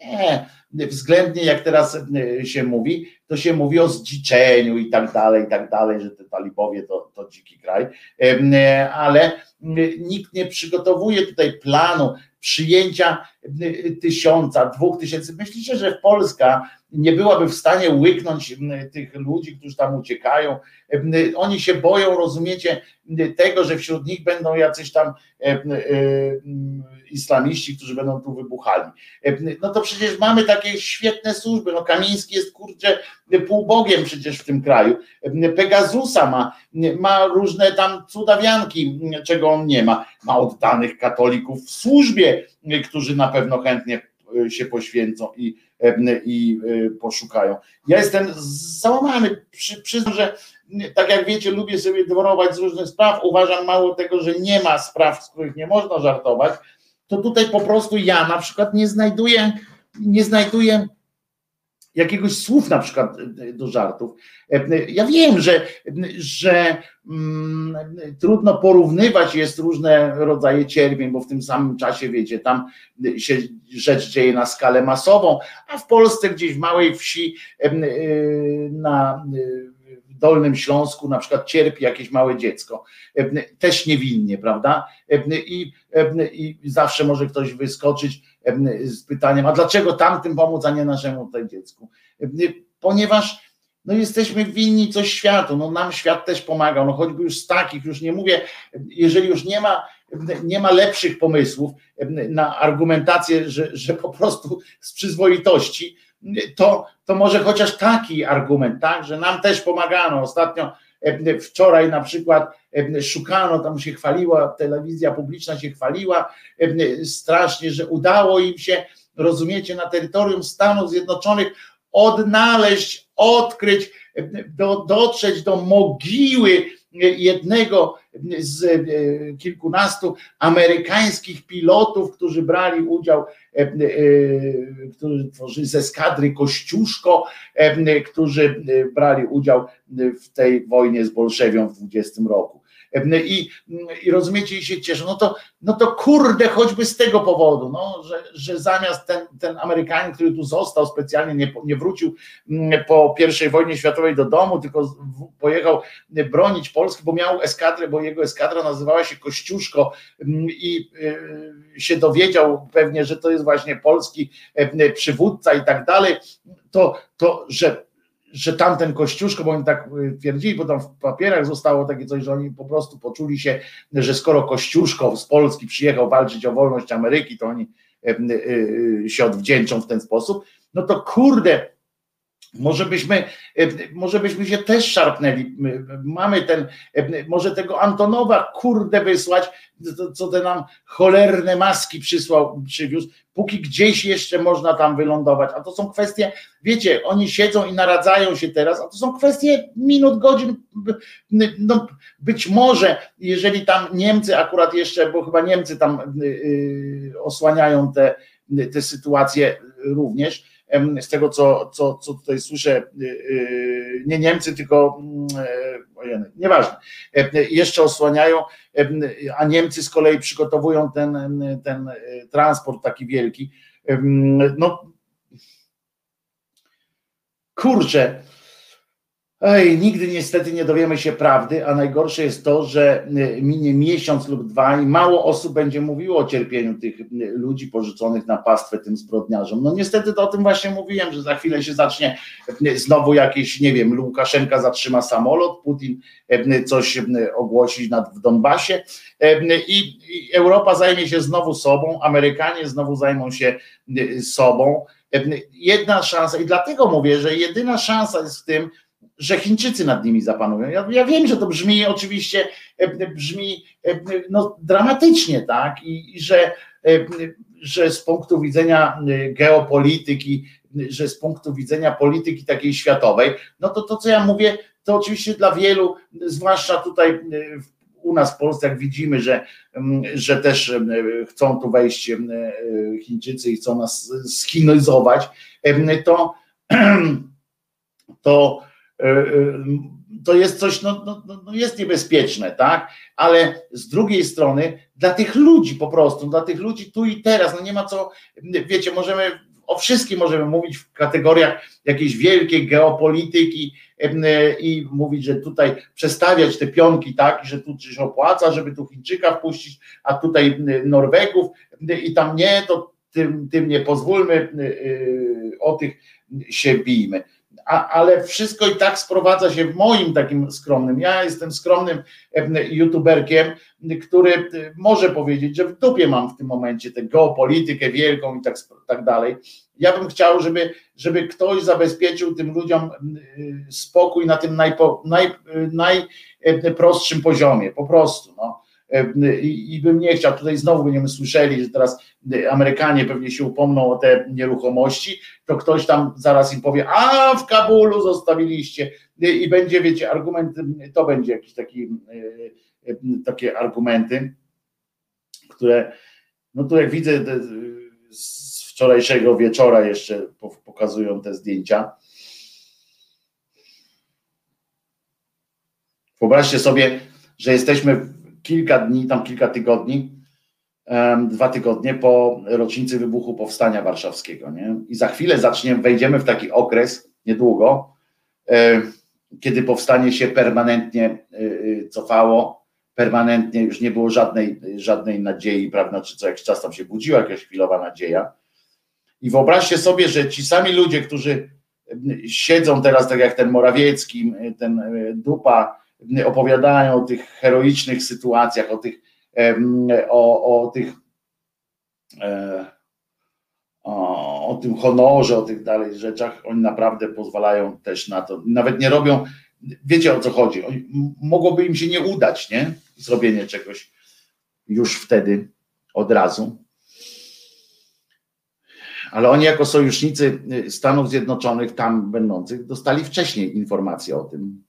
Nie, względnie jak teraz e, się mówi, to się mówi o zdziczeniu i tak dalej, i tak dalej, że te talibowie to, to dziki kraj, e, ale nikt nie przygotowuje tutaj planu przyjęcia tysiąca, dwóch tysięcy. Myślicie, że Polska nie byłaby w stanie łyknąć tych ludzi, którzy tam uciekają? Oni się boją, rozumiecie, tego, że wśród nich będą jacyś tam islamiści, którzy będą tu wybuchali. No to przecież mamy takie świetne służby. No Kamiński jest kurczę półbogiem przecież w tym kraju. Pegasusa ma, ma różne tam cudawianki, czego on nie ma. Ma oddanych katolików w służbie, którzy na pewno chętnie się poświęcą i, i poszukają. Ja jestem załamany, Przy, przyznam, że tak jak wiecie, lubię sobie dworować z różnych spraw. Uważam mało tego, że nie ma spraw, z których nie można żartować, to tutaj po prostu ja na przykład nie znajduję, nie znajduję jakiegoś słów na przykład do żartów. Ja wiem, że, że mm, trudno porównywać jest różne rodzaje cierpień, bo w tym samym czasie, wiecie, tam się rzecz dzieje na skalę masową, a w Polsce gdzieś w małej wsi na Dolnym Śląsku na przykład cierpi jakieś małe dziecko, też niewinnie, prawda? I, i zawsze może ktoś wyskoczyć z pytaniem, a dlaczego tamtym pomóc, a nie naszemu tutaj dziecku? Ponieważ no jesteśmy winni coś światu, no nam świat też pomagał, no choćby już z takich, już nie mówię, jeżeli już nie ma, nie ma lepszych pomysłów na argumentację, że, że po prostu z przyzwoitości, to, to może chociaż taki argument, tak, że nam też pomagano. Ostatnio, e, wczoraj na przykład e, szukano, tam się chwaliła, telewizja publiczna się chwaliła e, strasznie, że udało im się, rozumiecie, na terytorium Stanów Zjednoczonych odnaleźć, odkryć, do, dotrzeć do mogiły jednego z e, kilkunastu amerykańskich pilotów, którzy brali udział, e, e, którzy tworzyli ze skadry Kościuszko, którzy brali udział w tej wojnie z Bolszewią w 20 roku. I, i rozumiecie, i się cieszą, no to, no to kurde, choćby z tego powodu, no, że, że zamiast ten, ten Amerykanin, który tu został specjalnie, nie, nie wrócił mm, po I wojnie światowej do domu, tylko pojechał bronić Polski, bo miał eskadrę, bo jego eskadra nazywała się Kościuszko mm, i y, się dowiedział pewnie, że to jest właśnie polski e, przywódca i tak dalej, to, to że że tamten Kościuszko, bo oni tak y, twierdzili, bo tam w papierach zostało takie coś, że oni po prostu poczuli się, że skoro Kościuszko z Polski przyjechał walczyć o wolność Ameryki, to oni y, y, się odwdzięczą w ten sposób, no to kurde, może byśmy, może byśmy się też szarpnęli. Mamy ten, może tego Antonowa kurde wysłać, co te nam cholerne maski przysłał, przywiózł, póki gdzieś jeszcze można tam wylądować. A to są kwestie, wiecie, oni siedzą i naradzają się teraz, a to są kwestie minut, godzin. No, być może, jeżeli tam Niemcy akurat jeszcze, bo chyba Niemcy tam yy, osłaniają te, te sytuacje również z tego, co, co, co tutaj słyszę, y, y, nie Niemcy, tylko mm, e, nieważne, jeszcze osłaniają, a Niemcy z kolei przygotowują ten, ten e, transport taki wielki. No, kurczę, Ej, nigdy niestety nie dowiemy się prawdy, a najgorsze jest to, że y, minie miesiąc lub dwa i mało osób będzie mówiło o cierpieniu tych y, ludzi porzuconych na pastwę tym zbrodniarzom. No niestety to o tym właśnie mówiłem, że za chwilę się zacznie y, znowu jakieś, nie wiem, Łukaszenka zatrzyma samolot, Putin coś ogłosi w Donbasie i Europa zajmie się znowu sobą, Amerykanie znowu zajmą się sobą. Jedna szansa i dlatego mówię, że jedyna szansa jest w tym, że Chińczycy nad nimi zapanują. Ja, ja, wiem, że to brzmi oczywiście e, brzmi e, no, dramatycznie, tak, i, i że, e, że z punktu widzenia geopolityki, że z punktu widzenia polityki takiej światowej, no to to, co ja mówię, to oczywiście dla wielu, zwłaszcza tutaj u nas w Polsce, jak widzimy, że, że też chcą tu wejść Chińczycy i chcą nas schinizować, to, (clears throat) to E, e, to jest coś, no, no, no, no, jest niebezpieczne, tak? Ale z drugiej strony dla tych ludzi po prostu, dla tych ludzi tu i teraz, no nie ma co, wiecie, możemy o wszystkim możemy mówić w kategoriach jakiejś wielkiej geopolityki e, i mówić, że tutaj przestawiać te pionki tak, że tu się opłaca, żeby tu Chińczyka wpuścić, a tutaj Norwegów i tam nie, to tym, tym nie pozwólmy, o tych się bijmy a, ale wszystko i tak sprowadza się w moim takim skromnym. Ja jestem skromnym youtuberkiem, który e, może powiedzieć, że w dupie mam w tym momencie tę geopolitykę wielką i tak, tak dalej. Ja bym chciał, żeby, żeby ktoś zabezpieczył tym ludziom e, spokój na tym najpo, naj, najprostszym poziomie, po prostu. No. i, i bym nie chciał, tutaj znowu będziemy słyszeli, że teraz Amerykanie pewnie się upomną o te nieruchomości, to ktoś tam zaraz im powie, a w Kabulu zostawiliście. I będzie, wiecie, argument, to będzie jakiś taki, takie argumenty, które, no tu jak widzę z wczorajszego wieczora jeszcze pokazują te zdjęcia, Wyobraźcie sobie, że jesteśmy kilka dni, tam kilka tygodni, dwa tygodnie po rocznicy wybuchu Powstania Warszawskiego. Nie? I za chwilę zaczniemy, wejdziemy w taki okres, niedługo, kiedy powstanie się permanentnie e, e, cofało, permanentnie już nie było żadnej, żadnej nadziei, prawda, czy co jakiś czas tam się budziła jakaś chwilowa nadzieja. I wyobraźcie sobie, że ci sami ludzie, którzy siedzą teraz, tak jak ten Morawiecki, ten e, Dupa, opowiadają o tych heroicznych sytuacjach, o tych, o, o tych e, o, o tym honorze, o tych dalej rzeczach, oni naprawdę pozwalają też na to. Nawet nie robią, wiecie o co chodzi. Oni, mogłoby im się nie udać, nie? Zrobienie czegoś już wtedy, od razu. Ale oni, jako sojusznicy Stanów Zjednoczonych, tam będących, dostali wcześniej informacje o tym,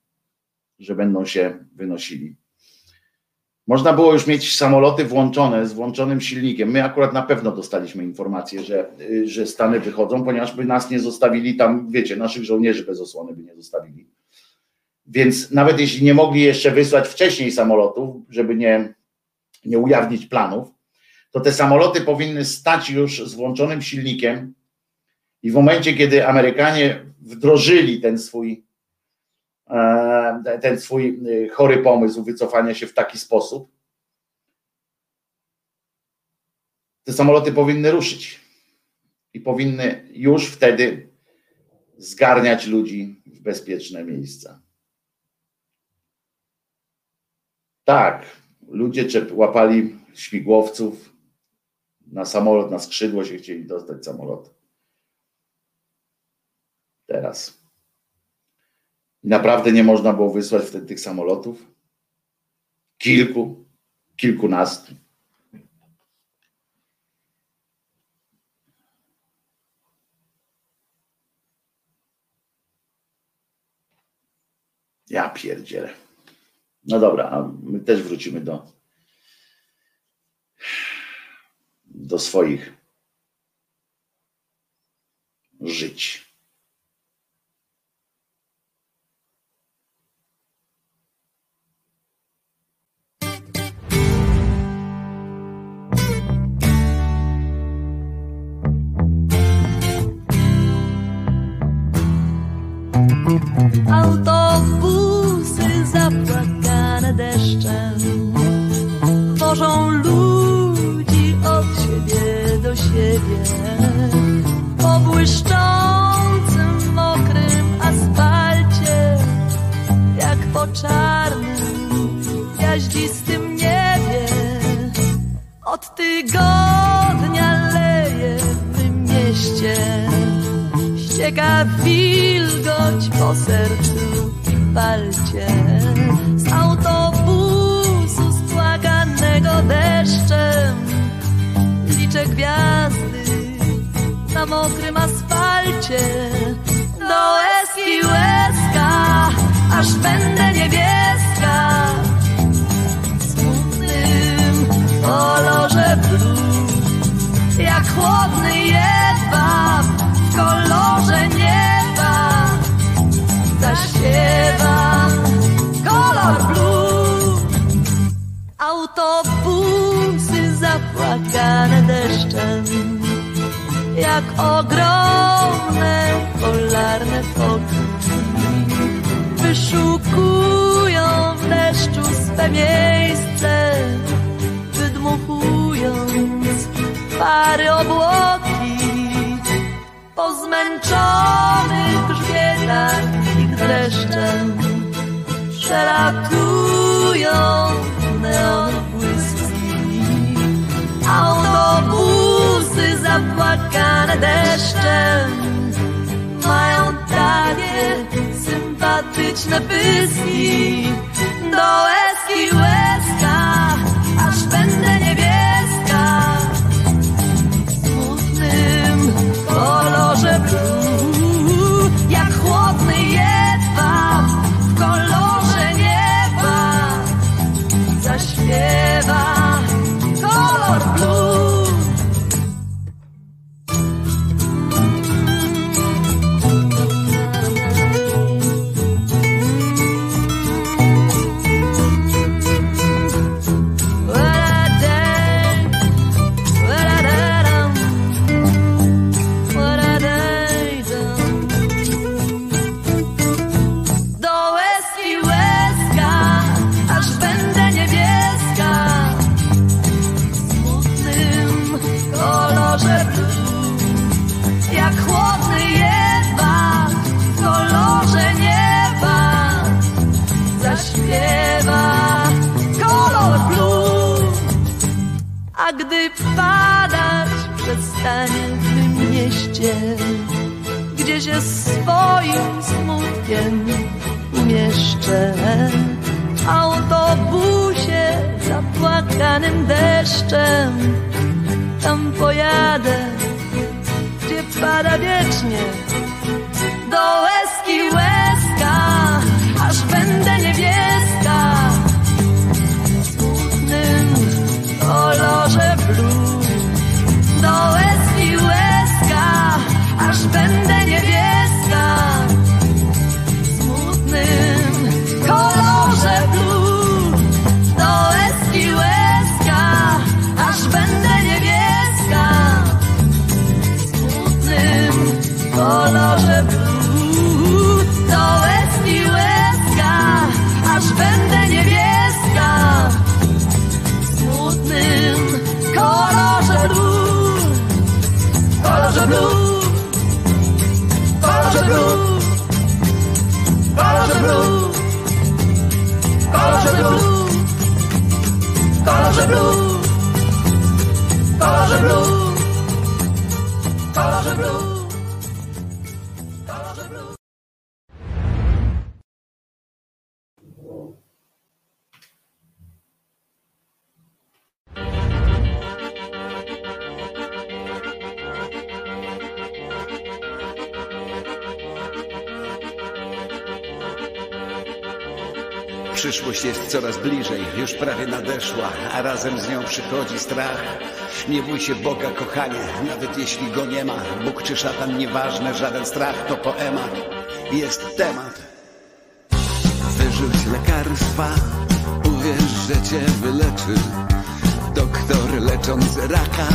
że będą się wynosili. Można było już mieć samoloty włączone z włączonym silnikiem. My akurat na pewno dostaliśmy informację, że, że Stany wychodzą, ponieważ by nas nie zostawili tam, wiecie, naszych żołnierzy bez osłony by nie zostawili. Więc nawet jeśli nie mogli jeszcze wysłać wcześniej samolotów, żeby nie, nie ujawnić planów, to te samoloty powinny stać już z włączonym silnikiem i w momencie, kiedy Amerykanie wdrożyli ten swój ten swój y, chory pomysł wycofania się w taki sposób, te samoloty powinny ruszyć i powinny już wtedy zgarniać ludzi w bezpieczne miejsca. Tak, ludzie łapali śmigłowców na samolot, na skrzydło się chcieli dostać samolot. Teraz. Naprawdę nie można było wysłać wtedy tych samolotów? Kilku, kilkunastu. Ja pierdzielę. No dobra, a my też wrócimy do, do swoich żyć. Autobusy zapłakane deszczem wożą ludzi od siebie do siebie po błyszczącym, mokrym asfalcie, jak po czarnym, jaździstym niebie. Od tygodnia leje w mieście ścieka wilgoć po sercu i palcie. Z autobusu spłakanego deszczem liczę gwiazdy na mokrym asfalcie. Do eski łezka aż będę niebieska. W smutnym kolorze blue jak chłodny jedwab kolorze nieba zaśpiewa kolor blue. Autobusy zapłakane deszczem, jak ogromne polarne foki. Wyszukują w deszczu swe miejsce, wydmuchując pary obłoki po zmęczonych grzbietach ich dreszczem przelatują neonobłyski. Autobusy zapłakane deszczem mają takie sympatyczne pyski do łezki łezka, aż będę niebieska. Smutnym kolorem swoim smutkiem umieszczę, w autobusie zapłakanym deszczem, tam pojadę, gdzie pada wiecznie, do blue. Kolorze blue. Coraz bliżej, już prawie nadeszła, a razem z nią przychodzi strach. Nie bój się Boga, kochanie, nawet jeśli go nie ma. Bóg czy szatan, nieważne, żaden strach to poemat. Jest temat. Wyrzuć lekarstwa, uwierz, że cię wyleczy. Doktor leczący raka,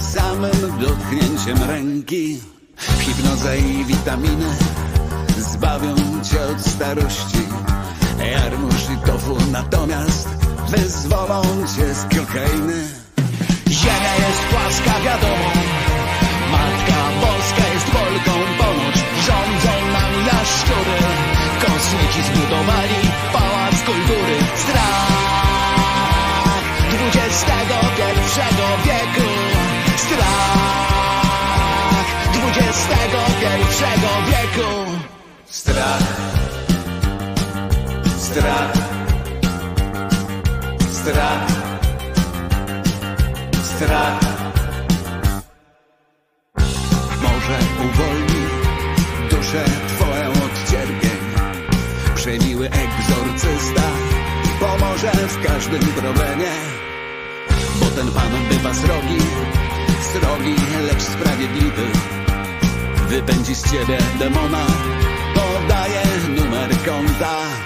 samym dotknięciem ręki. Hipnoza i witaminy zbawią cię od starości. Jarmuż i tofu natomiast wyzwolą cię z kokainy. Ziemia jest płaska, wiadomo. Matka Boska jest Polką ponoć. Rządzą nami jaszczury. Kosmici zbudowali pałac kultury. Strach XXI wieku. Strach XXI wieku. Strach. Strach. Strach. Strach. Może uwolni duszę twoją od cierpień. Przemiły egzorcysta pomoże w każdym problemie. Bo ten pan bywa srogi, srogi, lecz sprawiedliwy. Wypędzi z ciebie demona, podaje numer konta.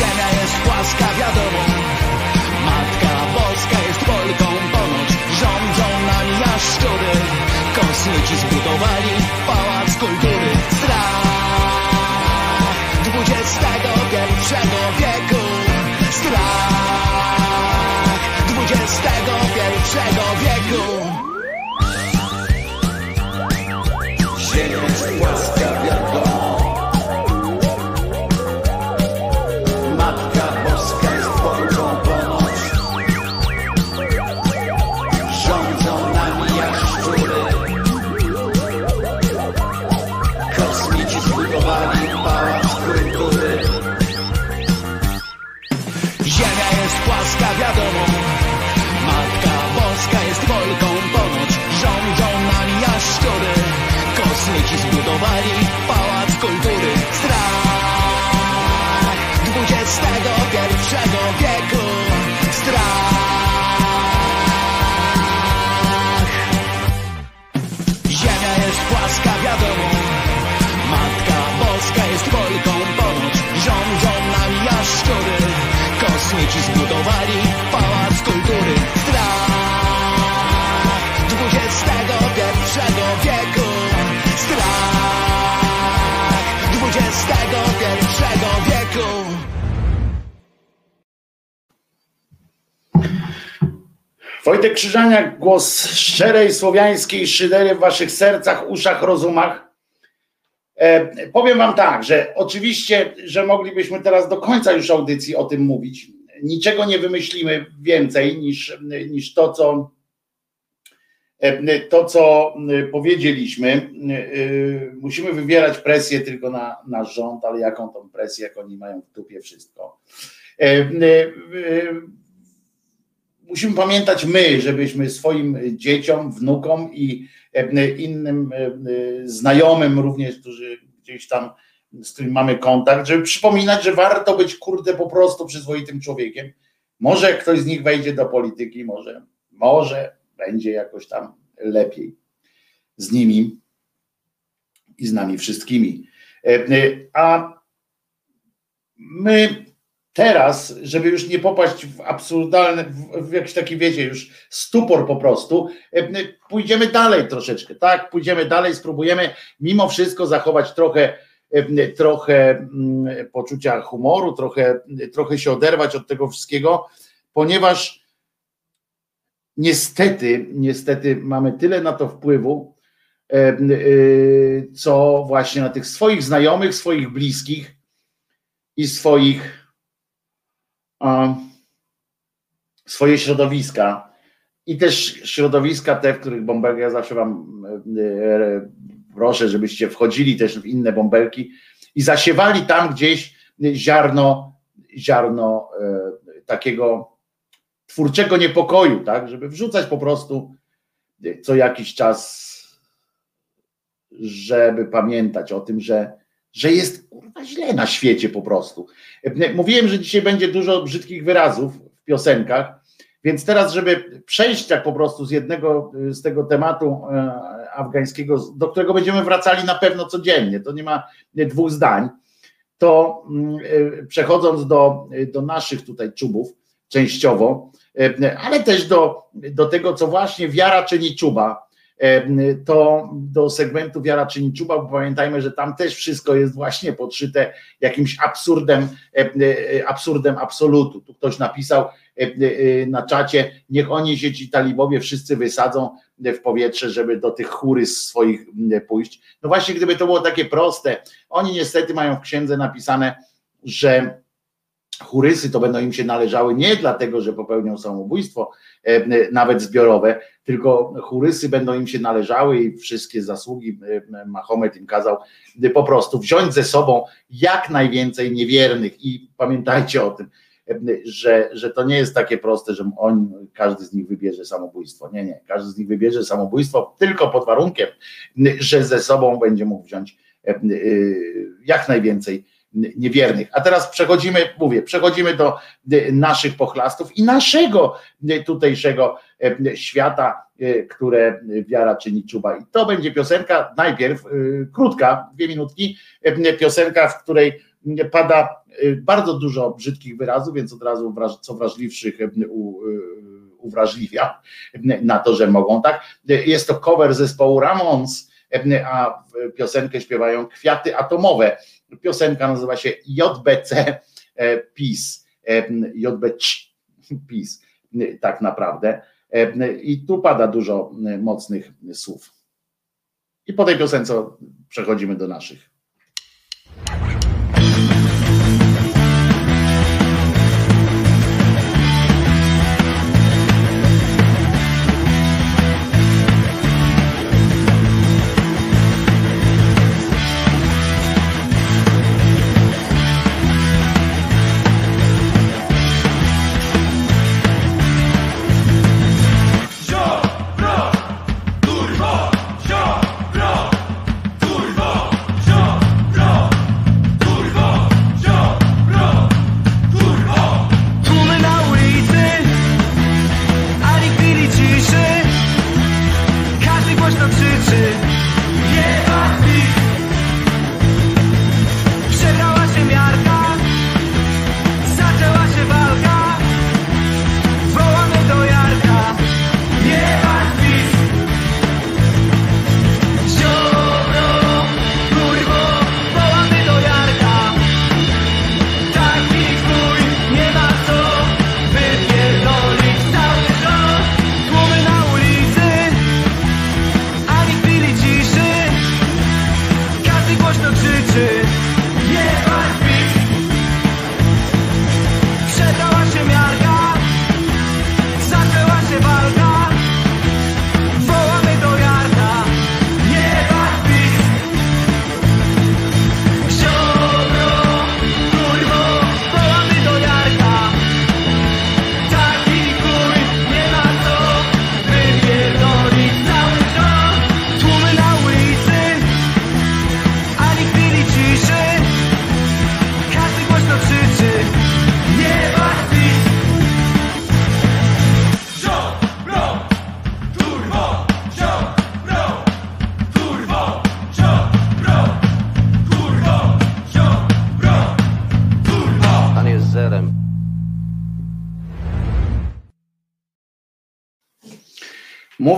Ziemia jest płaska, wiadomo. Matka Boska jest Polką ponoć. Rządzą nami jaszczury. Kosmici zbudowali pałac kultury. Strach XXI wieku. Strach XXI wieku. Ziemia jest płaska, Wojtek Krzyżaniak, głos szczerej słowiańskiej szydery w waszych sercach, uszach, rozumach. E, powiem wam tak, że oczywiście, że moglibyśmy teraz do końca już audycji o tym mówić. Niczego nie wymyślimy więcej niż, niż to, co e, to, co powiedzieliśmy. E, musimy wywierać presję tylko na nasz rząd, ale jaką tą presję, jak oni mają w dupie wszystko. Musimy pamiętać my, żebyśmy swoim dzieciom, wnukom i innym znajomym również, którzy gdzieś tam z którym mamy kontakt, żeby przypominać, że warto być kurde po prostu przyzwoitym człowiekiem. Może ktoś z nich wejdzie do polityki, może, może będzie jakoś tam lepiej z nimi i z nami wszystkimi. A my teraz, żeby już nie popaść w absurdalny, w jakiś taki, wiecie, już stupor po prostu, pójdziemy dalej troszeczkę, tak? Pójdziemy dalej, spróbujemy mimo wszystko zachować trochę trochę mm, poczucia humoru, trochę, trochę się oderwać od tego wszystkiego, ponieważ niestety, niestety mamy tyle na to wpływu, y, co właśnie na tych swoich znajomych, swoich bliskich i swoich swoje środowiska i też środowiska te, w których bąbelki, ja zawsze wam e, proszę, żebyście wchodzili też w inne bąbelki i zasiewali tam gdzieś ziarno, ziarno e, takiego twórczego niepokoju, tak, żeby wrzucać po prostu co jakiś czas, żeby pamiętać o tym, że, że jest kurwa źle na świecie po prostu. Mówiłem, że dzisiaj będzie dużo brzydkich wyrazów w piosenkach, więc teraz, żeby przejść tak po prostu z jednego, z tego tematu e, afgańskiego, do którego będziemy wracali na pewno codziennie, to nie ma dwóch zdań, to mm, e, przechodząc do, do naszych tutaj czubów, częściowo, e, ale też do, do tego, co właśnie wiara czyni czuba, to do segmentu wiara czyni czuba, bo pamiętajmy, że tam też wszystko jest właśnie podszyte jakimś absurdem, absurdem absolutu. Tu ktoś napisał, E, e, na czacie, niech oni się ci talibowie wszyscy wysadzą w powietrze, żeby do tych chóry swoich pójść. No właśnie, gdyby to było takie proste, oni niestety mają w księdze napisane, że churysy to będą im się należały nie dlatego, że popełnią samobójstwo, e, nawet zbiorowe, tylko churysy będą im się należały i wszystkie zasługi Mahomet im kazał po prostu wziąć ze sobą jak najwięcej niewiernych i pamiętajcie o tym, że, że to nie jest takie proste, że on, każdy z nich wybierze samobójstwo. Nie, nie, każdy z nich wybierze samobójstwo tylko pod warunkiem, że ze sobą będzie mógł wziąć e, e, jak najwięcej niewiernych. A teraz przechodzimy, mówię, przechodzimy do naszych pochlastów i naszego tutejszego e, świata, które wiara czyni czuba. I to będzie piosenka, najpierw krótka, dwie minutki, piosenka, w której pada bardzo dużo brzydkich wyrazów, więc od razu co wrażliwszych uwrażliwia na to, że mogą tak. Jest to cover zespołu Ramones, a piosenkę śpiewają Kwiaty Atomowe. Piosenka nazywa się JBC Peace. JBC (laughs) Peace, tak naprawdę. I tu pada dużo mocnych słów. I po tej piosence przechodzimy do naszych.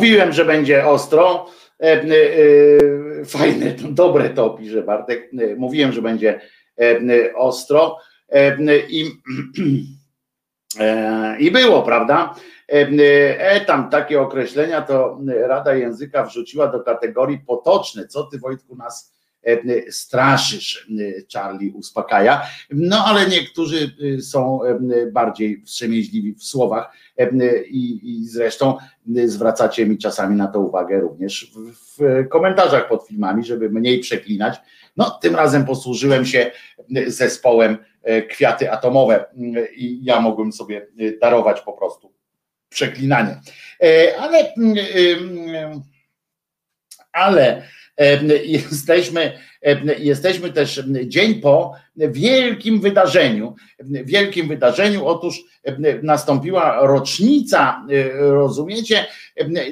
Mówiłem, że będzie ostro. Fajne, dobre to pisze Bartek. Mówiłem, że będzie ostro i, (clears throat) i było, prawda? E, tam takie określenia to Rada Języka wrzuciła do kategorii potoczne. Co ty Wojtku nas straszysz, Charlie uspokaja. No ale niektórzy są bardziej wstrzemięźliwi w słowach i, i zresztą zwracacie mi czasami na to uwagę również w, komentarzach pod filmami, żeby mniej przeklinać. No tym razem posłużyłem się zespołem Kwiaty Atomowe i ja mogłem sobie darować po prostu przeklinanie. Ale ale jesteśmy, jesteśmy też dzień po wielkim wydarzeniu. Wielkim wydarzeniu, otóż nastąpiła rocznica, rozumiecie,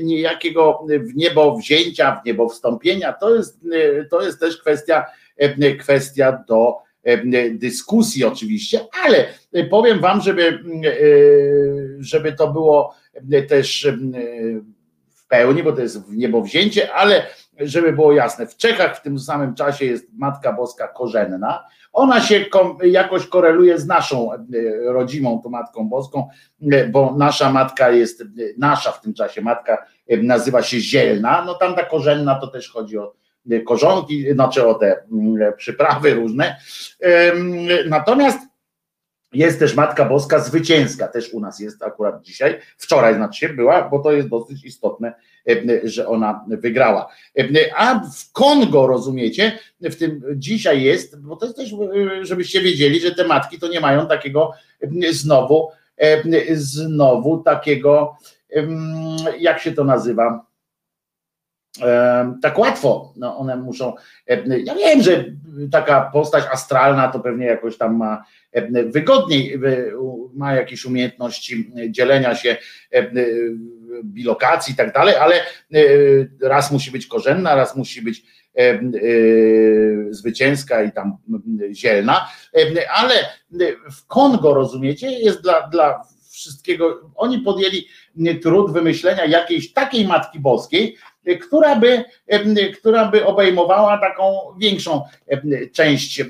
niejakiego w niebo wzięcia, w niebo wstąpienia. To jest, to jest też kwestia, kwestia do dyskusji oczywiście, ale powiem wam, żeby, żeby to było też w pełni, bo to jest w niebo wzięcie, ale żeby było jasne, w Czechach w tym samym czasie jest Matka Boska korzenna. Ona się jakoś koreluje z naszą e, rodzimą, tą Matką Boską, e, bo nasza matka jest, e, nasza w tym czasie matka nazywa się Zielna. No tam ta korzenna to też chodzi o korzonki, znaczy o te mm, przyprawy różne. Natomiast jest też Matka Boska Zwycięska, też u nas jest akurat dzisiaj, wczoraj znaczy była, bo to jest dosyć istotne, że ona wygrała. A w Kongo, rozumiecie, w tym dzisiaj jest, bo to jest też, żebyście wiedzieli, że te matki to nie mają takiego znowu, znowu takiego, jak się to nazywa, tak łatwo. No one muszą. Ja wiem, że taka postać astralna to pewnie jakoś tam ma wygodniej, ma jakieś umiejętności dzielenia się bilokacji i tak dalej, ale raz musi być korzenna, raz musi być zwycięska i tam zielna, ale w Kongo, rozumiecie, jest dla, dla wszystkiego, oni podjęli trud wymyślenia jakiejś takiej Matki Boskiej, która by, która by obejmowała taką większą część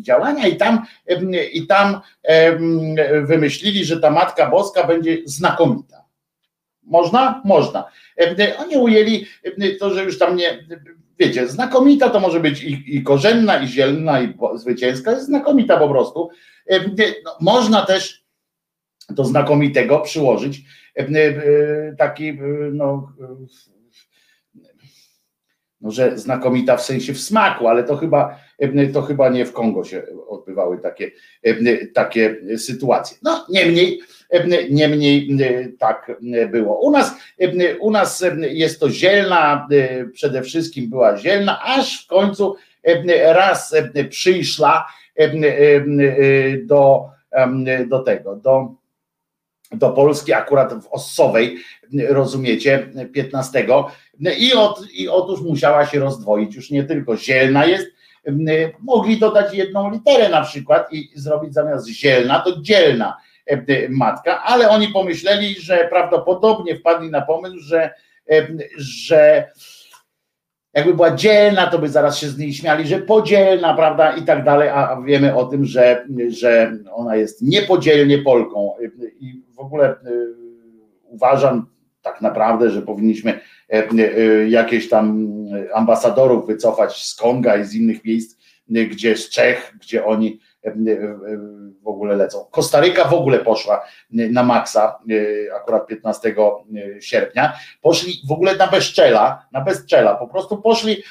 działania i tam, i tam wymyślili, że ta Matka Boska będzie znakomita. Można? Można. Oni ujęli to, że już tam nie, wiecie, znakomita to może być i, i korzenna, i zielna, i zwycięska, jest znakomita po prostu. No, można też do znakomitego przyłożyć taki no, no, że znakomita w sensie w smaku, ale to chyba, to chyba nie w Kongo się odbywały takie, takie sytuacje. No niemniej, niemniej tak było. U nas, u nas jest to zielna, przede wszystkim była zielna, aż w końcu raz przyszła do, do tego, do do Polski, akurat w Ossowej, rozumiecie, 15. I, od, I otóż musiała się rozdwoić, już nie tylko zielna jest, mogli dodać jedną literę na przykład i zrobić zamiast zielna to dzielna matka, ale oni pomyśleli, że prawdopodobnie wpadli na pomysł, że, że jakby była dzielna, to by zaraz się z niej śmiali, że podzielna, prawda, i tak dalej, a wiemy o tym, że, że ona jest niepodzielnie Polką. I w ogóle uważam tak naprawdę, że powinniśmy e, jakieś tam ambasadorów wycofać z Konga i z innych miejsc, gdzie z Czech, gdzie oni w ogóle lecą. Kostaryka w ogóle poszła na maksa, akurat 15 sierpnia. Poszli w ogóle na bezczela, na bezczela, po prostu poszli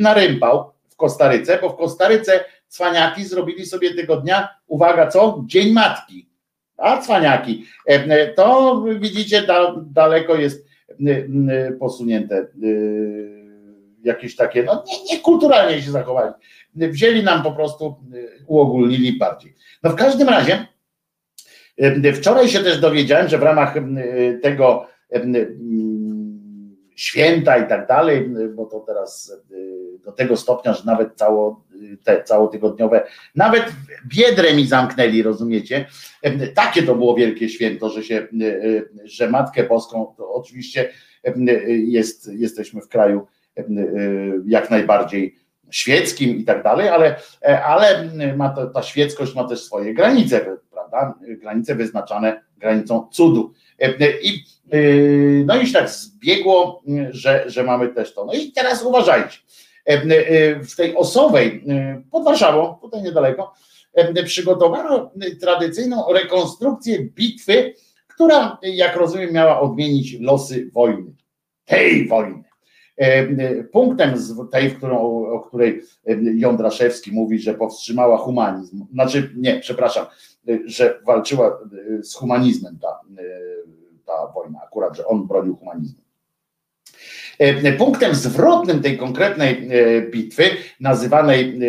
na rympał w Kostaryce, bo w Kostaryce cwaniaki zrobili sobie tego dnia, uwaga co? Dzień Matki. A cwaniaki. To widzicie, daleko jest posunięte jakieś takie, no nie, niekulturalnie się zachowali wzięli nam po prostu, y, uogólnili bardziej. No w każdym razie, y, wczoraj się też dowiedziałem, że w ramach y, tego święta i tak dalej, bo to teraz do tego stopnia, że nawet cało, te całotygodniowe, nawet biedrę mi zamknęli, rozumiecie? Takie to było wielkie święto, że się, że Matkę Boską, to oczywiście jest, jesteśmy w kraju jak najbardziej świeckim i tak dalej, ale, ale ma to, ta świeckość ma też swoje granice, prawda? Granice wyznaczane granicą cudu. I, no i się tak zbiegło, że, że mamy też to. No i teraz uważajcie. W tej osowej pod Warszawą, tutaj niedaleko, przygotowano tradycyjną rekonstrukcję bitwy, która, jak rozumiem, miała odmienić losy wojny. Tej wojny. Punktem z tej, w którą, o której Jądraszewski mówi, że powstrzymała humanizm, znaczy nie, przepraszam, że walczyła z humanizmem ta, ta wojna, akurat, że on bronił humanizmu. Punktem zwrotnym tej konkretnej bitwy, nazywanej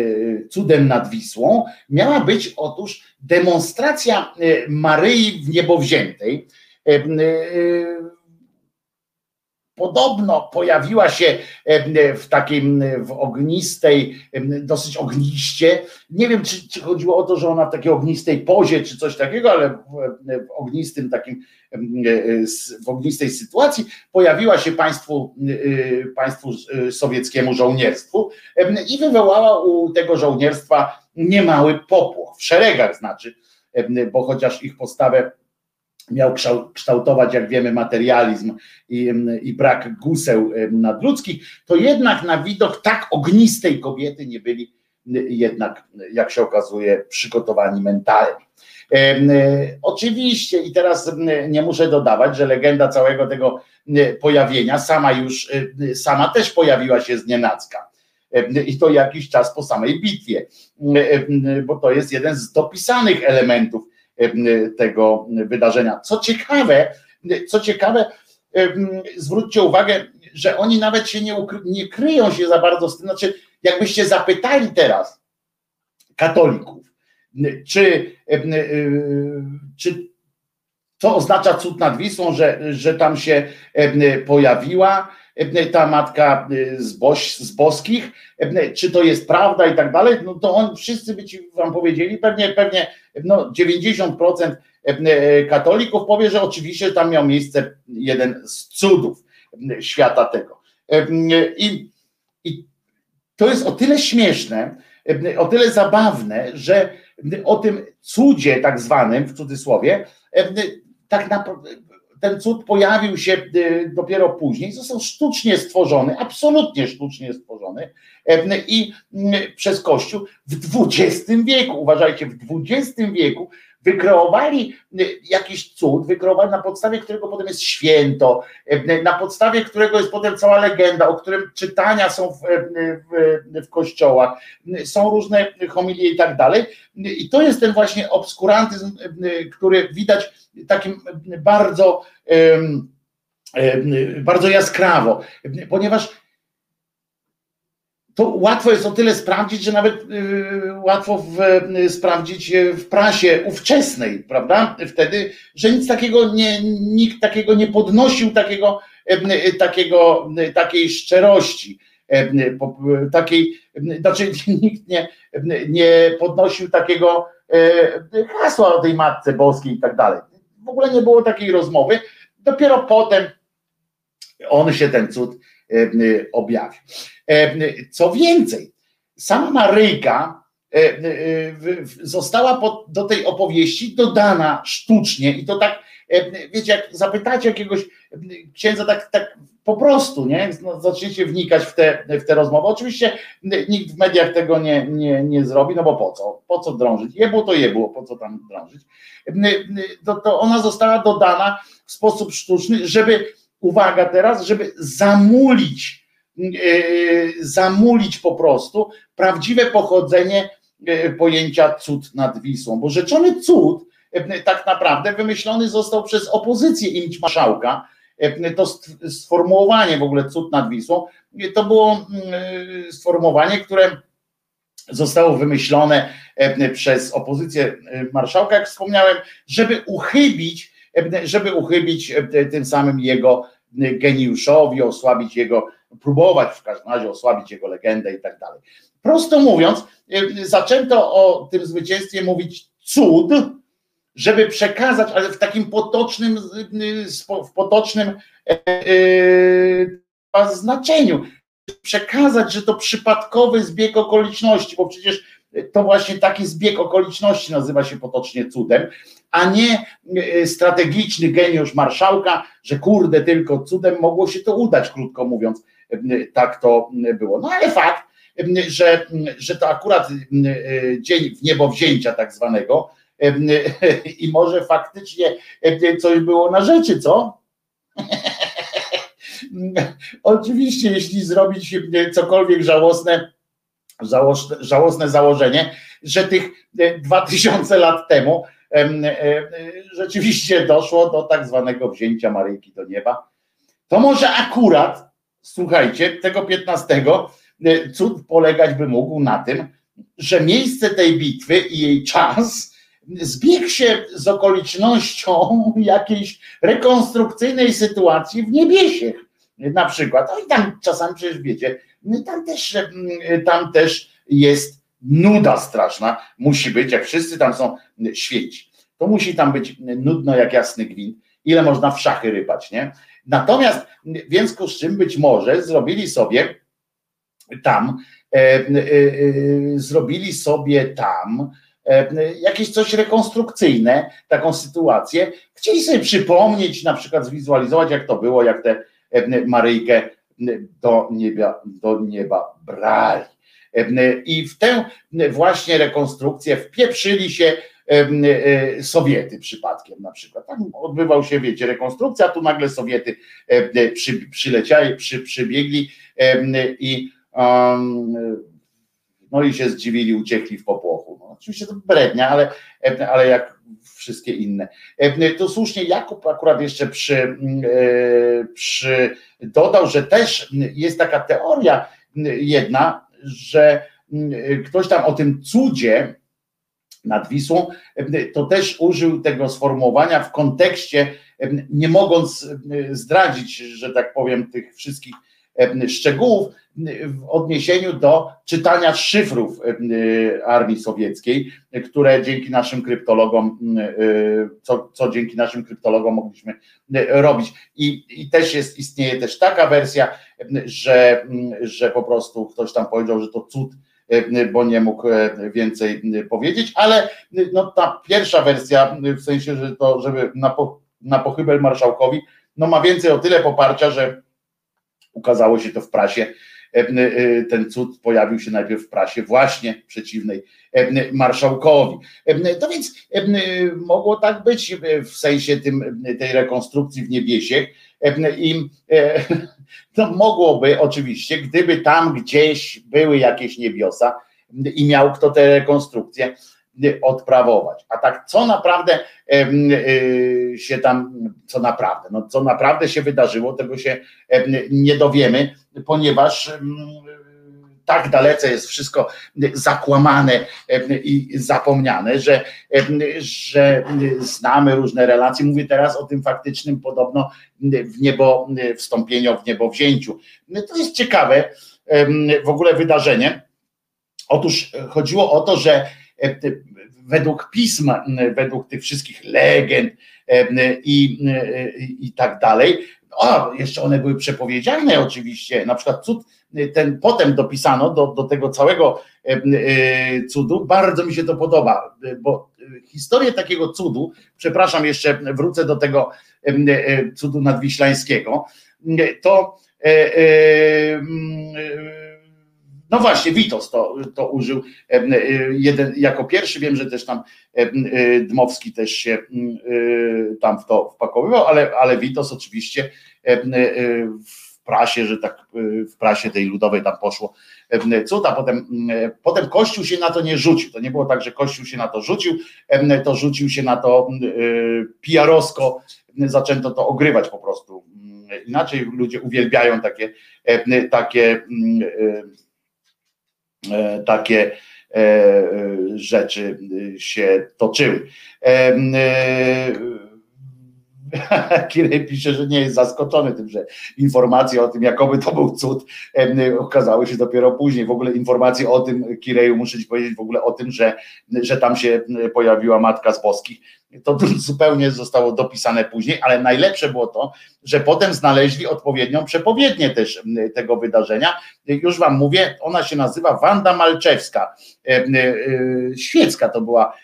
cudem nad Wisłą, miała być otóż demonstracja Maryi w Niebowziętej podobno pojawiła się w takim w ognistej, dosyć ogniście. Nie wiem, czy, czy, chodziło o to, że ona w takiej ognistej pozie, czy coś takiego, ale w, w ognistym takim, w ognistej sytuacji pojawiła się państwu, państwu sowieckiemu żołnierstwu i wywołała u tego żołnierstwa niemały popłoch, w szeregach znaczy, bo chociaż ich postawę miał kształtować, jak wiemy, materializm i, i, brak guseł nadludzkich, to jednak na widok tak ognistej kobiety nie byli jednak, jak się okazuje, przygotowani mentalnie. E, oczywiście, i teraz nie muszę dodawać, że legenda całego tego pojawienia sama już, e, sama też pojawiła się z nienacka. I to jakiś czas po samej bitwie, bo to jest jeden z dopisanych elementów tego wydarzenia. Co ciekawe, co ciekawe, zwróćcie uwagę, że oni nawet się nie, nie kryją się za bardzo z tym, znaczy jakbyście zapytali teraz katolików, czy, czy to oznacza cud nad Wisłą, że, że tam się pojawiła ta matka z, boś, z boskich, czy to jest prawda i tak dalej, no to on wszyscy by ci wam powiedzieli, pewnie, pewnie no 90% katolików powie, że oczywiście tam miał miejsce jeden z cudów świata tego. I, i to jest o tyle śmieszne, o tyle zabawne, że o tym cudzie tak zwanym, w cudzysłowie, tak naprawdę ten cud pojawił się y, dopiero później, został sztucznie stworzony, absolutnie sztucznie stworzony i mm, przez Kościół w XX wieku, uważajcie, w XX wieku wykreowali y, jakiś cud, wykreowali na podstawie którego potem jest święto, na podstawie którego jest potem cała legenda, o którym czytania są w, w, w kościołach, są różne homilie i tak dalej. I to jest ten właśnie obskurantyzm, który widać takim bardzo, bardzo jaskrawo, ponieważ to łatwo jest o tyle sprawdzić, że nawet y, łatwo w, sprawdzić w prasie ówczesnej, prawda? Wtedy, że nic takiego nie, nikt takiego nie podnosił, takiego, takiego, takiej szczerości, takiej, znaczy (laughs) nikt nie, nie podnosił takiego hasła o tej Matce Boskiej i tak dalej. W ogóle nie było takiej rozmowy. Dopiero potem on się ten cud e, objawił. E, co więcej, sama Maryjka e, została do tej opowieści dodana sztucznie i to tak, wiecie, jak zapytacie jakiegoś księdza tak, tak po prostu, nie? No, zaczniecie wnikać w te, w te rozmowy. Oczywiście nikt w mediach tego nie, nie, nie zrobi, no bo po co? Po co drążyć? Jebło to jebło, po co tam drążyć? To, to ona została dodana w sposób sztuczny, żeby, uwaga teraz, żeby zamulić, e, zamulić po prostu prawdziwe pochodzenie e, pojęcia cud nad Wisłą, bo rzeczony cud e, tak naprawdę wymyślony został przez opozycję imć marszałka, to sformułowanie w ogóle cud nad Wisłą, to było mm, sformułowanie, które zostało wymyślone przez opozycję marszałka, jak wspomniałem, żeby uchybić, żeby uchybić tym samym jego geniuszowi, osłabić jego, próbować w każdym razie osłabić jego legendę i tak dalej. Prosto mówiąc, zaczęto o tym zwycięstwie mówić cud, żeby przekazać, ale w takim potocznym, w potocznym znaczeniu, przekazać, że to przypadkowy zbieg okoliczności, bo przecież to właśnie taki zbieg okoliczności nazywa się potocznie cudem, a nie e, strategiczny geniusz marszałka, że kurde, tylko cudem mogło się to udać, krótko mówiąc, e, tak to było. No ale fakt, e, że, że to akurat dzień w niebo wzięcia tak zwanego i może faktycznie coś było na rzeczy, co? (laughs) Oczywiście, jeśli zrobić cokolwiek żałosne, żałosne założenie, że tych 2000 lat temu rzeczywiście doszło do tak zwanego wzięcia Maryjki do nieba. To może akurat, słuchajcie, tego 15 cud polegać by mógł na tym, że miejsce tej bitwy i jej czas zbiegł się z okolicznością jakiejś rekonstrukcyjnej sytuacji w niebiesiech na przykład. No i tam czasami przecież wiecie, tam też, tam też jest nuda straszna, musi być, jak wszyscy tam są święci. To musi tam być nudno jak jasny gwint. Ile można w szachy rybać, nie? Natomiast w związku z czym być może zrobili sobie tam, e, e, e, zrobili sobie tam e, jakieś coś rekonstrukcyjne, taką sytuację. Chcieli sobie przypomnieć, na przykład zwizualizować, jak to było, jak tę Maryjkę do nieba, do nieba brali. I w tę właśnie rekonstrukcję wpieprzyli się e, Sowiety przypadkiem na przykład. Tam odbywał się, wiecie, rekonstrukcja, tu nagle Sowiety przy, przyleciali, przy, przybiegli i no i się zdziwili, uciekli w popłochu. No, oczywiście to brednia, ale, ale jak wszystkie inne. To słusznie Jakub akurat jeszcze przy, przy dodał, że też jest taka teoria jedna, że ktoś tam o tym cudzie nad Wisłą, to też użył tego sformułowania w kontekście, nie mogąc zdradzić, że tak powiem, tych wszystkich szczegółów, w odniesieniu do czytania szyfrów armii sowieckiej, które dzięki naszym kryptologom, co, co dzięki naszym kryptologom mogliśmy robić. I, I też jest, istnieje też taka wersja, że, że po prostu ktoś tam powiedział, że to cud, bo nie mógł więcej powiedzieć, ale no, ta pierwsza wersja, w sensie, że to, żeby na, po, na pochybel marszałkowi, no ma więcej o tyle poparcia, że ukazało się to w prasie E, e, ten cud pojawił się najpierw w prasie właśnie przeciwnej e, marszałkowi. To więc mogło tak być w sensie tym, tej rekonstrukcji w niebiesie i (laughs) to mogłoby oczywiście, gdyby tam gdzieś były jakieś niebiosa i miał kto tę rekonstrukcję odprawować. A tak co naprawdę się tam, co naprawdę, no co naprawdę się wydarzyło, tego się nie dowiemy, ponieważ tak dalece jest wszystko zakłamane i zapomniane, że, że znamy różne relacje. Mówię teraz o tym faktycznym podobno w niebo, wstąpieniu w niebo wzięciu. To jest ciekawe w ogóle wydarzenie. Otóż chodziło o to, że według pisma, według tych wszystkich legend i, i tak dalej, o, jeszcze one były przepowiedziane oczywiście, na przykład cud, ten potem dopisano do, do tego całego e, cudu, bardzo mi się to podoba, bo historię takiego cudu, przepraszam jeszcze, wrócę do tego e, cudu nadwiślańskiego, to e, no właśnie, Witos to, to użył jeden, jako pierwszy. Wiem, że też tam Dmowski też się tam w to wpakowywał, ale, ale Witos oczywiście w prasie, że tak w prasie tej ludowej tam poszło cud, a potem, potem Kościół się na to nie rzucił. To nie było tak, że Kościół się na to rzucił, to rzucił się na to pijarowsko, zaczęto to ogrywać po prostu. Inaczej ludzie uwielbiają takie, takie E, takie e, rzeczy się toczyły. (laughs) Kirej pisze, że nie jest zaskoczony tym, że informacje o tym, jakoby to był cud, okazały się dopiero później. W ogóle informacje o tym, Kireju, muszę ci powiedzieć w ogóle o tym, że, że tam się pojawiła Matka z Boskich. To (laughs) zupełnie zostało dopisane później, ale najlepsze było to, że potem znaleźli odpowiednią przepowiednię też tego wydarzenia. Już wam mówię, ona się nazywa Wanda Malczewska. Świecka to była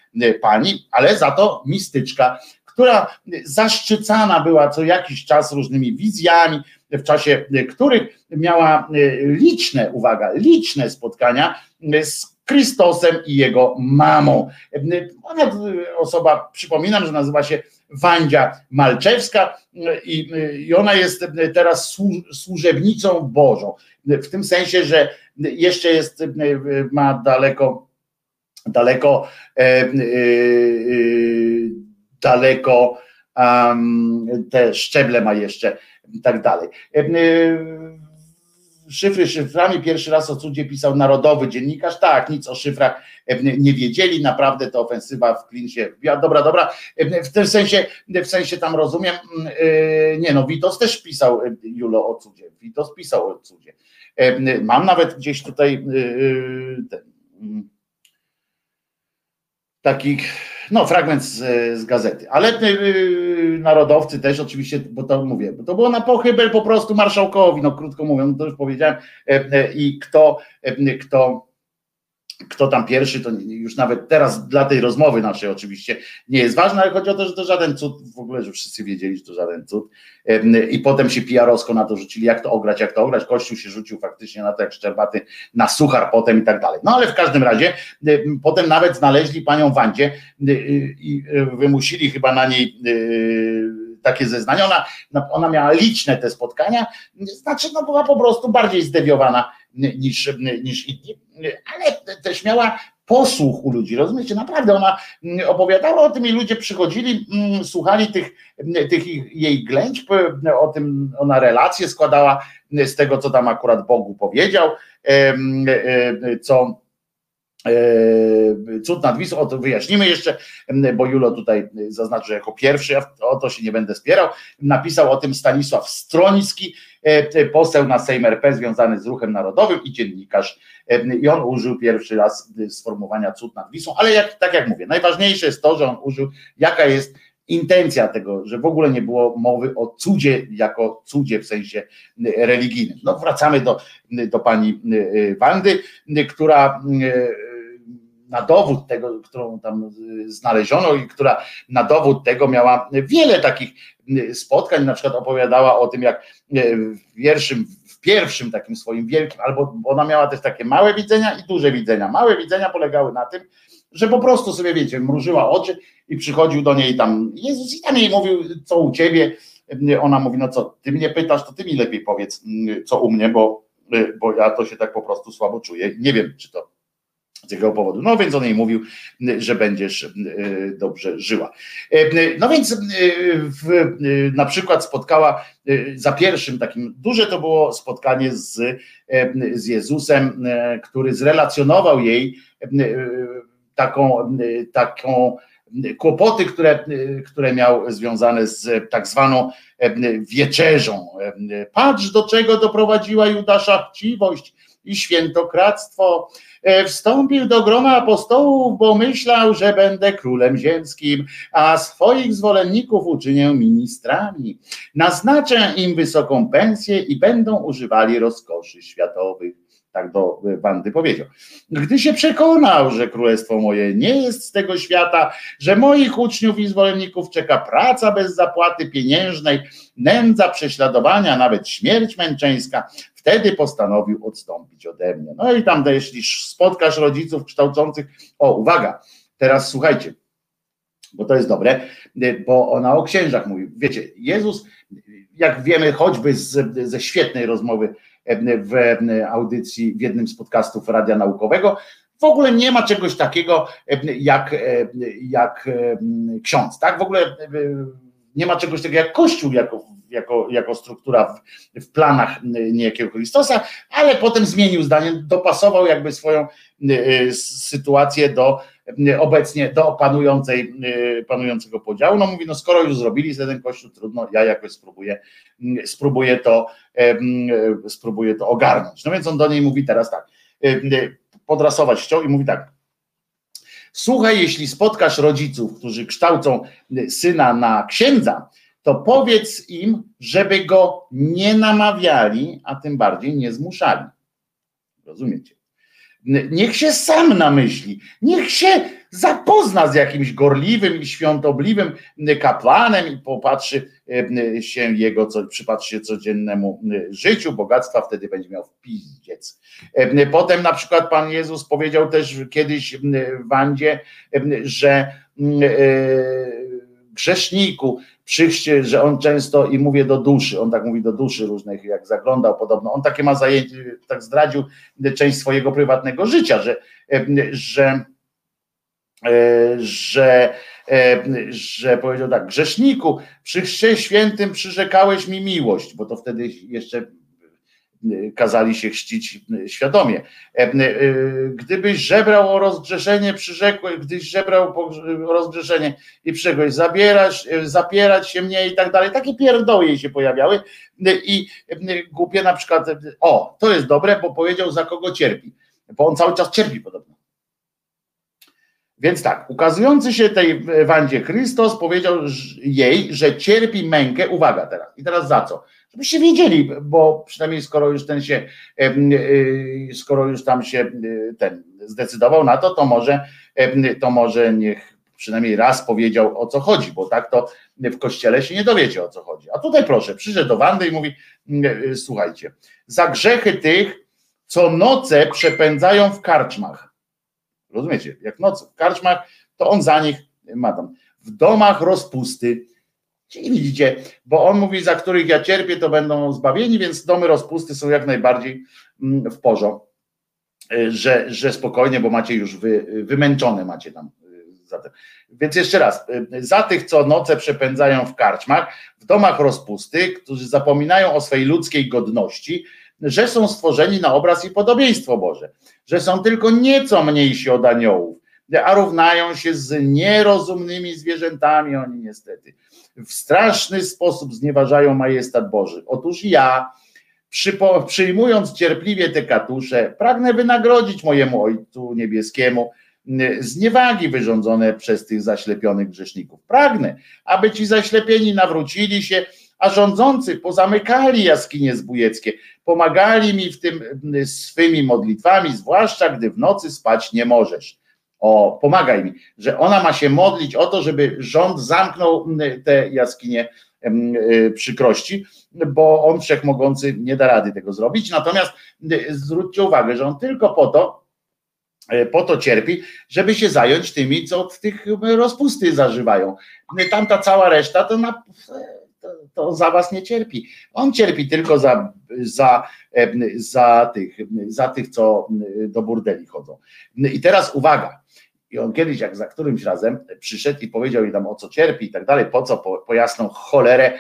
pani, ale za to mistyczka która zaszczycana była co jakiś czas różnymi wizjami, w czasie których miała liczne, uwaga, liczne spotkania z Chrystusem i jego mamą. Ona osoba, przypominam, że nazywa się Wandzia Malczewska i, i ona jest teraz służebnicą Bożą. W tym sensie, że jeszcze jest, ma daleko, daleko e, e, daleko, te szczeble ma jeszcze i tak dalej. E, szyfry szyframi pierwszy raz o cudzie pisał narodowy dziennikarz. Tak, nic o szyfrach nie wiedzieli, naprawdę to ofensywa w klincie. Dobra, dobra. W tym sensie, w sensie tam rozumiem. Mm, nie no, Witos też pisał Julo o cudzie. Witos pisał o cudzie. Mam nawet gdzieś tutaj ten, mm, takich no, fragment z, z gazety. Ale yy, narodowcy też oczywiście, bo to mówię, bo to było na pochybel po prostu marszałkowi, no krótko mówiąc, to już powiedziałem. E, e, I kto, e, kto kto tam pierwszy, to już nawet teraz dla tej rozmowy naszej oczywiście nie jest ważne, ale chodzi o to, że to żaden cud, w ogóle, że wszyscy wiedzieli, że to żaden cud i potem się PR-owsko na to rzucili, jak to ograć, jak to ograć, Kościół się rzucił faktycznie na to jak Szczerbaty, na suchar potem i tak dalej. No ale w każdym razie potem nawet znaleźli panią Wandzie i wymusili chyba na niej takie zeznania. Ona, ona miała liczne te spotkania, znaczy no była po prostu bardziej zdewiowana niż, niż inni, ale też miała posłuch u ludzi, rozumiecie? Naprawdę ona opowiadała o tym i ludzie przychodzili, mm, słuchali tych, tych jej ględź, o tym ona relacje składała z tego, co tam akurat Bogu powiedział, co E, cud nad Wisłą, o to wyjaśnimy jeszcze, bo Julo tutaj zaznaczył że jako pierwszy, ja o to się nie będę spierał. Napisał o tym Stanisław Stroński, e, poseł na Sejm RP związany z ruchem narodowym i dziennikarz. I on użył pierwszy raz sformułowania cud nad Wisłą, ale jak, tak jak mówię, najważniejsze jest to, że on użył, jaka jest intencja tego, że w ogóle nie było mowy o cudzie jako cudzie w sensie religijnym. No wracamy do, do pani Wandy, która na dowód tego, którą tam znaleziono i która na dowód tego miała wiele takich spotkań, na przykład opowiadała o tym, jak w pierwszym, w pierwszym takim swoim wielkim, albo ona miała też takie małe widzenia i duże widzenia. Małe widzenia polegały na tym, że po prostu sobie, wiecie, mrużyła oczy i przychodził do niej tam Jezus i tam jej mówił, co u ciebie. Ona mówi, no co, ty mnie pytasz, to ty mi lepiej powiedz, co u mnie, bo, bo ja to się tak po prostu słabo czuję. Nie wiem, czy to z jakiego powodu. No więc on jej mówił, że będziesz e, dobrze żyła. E, no więc e, w, na przykład spotkała za pierwszym takim, duże to było spotkanie z, z Jezusem, który zrelacjonował jej taką, taką kłopoty, które, które miał związane z tak zwaną wieczerzą. Patrz, do czego doprowadziła Judasza chciwość i świętokradztwo. E, wstąpił do grona apostołów, bo myślał, że będę królem ziemskim, a swoich zwolenników uczynię ministrami. Naznaczę im wysoką pensję i będą używali rozkoszy światowych tak do Wandy powiedział. Gdy się przekonał, że królestwo moje nie jest z tego świata, że moich uczniów i zwolenników czeka praca bez zapłaty pieniężnej, nędza, prześladowania, nawet śmierć męczeńska, wtedy postanowił odstąpić ode mnie. No i tam, jeśli spotkasz rodziców kształcących, o uwaga, teraz słuchajcie, bo to jest dobre, bo ona o księżach mówi. Wiecie, Jezus, jak wiemy, choćby z, ze świetnej rozmowy w audycji, w jednym z podcastów Radia Naukowego. W ogóle nie ma czegoś takiego jak, jak ksiądz, tak? W ogóle nie ma czegoś takiego jak Kościół jako, jako, jako struktura w, w planach niejakiego Chrystusa, ale potem zmienił zdanie, dopasował jakby swoją sytuację do obecnie do panującej, panującego podziału. No mówi, no skoro już zrobili jeden kościół, trudno, ja jakoś spróbuję, spróbuję to, spróbuję to ogarnąć. No więc on do niej mówi teraz tak, podrasować chciał i mówi tak, Słuchaj, jeśli spotkasz rodziców, którzy kształcą syna na księdza, to powiedz im, żeby go nie namawiali, a tym bardziej nie zmuszali. Rozumiecie? Niech się sam namyśli, niech się zapozna z jakimś gorliwym i świątobliwym kapłanem i popatrzy e, się jego, co, przypatrzy się codziennemu e, życiu, bogactwa, wtedy będzie miał w pizdziec. E, potem na przykład Pan Jezus powiedział też kiedyś w Wandzie, że grzeszniku, przyjście, że on często i mówię do duszy, on tak mówi do duszy różnych, jak zaglądał podobno, on takie ma zajęcie, tak zdradził część swojego prywatnego życia, że, że, że, że powiedział tak, grzeszniku, przy chrzcie świętym przyrzekałeś mi miłość, bo to wtedy jeszcze kazali się chrzcić świadomie. E, e, gdybyś żebrał o rozgrzeszenie, przyrzekłeś, gdyś żebrał o rozgrzeszenie i przyrzekłeś, zabierać, e, zapierać się mnie i tak dalej. Takie pierdoły jej się pojawiały i głupie na przykład, o, to jest dobre, bo powiedział za kogo cierpi, bo on cały czas cierpi podobno. Więc tak, ukazujący się tej Wandzie Chrystus powiedział jej, że cierpi mękę, uwaga teraz, i teraz za co? żebyście wiedzieli, bo przynajmniej skoro już ten się, y, skoro już tam się y, ten zdecydował na to, to może, to może niech przynajmniej raz powiedział o co chodzi, bo tak to w kościele się nie dowiecie o co chodzi. A tutaj proszę, przyszedł do Wandy i mówi: y, Słuchajcie, za grzechy tych, co noce przepędzają w karczmach. Rozumiecie? Jak noc w karczmach, to on za nich ma tam. W domach rozpusty, Czyli widzicie, bo on mówi, za których ja cierpię, to będą zbawieni, więc domy rozpusty są jak najbardziej mm, w porządku, e, że, że spokojnie, bo macie już wy, wymęczone macie tam e, zatem. Więc jeszcze raz, e, za tych, co noce przepędzają w karczmach, w domach rozpusty, którzy zapominają o swej ludzkiej godności, że są stworzeni na obraz i podobieństwo Boże, że są tylko nieco mniejsi od aniołów, a równają się z nierozumnymi zwierzętami, oni niestety w straszny sposób znieważają majestat Boży. Otóż ja, przyjmując cierpliwie te katusze, pragnę wynagrodzić mojemu Ojcu Niebieskiemu zniewagi wyrządzone przez tych zaślepionych grzeszników. Pragnę, aby ci zaślepieni nawrócili się, a rządzący pozamykali jaskinie zbójeckie, pomagali mi w tym swymi modlitwami, zwłaszcza gdy w nocy spać nie możesz o pomagaj mi, że ona ma się modlić o to, żeby rząd zamknął te jaskinie y, przykrości, bo on wszechmogący nie da rady tego zrobić. Natomiast y, zwróćcie uwagę, że on tylko po to, y, po to cierpi, żeby się zająć tymi, co od tych rozpusty zażywają. Tamta cała reszta to, na, to, za was nie cierpi. On cierpi tylko za, za, za, tych, za tych, co do burdeli chodzą. I teraz uwaga, i on kiedyś, jak za którymś razem przyszedł i powiedział jej tam o co cierpi i tak dalej, po co, po, po jasną cholerę.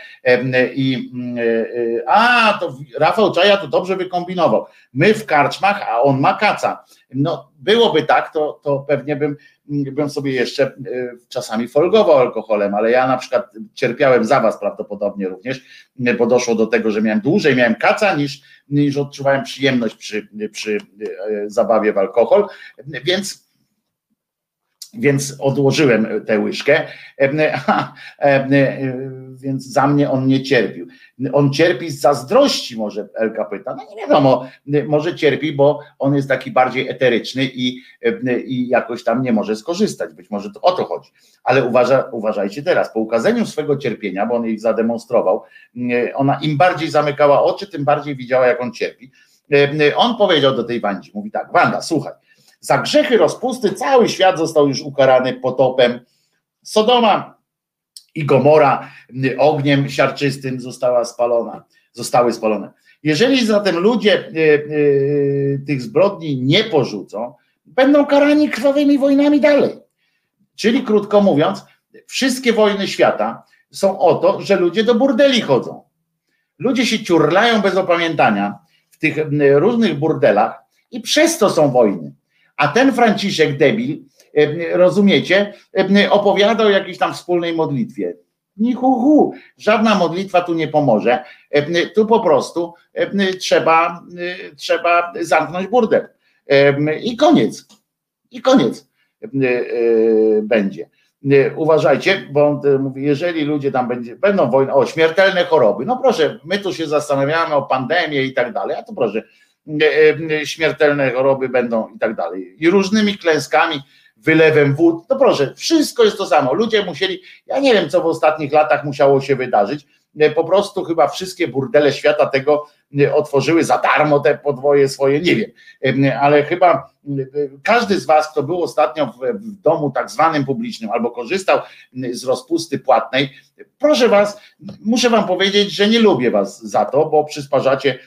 I e, e, a, to Rafał Czaja to dobrze wykombinował. My w karczmach, a on ma kaca. No, byłoby tak, to, to pewnie bym, bym sobie jeszcze e, czasami folgował alkoholem, ale ja na przykład cierpiałem za was prawdopodobnie również, bo doszło do tego, że miałem dłużej, miałem kaca niż, niż odczuwałem przyjemność przy, przy zabawie w alkohol, więc więc odłożyłem tę łyżkę, więc za mnie on nie cierpił. On cierpi z zazdrości, może Elka pyta. No nie wiadomo, może cierpi, bo on jest taki bardziej eteryczny i, i jakoś tam nie może skorzystać. Być może to o to chodzi. Ale uważa, uważajcie teraz, po ukazaniu swego cierpienia, bo on ich zademonstrował, ona im bardziej zamykała oczy, tym bardziej widziała, jak on cierpi. On powiedział do tej Wandzi, mówi tak, Wanda, słuchaj, za grzechy rozpusty cały świat został już ukarany potopem. Sodoma i Gomora ogniem siarczystym została spalona, zostały spalone. Jeżeli zatem ludzie e, e, tych zbrodni nie porzucą, będą karani krwawymi wojnami dalej. Czyli krótko mówiąc, wszystkie wojny świata są o to, że ludzie do burdeli chodzą. Ludzie się ciurlają bez opamiętania w tych różnych burdelach i przez to są wojny. A ten Franciszek debil rozumiecie, opowiada o jakiejś tam wspólnej modlitwie. Ni hu, hu. Żadna modlitwa tu nie pomoże. Tu po prostu trzeba, trzeba zamknąć burdę. I koniec. I koniec będzie. Uważajcie, bo mówi, jeżeli ludzie tam będzie, będą wojny, o śmiertelne choroby. No proszę, my tu się zastanawiamy o pandemię i tak dalej, a to proszę, śmiertelne choroby będą i tak dalej. I różnymi klęskami wylewem wód. No proszę, wszystko jest to samo. Ludzie musieli, ja nie wiem, co w ostatnich latach musiało się wydarzyć. E, po prostu chyba wszystkie burdele świata tego e, otworzyły za darmo te podwoje swoje, nie wiem, e, ale chyba każdy z Was, kto był ostatnio w, w domu tak zwanym publicznym albo korzystał z rozpusty płatnej, proszę Was, muszę Wam powiedzieć, że nie lubię Was za to, bo przysparzacie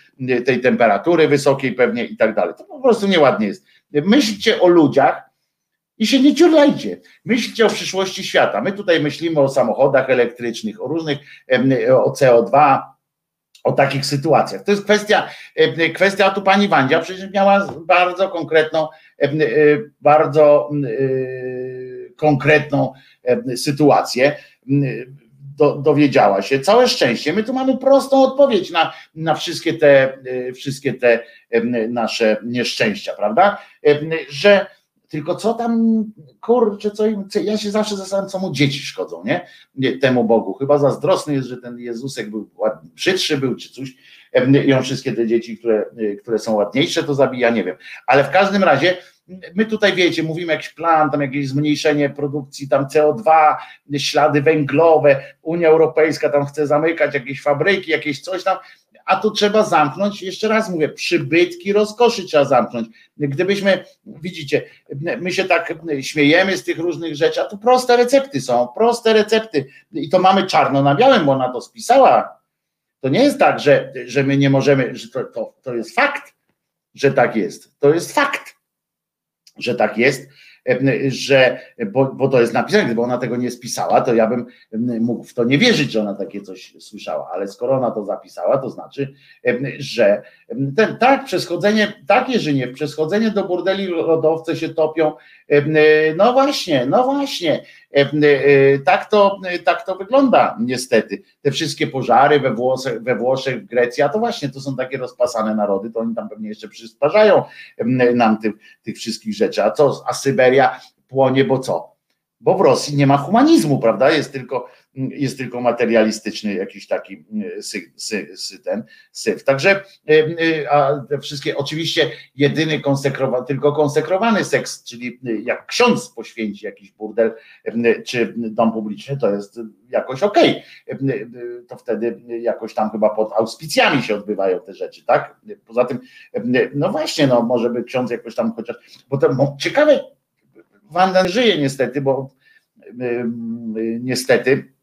tej temperatury wysokiej pewnie i tak dalej. To po prostu nieładnie jest. Myślcie o ludziach, i się nie ciurlajcie. Myślcie o przyszłości świata. My tutaj myślimy o samochodach elektrycznych, o różnych, o CO2, o takich sytuacjach. To jest kwestia, kwestia tu pani Wandzia przecież miała bardzo konkretną, e, bardzo e, konkretną sytuację. Do, dowiedziała się. Całe szczęście. My tu mamy prostą odpowiedź na, na wszystkie, te, e, wszystkie te nasze nieszczęścia, prawda? Że tylko co tam, kurczę, co im, ja się zawsze zastanawiam, co mu dzieci szkodzą, nie? Temu Bogu. Chyba zazdrosny jest, że ten Jezusek był ładny, brzydszy był, czy coś. I on wszystkie te dzieci, które, które są ładniejsze, to zabija, nie wiem. Ale w każdym razie, my tutaj wiecie, mówimy jakiś plan, tam jakieś zmniejszenie produkcji, tam CO2, ślady węglowe, Unia Europejska tam chce zamykać jakieś fabryki, jakieś coś tam a tu trzeba zamknąć, jeszcze raz mówię, przybytki rozkoszy trzeba zamknąć. Gdybyśmy, widzicie, my się tak śmiejemy z tych różnych rzeczy, a tu proste recepty są, proste recepty i to mamy czarno na białym, bo ona to spisała. To nie jest tak, że, że my nie możemy, że to, to, to jest fakt, że tak jest. To jest fakt, że tak jest że, bo, bo to jest napisane, gdyby ona tego nie spisała, to ja bym mógł w to nie wierzyć, że ona takie coś słyszała, ale skoro ona to zapisała, to znaczy, że ten, tak, przeschodzenie, tak Jerzyniew, przeschodzenie do burdeli lodowce się topią, no właśnie, no właśnie, tak to, tak to wygląda niestety. Te wszystkie pożary we Włoszech, we Włoszech, w Grecji, a to właśnie to są takie rozpasane narody, to oni tam pewnie jeszcze przysparzają nam tych, tych wszystkich rzeczy. A co, a Syberia płonie, bo co? Bo w Rosji nie ma humanizmu, prawda? Jest tylko jest tylko materialistyczny jakiś taki e, sy, sy, sy, ten syf. Także e, e, a te wszystkie, oczywiście jedyny konsekrowany, tylko konsekrowany seks, czyli jak ksiądz poświęci jakiś burdel czy dom publiczny, to jest jakoś okej. Okay. To wtedy jakoś tam chyba pod auspicjami się odbywają te rzeczy, tak? Poza tym, no właśnie, no może by ksiądz jakoś tam chociaż, bo to ciekawe, Wanda żyje niestety, bo niestety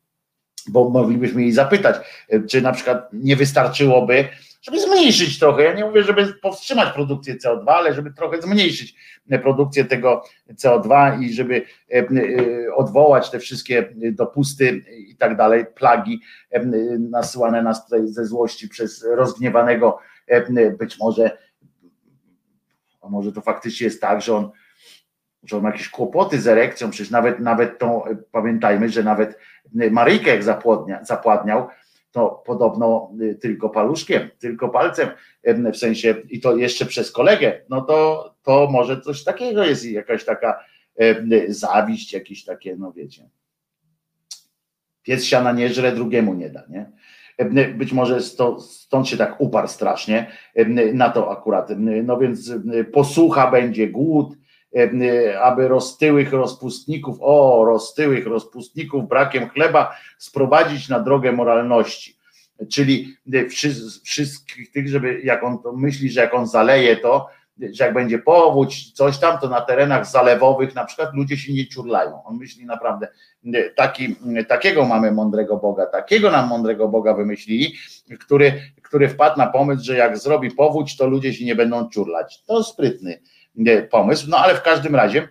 bo moglibyśmy jej zapytać, e, czy na przykład nie wystarczyłoby, żeby zmniejszyć trochę. Ja nie mówię, żeby powstrzymać produkcję CO2, ale żeby trochę zmniejszyć produkcję tego CO2 i żeby odwołać te wszystkie dopusty i tak dalej, plagi nasyłane nas tutaj ze złości przez rozgniewanego, być może, a może to faktycznie jest tak, że on że on ma jakieś kłopoty z erekcją, przecież nawet, nawet tą, pamiętajmy, że nawet Maryjkę jak zapładnia, zapładniał, to podobno y, tylko paluszkiem, tylko palcem, w sensie i to jeszcze przez kolegę, no to, to może coś takiego jest jakaś taka zawiść, jakieś takie, no wiecie. Pies siana nie żre, drugiemu nie da, nie? Być może stąd się tak uparł strasznie na to akurat. No więc posłucha będzie głód, aby roztyłych rozpustników, o, roztyłych rozpustników brakiem chleba sprowadzić na drogę moralności. Czyli wszystkich tych, żeby jak on myśli, że jak on zaleje to, że jak będzie powódź, coś tam, to na terenach zalewowych na przykład ludzie się nie ciurlają. On myśli naprawdę, taki, takiego mamy mądrego Boga, takiego nam mądrego Boga wymyślili, który, który wpadł na pomysł, że jak zrobi powódź, to ludzie się nie będą ciurlać. To sprytny pomysł, no ale w każdym razie,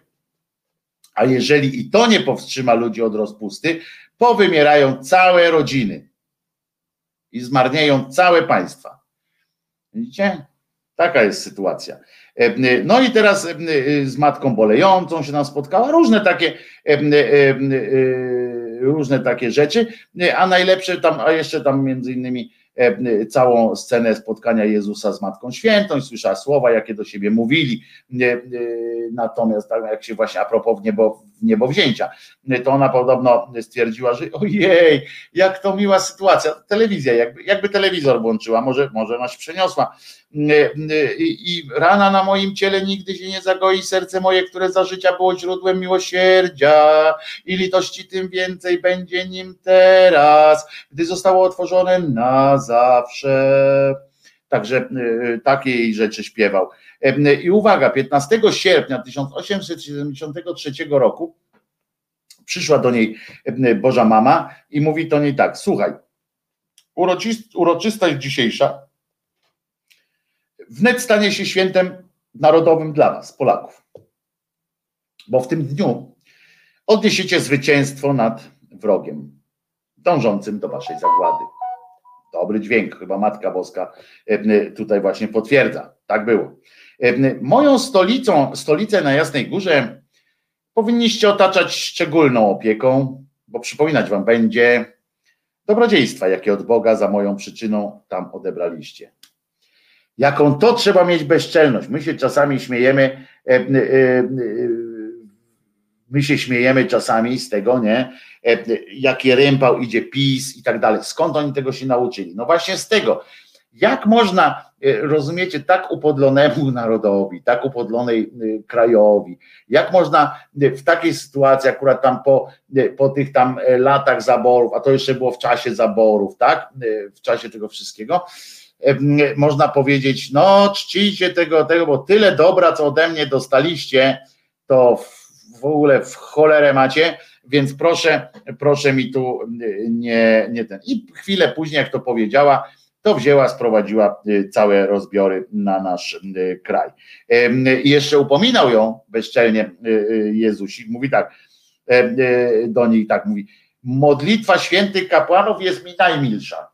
a jeżeli i to nie powstrzyma ludzi od rozpusty, powymierają całe rodziny i zmarnieją całe państwa. Widzicie? Taka jest sytuacja. No i teraz z matką bolejącą się nam spotkała, różne takie różne takie rzeczy, a najlepsze tam, a jeszcze tam między innymi E, całą scenę spotkania Jezusa z Matką Świętą i słyszała słowa, jakie do siebie mówili. E, e, natomiast tak jak się właśnie a propos niebo, niebowzięcia, to ona podobno stwierdziła, że ojej, jak to miła sytuacja. Telewizja, jakby, jakby telewizor włączyła, może, może ona się przeniosła. I, I rana na moim ciele nigdy się nie zagoi, serce moje, które za życia było źródłem miłosierdzia i litości, tym więcej będzie nim teraz, gdy zostało otworzone na zawsze. Także y, takiej rzeczy śpiewał. I uwaga, 15 sierpnia 1873 roku przyszła do niej Boża Mama i mówi do niej tak: Słuchaj, uroczystość dzisiejsza wnet stanie się świętem narodowym dla nas, Polaków. Bo w tym dniu odniesiecie zwycięstwo nad wrogiem dążącym do waszej zagłady. Dobry dźwięk, chyba Matka Boska e, tutaj właśnie potwierdza. Tak było. E, moją stolicą, stolicę na Jasnej Górze powinniście otaczać szczególną opieką, bo przypominać wam będzie dobrodziejstwa, jakie od Boga za moją przyczyną tam odebraliście. Jaką to trzeba mieć bezczelność. My się czasami śmiejemy, e, my się śmiejemy czasami z tego, nie? E, jaki rympał idzie PiS i tak dalej. Skąd oni tego się nauczyli? No właśnie z tego. Jak można, e, rozumiecie, tak upodlonemu (laughs) narodowi, tak upodlonej e, krajowi, jak można w takiej sytuacji, akurat tam po, po tych tam latach zaborów, a to jeszcze było w czasie zaborów, tak, w czasie tego wszystkiego, można powiedzieć, no czcijcie tego, tego, bo tyle dobra, co ode mnie dostaliście, to ogóle w cholerę macie, więc proszę, proszę mi tu y, nie, nie ten. I chwilę później, jak to powiedziała, to wzięła, sprowadziła y, całe rozbiory na nasz y, kraj. I jeszcze upominał ją bezczelnie Jezusik, mówi tak, do niej tak mówi, modlitwa świętych kapłanów jest mi najmilsza.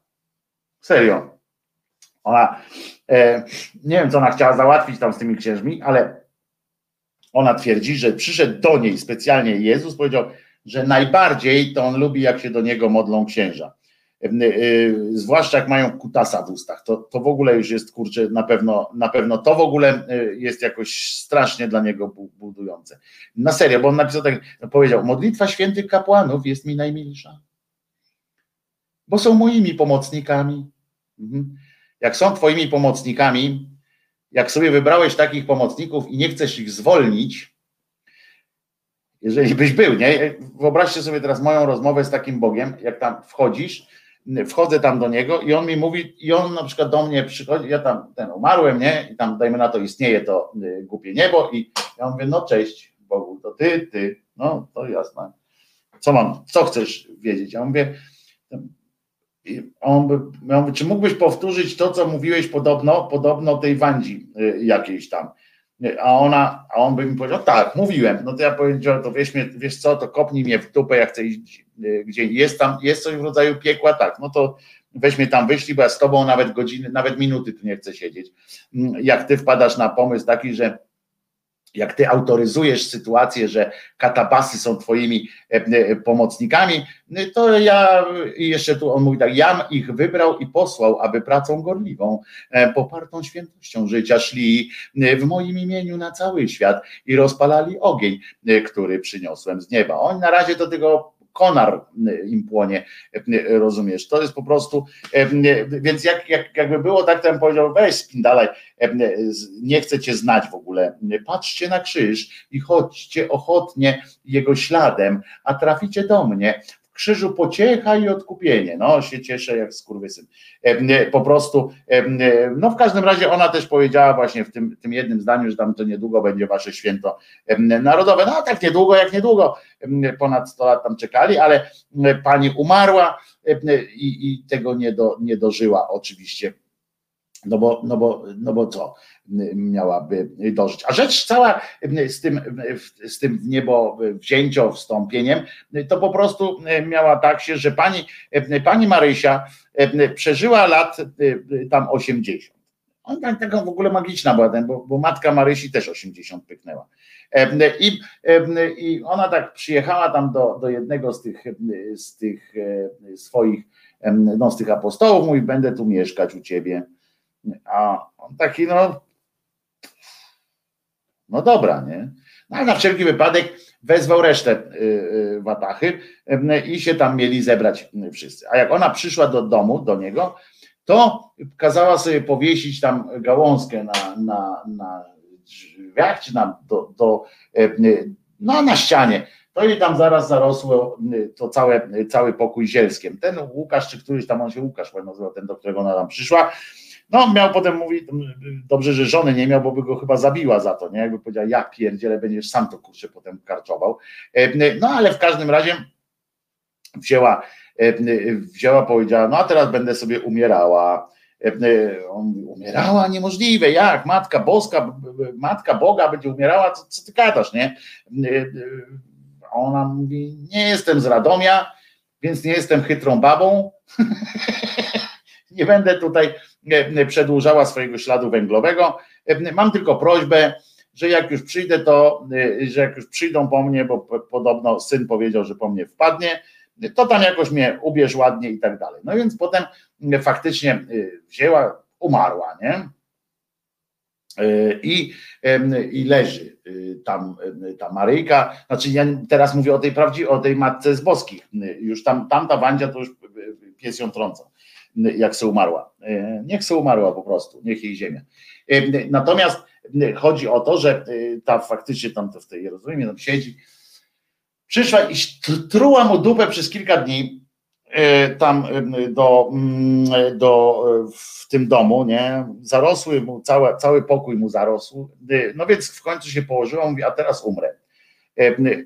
Serio. Ona, nie wiem, co ona chciała załatwić tam z tymi księżmi, ale ona twierdzi, że przyszedł do niej specjalnie Jezus, powiedział, że najbardziej to on lubi, jak się do niego modlą księża. E, e, zwłaszcza jak mają kutasa w ustach, to, to w ogóle już jest kurczę, na pewno, na pewno to w ogóle e, jest jakoś strasznie dla niego budujące. Na serio, bo on napisał tak, powiedział: Modlitwa świętych kapłanów jest mi najmilsza, bo są moimi pomocnikami. Mhm. Jak są twoimi pomocnikami, jak sobie wybrałeś takich pomocników i nie chcesz ich zwolnić, jeżeli byś był, nie? Wyobraźcie sobie teraz moją rozmowę z takim Bogiem, jak tam wchodzisz, wchodzę tam do niego i on mi mówi, i on na przykład do mnie przychodzi, ja tam ten umarłem, nie? I tam dajmy na to istnieje to y, głupie niebo i ja mówię, no cześć Bogu, to ty, ty, no to jasne. Co mam, co chcesz wiedzieć? Ja mówię, on ja mówię, czy mógłbyś powtórzyć to, co mówiłeś podobno, podobno tej Wandzi y, jakiejś tam. A ona, a on by mi powiedział, tak, mówiłem. No to ja powiedziałem, to wiesz, wiesz co, to kopnij mnie w dupę, jak chcę iść y, gdzie jest tam, jest coś w rodzaju piekła, tak, no to weź mnie tam wyślij, bo ja z tobą nawet godziny, nawet minuty tu nie chcę siedzieć. Mm, jak ty wpadasz na pomysł taki, że jak ty autoryzujesz sytuację, że katabasy są twoimi e, e, pomocnikami, to ja jeszcze tu on mówi tak, jam ich wybrał i posłał, aby pracą gorliwą, e, popartą świętością życia szli w moim imieniu na cały świat i rozpalali ogień, który przyniosłem z nieba. Oni na razie do tego konar im płonie, rozumiesz? To jest po prostu, więc jak, jak, jakby było tak, to bym powiedział, weź spindalaj, nie chcę cię znać w ogóle, patrzcie na krzyż i chodźcie ochotnie jego śladem, a traficie do mnie, krzyżu pociecha i odkupienie. No, się cieszę jak skurwysyn. Po prostu, no w każdym razie ona też powiedziała właśnie w tym, tym jednym zdaniu, że tam to niedługo będzie wasze święto narodowe. No tak niedługo, jak niedługo, ponad 100 lat tam czekali, ale pani umarła i, i tego nie, do, nie dożyła oczywiście no bo, no bo, no bo co miałaby dożyć. A rzecz cała z tym, z tym w niebo wzięcio, wstąpieniem, to po prostu miała tak się, że pani, pani Marysia przeżyła lat tam 80. On tam taka w ogóle magiczna była, bo, bo matka Marysi też 80 pyknęła. I, I ona tak przyjechała tam do, do jednego z tych, z tych swoich, no z tych apostołów, mówi, będę tu mieszkać u ciebie. A on taki, no, no dobra, nie? No ale na wszelki wypadek wezwał resztę y, y, watachy i się tam mieli zebrać wszyscy. A jak ona przyszła do domu, do niego, to kazała sobie powiesić tam gałązkę na, na, na drzwiach, czy na, do, do, no, na ścianie. To jej tam zaraz zarosło to całe, cały pokój zielskiem. Ten Łukasz, czy któryś tam on się Łukasz nazywał, ten, do którego ona tam przyszła, no miał potem mówi, dobrze, że żony nie miał, bo by go chyba zabiła za to, nie? Jakby powiedział, ja pierdzielę, będziesz sam to kurczę potem karczował. No ale w każdym razie wzięła, wzięła, powiedziała, no a teraz będę sobie umierała. On mówi, umierała? Niemożliwe, jak? Matka Boska, Matka Boga będzie umierała? Co, co ty gadasz, nie? Ona mówi, nie jestem z Radomia, więc nie jestem chytrą babą. (laughs) nie będę tutaj przedłużała swojego śladu węglowego. Mam tylko prośbę, że jak już przyjdę, to że jak już przyjdą po mnie, bo podobno syn powiedział, że po mnie wpadnie, to tam jakoś mnie ubierz ładnie i tak dalej. No więc potem faktycznie wzięła, umarła, nie? I, I leży tam ta Maryjka. Znaczy, ja teraz mówię o tej prawdziwej, o tej matce z boskich. Już tam tamta Wandzia to już pies ją trąca jak se umarła. E, niech se umarła po prostu, niech jej ziemia. E, natomiast e, chodzi o to, że ta faktycznie tam to w tej Jerozolimie tam siedzi, przyszła i truła mu dupę przez kilka dni tam do, mm, do, w tym domu, nie, zarosły mu, cały, cały pokój mu zarosł, no więc w końcu się położyła, mówi, a teraz umrę.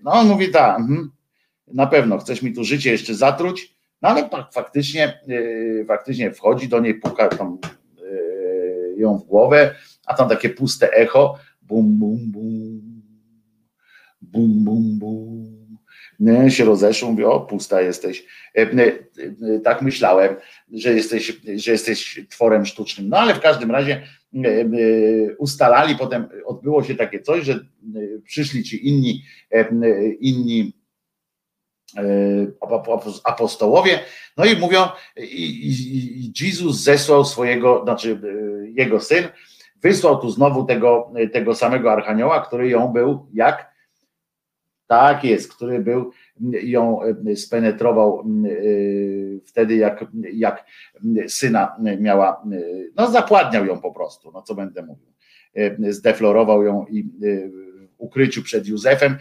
No on mówi, tak, na pewno, chcesz mi tu życie jeszcze zatruć, no ale faktycznie, yy, faktycznie wchodzi do niej, puka tam yy, ją w głowę, a tam takie puste echo, bum, bum, bum, bum, bum, bum. Nie, się rozeszło, mówi, o pusta jesteś. Yy, tak myślałem, że jesteś, że jesteś tworem sztucznym. No ale w każdym razie ustalali, potem odbyło się takie coś, że przyszli ci inni, inni E, apostołowie, no i mówią, i Jezus zesłał swojego, znaczy e, jego syn, wysłał tu znowu tego, tego samego archanioła, który ją był jak? Tak jest, który był, ją e, spenetrował wtedy, jak, jak syna miała, no zapładniał ją po prostu, no co będę mówił. Zdeflorował ją i w ukryciu przed Józefem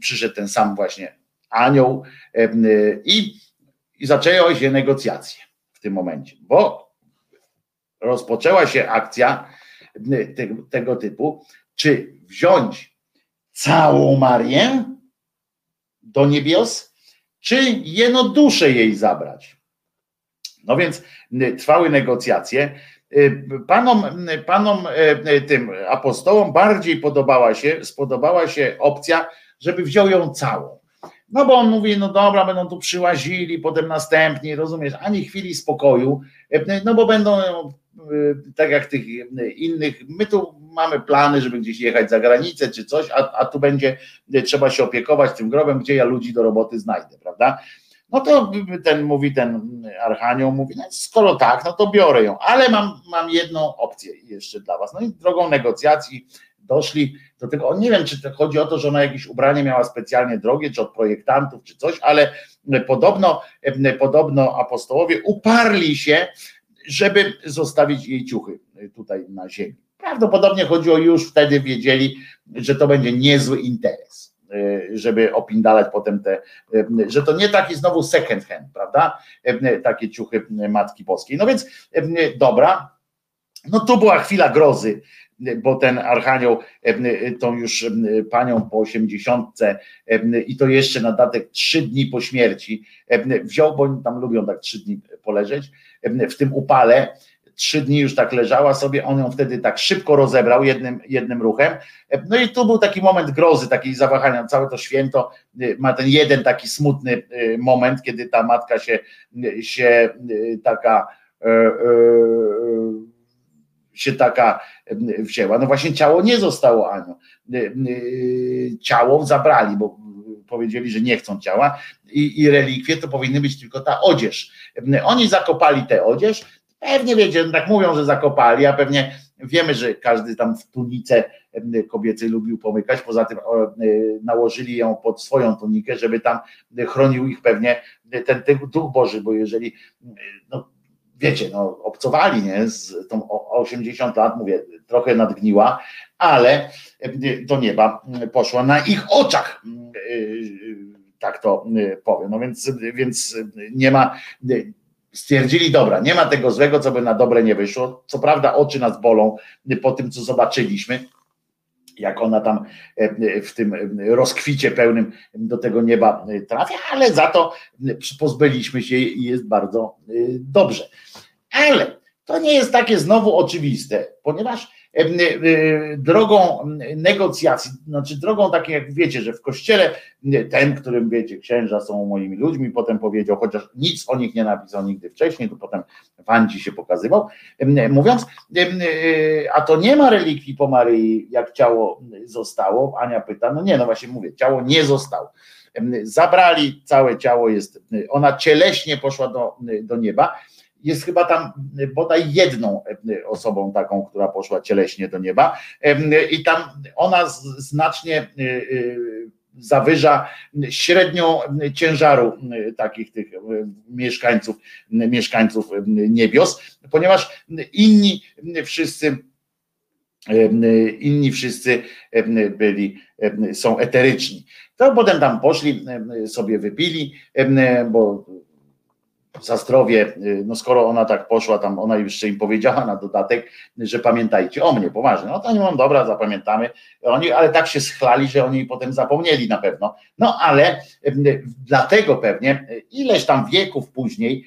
przyszedł ten sam właśnie anioł i, i zaczęły się negocjacje w tym momencie, bo rozpoczęła się akcja te, tego typu, czy wziąć całą Marię do niebios, czy jeno duszę jej zabrać. No więc trwały negocjacje. Panom, panom tym apostołom bardziej podobała się, spodobała się opcja, żeby wziął ją całą. No bo on mówi, no dobra, będą tu przyłazili, potem następni, rozumiesz, ani chwili spokoju, no bo będą e, tak jak tych innych, my tu mamy plany, żeby gdzieś jechać za granicę czy coś, a, a tu będzie trzeba się opiekować tym grobem, gdzie ja ludzi do roboty znajdę, prawda? No to ten mówi, ten Archanioł mówi, no skoro tak, no to biorę ją, ale mam, mam jedną opcję jeszcze dla was. No i drogą negocjacji doszli do tego, nie wiem, czy chodzi o to, że ona jakieś ubranie miała specjalnie drogie, czy od projektantów, czy coś, ale podobno, podobno apostołowie uparli się, żeby zostawić jej ciuchy tutaj na ziemi. Prawdopodobnie chodziło już wtedy, wiedzieli, że to będzie niezły interes, żeby opindalać potem te, że to nie taki znowu second hand, prawda? Takie ciuchy Matki Boskiej. No więc dobra, no tu była chwila grozy bo ten Archanioł tą już panią po osiemdziesiątce i to jeszcze na datek trzy dni po śmierci wziął, bo oni tam lubią tak trzy dni poleżeć, w tym upale, trzy dni już tak leżała sobie, on ją wtedy tak szybko rozebrał jednym, jednym ruchem. No i tu był taki moment grozy, takiej zawahania, całe to święto ma ten jeden taki smutny moment, kiedy ta matka się, się taka e, e, się taka wzięła. No właśnie ciało nie zostało Aniu. Ciało zabrali, bo powiedzieli, że nie chcą ciała i, i relikwie to powinny być tylko ta odzież. Oni zakopali tę odzież, pewnie wiecie, tak mówią, że zakopali, a pewnie wiemy, że każdy tam w tunice kobiecej lubił pomykać, poza tym nałożyli ją pod swoją tunikę, żeby tam chronił ich pewnie ten, ten duch Boży, bo jeżeli no, wiecie, no, obcowali nie, z tą 80 lat, mówię, trochę nadgniła, ale do nieba poszła na ich oczach, tak to powiem. No więc, więc nie ma, stwierdzili, dobra, nie ma tego złego, co by na dobre nie wyszło. Co prawda oczy nas bolą po tym, co zobaczyliśmy, jak ona tam w tym rozkwicie pełnym do tego nieba trafia, ale za to pozbyliśmy się i jest bardzo dobrze. Ale to nie jest takie znowu oczywiste, ponieważ drogą negocjacji, znaczy drogą takiej, jak wiecie, że w kościele ten, którym wiecie, księża są moimi ludźmi, potem powiedział, chociaż nic o nich nie napisał nigdy wcześniej, to potem Wandzi się pokazywał, mówiąc, a to nie ma relikwii po Maryi, jak ciało zostało. Ania pyta, no nie, no właśnie mówię, ciało nie zostało. Zabrali, całe ciało jest, ona cieleśnie poszła do, do nieba jest chyba tam bodaj jedną osobą taką, która poszła cieleśnie do nieba i tam ona znacznie y, y, zawyża średnią ciężaru takich tych mieszkańców, mieszkańców niebios, ponieważ inni wszyscy inni wszyscy byli, są eteryczni. To potem tam poszli, sobie wypili, bo za zdrowie, y, no skoro ona tak poszła, tam ona jeszcze im powiedziała na dodatek, że pamiętajcie o mnie, poważnie, no to nie mam dobra, zapamiętamy, oni, ale tak się schlali, że oni potem zapomnieli na pewno, no ale y, dlatego pewnie y, ileś tam wieków później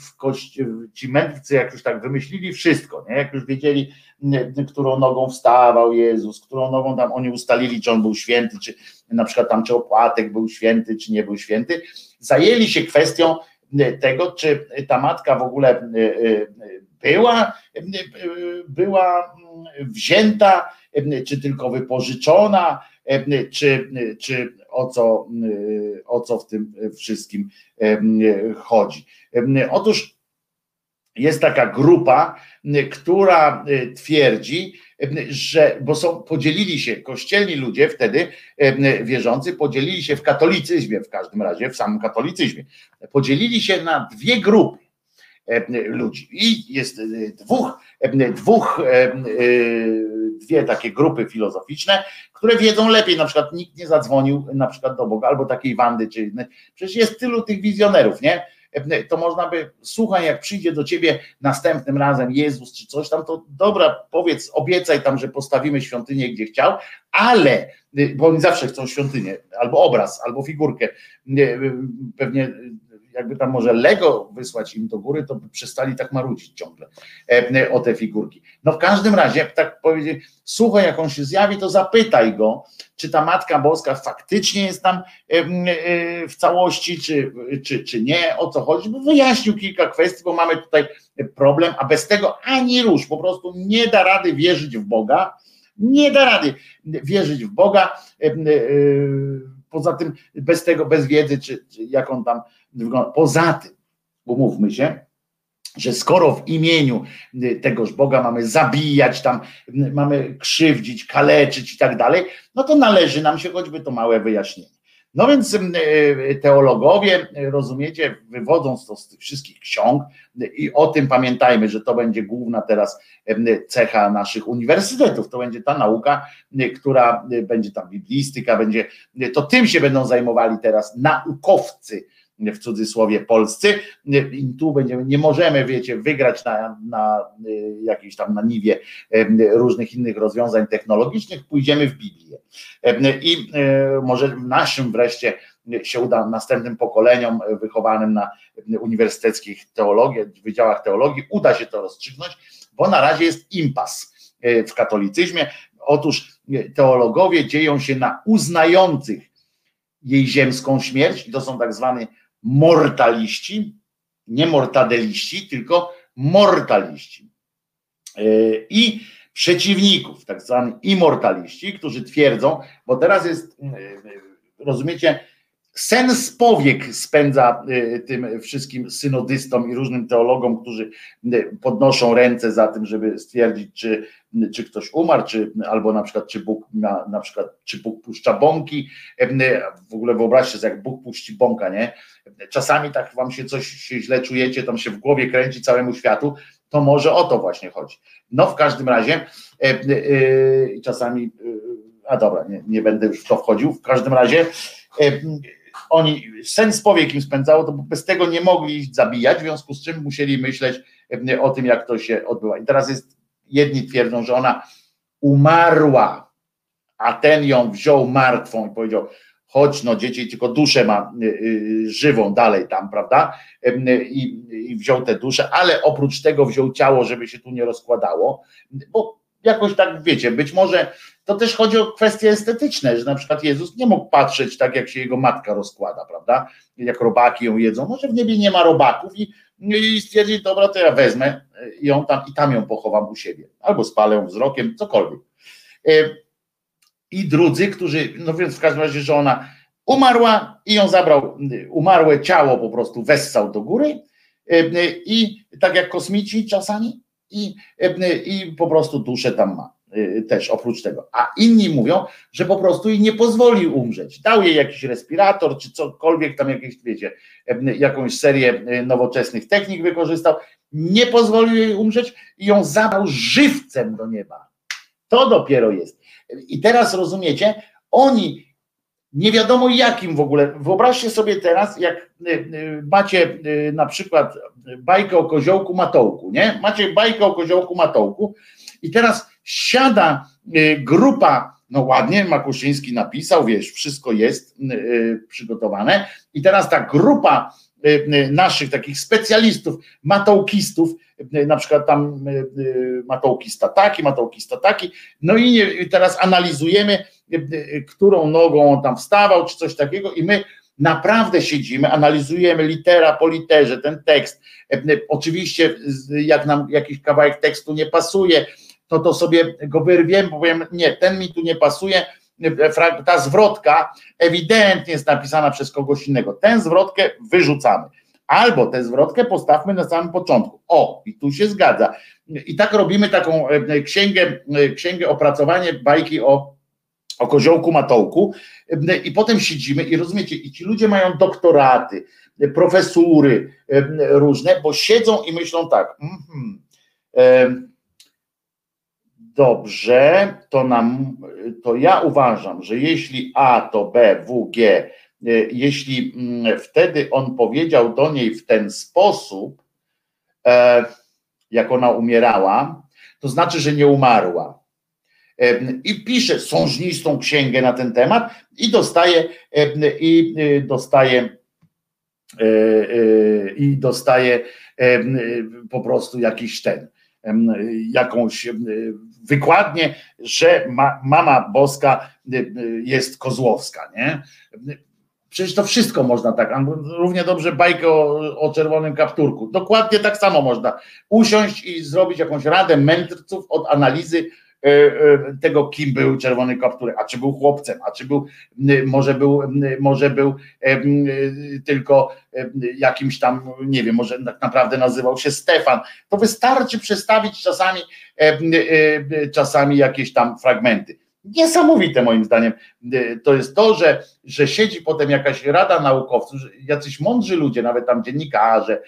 w kości, ci mędrcy jak już tak wymyślili wszystko, nie? jak już wiedzieli, którą nogą wstawał Jezus, którą nogą tam oni ustalili, czy on był święty, czy na przykład tam czy opłatek był święty, czy nie był święty, zajęli się kwestią tego, czy ta matka w ogóle e, e, była, e, była wzięta, czy tylko wypożyczona, czy, czy o, co, o co w tym wszystkim chodzi. Otóż jest taka grupa, która twierdzi, że, bo są, podzielili się, kościelni ludzie wtedy wierzący, podzielili się w katolicyzmie, w każdym razie, w samym katolicyzmie, podzielili się na dwie grupy ludzi. I jest dwóch, dwóch, dwie takie grupy filozoficzne, które wiedzą lepiej, na przykład nikt nie zadzwonił na przykład do Boga, albo takiej Wandy, czy innej. Przecież jest tylu tych wizjonerów, nie? To można by, słuchaj, jak przyjdzie do ciebie następnym razem Jezus czy coś tam, to dobra, powiedz, obiecaj tam, że postawimy świątynię gdzie chciał, ale, bo oni zawsze chcą świątynię, albo obraz, albo figurkę, pewnie jakby tam może Lego wysłać im do góry, to by przestali tak marudzić ciągle e, o te figurki. No w każdym razie, tak powiedzieć, słuchaj, jak on się zjawi, to zapytaj go, czy ta Matka Boska faktycznie jest tam e, w całości, czy, czy, czy nie, o co chodzi, bo wyjaśnił kilka kwestii, bo mamy tutaj problem, a bez tego ani rusz, po prostu nie da rady wierzyć w Boga, nie da rady wierzyć w Boga, e, poza tym bez tego, bez wiedzy, czy, czy jak on tam Poza tym, umówmy się, że skoro w imieniu tegoż Boga mamy zabijać, tam mamy krzywdzić, kaleczyć i tak dalej, no to należy nam się choćby to małe wyjaśnienie. No więc e, teologowie, rozumiecie, wywodząc to z tych wszystkich ksiąg i o tym pamiętajmy, że to będzie główna teraz cecha naszych uniwersytetów, to będzie ta nauka, która będzie tam biblistyka, będzie, to tym się będą zajmowali teraz naukowcy, w cudzysłowie polscy i tu będziemy, nie możemy, wiecie, wygrać na, na y, jakiejś tam na niwie różnych innych rozwiązań technologicznych, pójdziemy w Biblię. I y, może naszym wreszcie się uda następnym pokoleniom wychowanym na uniwersyteckich teologii, wydziałach teologii, uda się to rozstrzygnąć, bo na razie jest impas y, w katolicyzmie. Otóż teologowie dzieją się na uznających jej ziemską śmierć, i to są tak zwane mortaliści, nie mortadeliści, tylko mortaliści. i przeciwników, tak zwani immortaliści, którzy twierdzą, bo teraz jest, rozumiecie, sens powiek spędza y, tym wszystkim synodystom i różnym teologom, którzy y, podnoszą ręce za tym, żeby stwierdzić, czy, czy ktoś umarł, czy albo na przykład, czy Bóg na, na przykład, czy Bóg puszcza bąki. Y, w ogóle wyobraźcie sobie, jak Bóg puści bąka, nie? Czasami tak wam się coś się źle czujecie, tam się w głowie kręci całemu światu, to może o to właśnie chodzi. No w każdym razie czasami, a dobra, nie, nie będę już w to wchodził, w każdym razie oni sens powiek im spędzało, to bez tego nie mogli ich zabijać, w związku z czym musieli myśleć o tym, jak to się odbywa. I teraz jest, jedni twierdzą, że ona umarła, a ten ją wziął martwą i powiedział, chodź no dzieci, tylko duszę ma y, y, żywą dalej tam, prawda? I, I, wziął tę duszę, ale oprócz tego wziął ciało, żeby się tu nie rozkładało, bo jakoś tak wiecie, być może to też chodzi o kwestie estetyczne, że na przykład Jezus nie mógł patrzeć tak, jak się jego matka rozkłada, prawda? Jak robaki ją jedzą. Może w niebie nie ma robaków i, i stwierdzić, dobra, to ja wezmę ją tam i tam ją pochowam u siebie. Albo spalę wzrokiem, cokolwiek. E, I drudzy, którzy, no więc w każdym razie, że ona umarła i ją zabrał, umarłe ciało po prostu wessał do góry e, i tak jak kosmici czasami i, e, i po prostu duszę tam ma. Y, też oprócz tego. A inni mówią, że po prostu jej nie pozwolił umrzeć. Dał jej jakiś respirator, czy cokolwiek tam jakieś, wiecie, jakąś serię nowoczesnych technik wykorzystał, nie pozwolił jej umrzeć i ją zabrał żywcem do nieba. To dopiero jest. I teraz rozumiecie, oni nie wiadomo jakim w ogóle. Wyobraźcie sobie teraz, jak y, macie na przykład bajkę o koziołku matołku, nie? Macie bajkę o koziołku matołku i teraz siada grupa, no ładnie Makuszyński napisał, wiesz, wszystko jest przygotowane i teraz ta grupa naszych takich specjalistów, matołkistów, na przykład tam matołkista taki, matołkista taki, no i teraz analizujemy, którą nogą on tam wstawał, czy coś takiego i my naprawdę siedzimy, analizujemy litera po literze ten tekst. Oczywiście, jak nam jakiś kawałek tekstu nie pasuje, to to sobie go wyrwiemy, powiem, nie, ten mi tu nie pasuje, ta zwrotka ewidentnie jest napisana przez kogoś innego. Tę zwrotkę wyrzucamy. Albo tę zwrotkę postawmy na samym początku. O, i tu się zgadza. I tak robimy taką e, księgę, e, księgę opracowanie bajki o, o koziołku matołku e, i potem siedzimy i rozumiecie, i ci ludzie mają doktoraty, profesury różne, bo siedzą i myślą tak, mm, mm, dobrze, to, nam, to ja uważam, że jeśli A to B, W, G, e, jeśli mm, wtedy on powiedział do niej w ten sposób, e, jak ona umierała, to znaczy, że nie umarła. E, I pisze sążnistą księgę na ten temat i dostaje i dostaje i dostaje po prostu jakiś ten jakąś wykładnie, że ma, mama boska y, y, jest kozłowska, nie? Przecież to wszystko można tak, równie dobrze bajkę o, o, czerwonym kapturku. Dokładnie tak samo można usiąść i zrobić jakąś radę mędrców od analizy E, e, tego, kim był Czerwony Kapturek, a czy był chłopcem, a czy był, może był, może był e, tylko jakimś tam, nie wiem, może tak naprawdę nazywał się Stefan. To wystarczy przestawić czasami, czasami jakieś tam fragmenty. Niesamowite moim zdaniem to jest to, że, że siedzi potem jakaś rada naukowców, jacyś mądrzy ludzie, nawet tam dziennikarze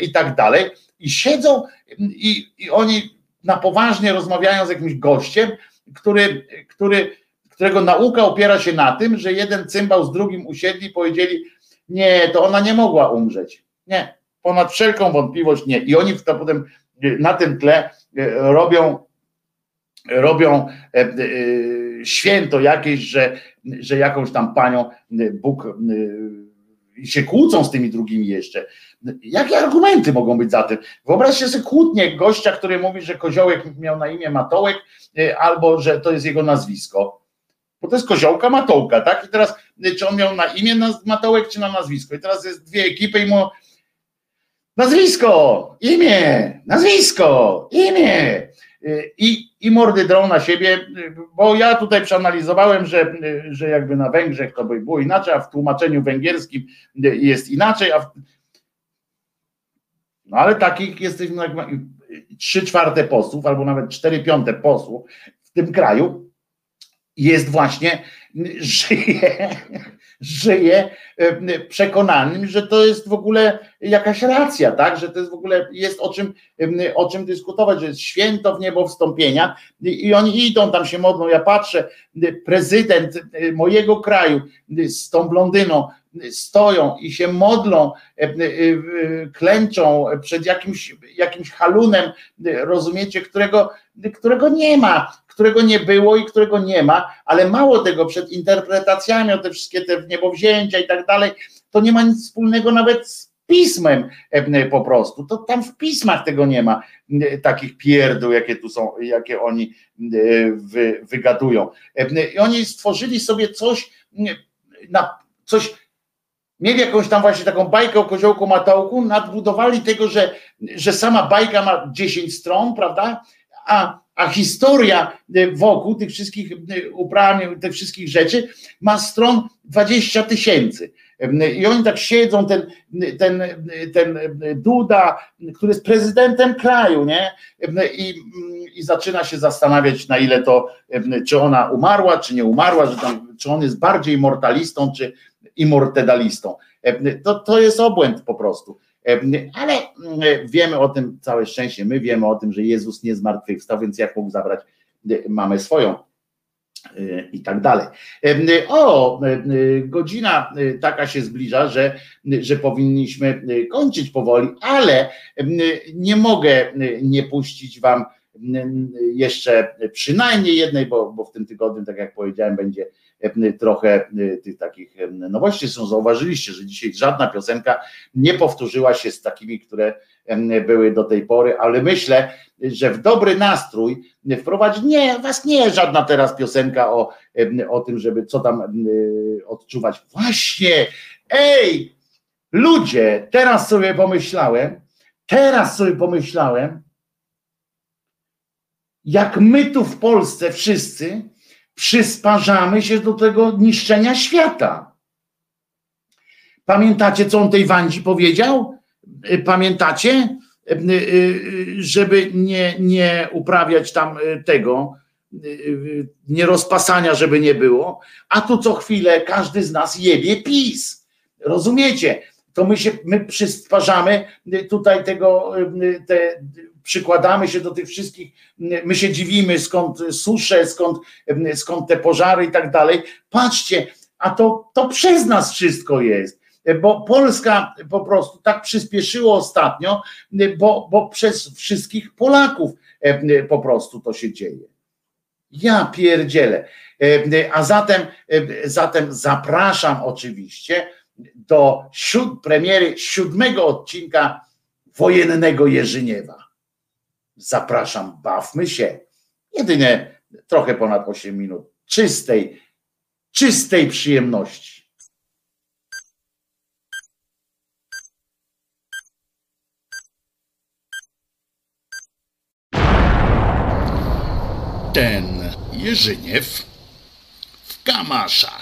i tak dalej, i siedzą i, i oni na poważnie rozmawiają z jakimś gościem, który, który, którego nauka opiera się na tym, że jeden cymbał z drugim usiedli i powiedzieli, nie, to ona nie mogła umrzeć. Nie, ponad wszelką wątpliwość nie. I oni to potem na tym tle e, robią, robią e, e, święto jakieś, że, że jakąś tam panią Bóg i się kłócą z tymi drugimi jeszcze. Jakie argumenty mogą być za tym? Wyobraźcie sobie kłótnię gościa, który mówi, że koziołek miał na imię Matołek, y, albo że to jest jego nazwisko. Bo to jest koziołka Matołka, tak? I teraz, y, czy on miał na imię Matołek, czy na nazwisko? I teraz jest dwie ekipy i mu Nazwisko, imię, nazwisko, imię. I, I mordy drą na siebie, bo ja tutaj przeanalizowałem, że, że jakby na Węgrzech to by było inaczej, a w tłumaczeniu węgierskim jest inaczej, a w... no ale takich jesteśmy trzy czwarte posłów, albo nawet cztery piąte posłów w tym kraju jest właśnie, (laughs) żyje, żyje e, przekonanym, że to jest w ogóle jakaś racja, tak? Że to jest w ogóle jest o czym, e, o czym dyskutować, że jest święto w niebo wstąpienia i oni idą, tam się modlą. Ja patrzę, prezydent e, mojego kraju z tą blondyną stoją i się modlą, klęczą przed jakimś, jakimś halunem, rozumiecie, którego, którego nie ma którego nie było i którego nie ma, ale mało tego, przed interpretacjami o te wszystkie te niebowzięcia i tak dalej, to nie ma nic wspólnego nawet z pismem e, po prostu. To tam w pismach tego nie ma, e, takich pierdół, jakie tu są, jakie oni e, wy, wygadują. I oni stworzyli sobie coś, na, coś mieli jakąś tam właśnie taką bajkę o koziołku matołku, nadbudowali tego, że, że sama bajka ma 10 stron, prawda? A a historia e, wokół tych wszystkich e, uprawień, tych wszystkich rzeczy ma stron 20 tysięcy. E, I oni tak siedzą, ten, ten, ten Duda, który jest prezydentem kraju, nie? I, I zaczyna się zastanawiać, na ile to, czy ona umarła, czy nie umarła, że tam, czy on jest bardziej mortalistą, czy immortedalistą. To, to jest obłęd po prostu. Ale mm, wiemy o tym, całe szczęście, my wiemy o tym, że Jezus nie zmartwychwstał, więc jak mógł zabrać y, mamy swoją y, i tak dalej. O, godzina taka się zbliża, że, że powinniśmy kończyć powoli, ale nie mogę nie puścić Wam jeszcze przynajmniej jednej, bo, bo w tym tygodniu, tak jak powiedziałem, będzie trochę tych takich nowości są. Zauważyliście, że dzisiaj żadna piosenka nie powtórzyła się z takimi, które były do tej pory, ale myślę, że w dobry nastrój wprowadzić, nie, was nie żadna teraz piosenka o, o tym, żeby co tam odczuwać. Właśnie, ej, ludzie, teraz sobie pomyślałem, teraz sobie pomyślałem, jak my tu w Polsce wszyscy przysparzamy się do tego niszczenia świata. Pamiętacie, co on tej Wandzi powiedział? Y, pamiętacie? Y, y, żeby nie, nie uprawiać tam tego, nie rozpasania, żeby nie było, a tu co chwilę każdy z nas jebie PiS. Rozumiecie? To my się, my przysparzamy tutaj tego, te przykładamy się do tych wszystkich, my się dziwimy skąd susze, skąd, skąd te pożary i tak dalej. Patrzcie, a to, to przez nas wszystko jest bo Polska po prostu tak przyspieszyło ostatnio, bo, bo przez wszystkich Polaków po prostu to się dzieje. Ja pierdzielę. A zatem, zatem zapraszam oczywiście do premiery siódmego odcinka wojennego Jerzyniewa. Zapraszam, bawmy się. Jedynie trochę ponad 8 minut czystej, czystej przyjemności. Ten Jerzyniew w Kamaszach.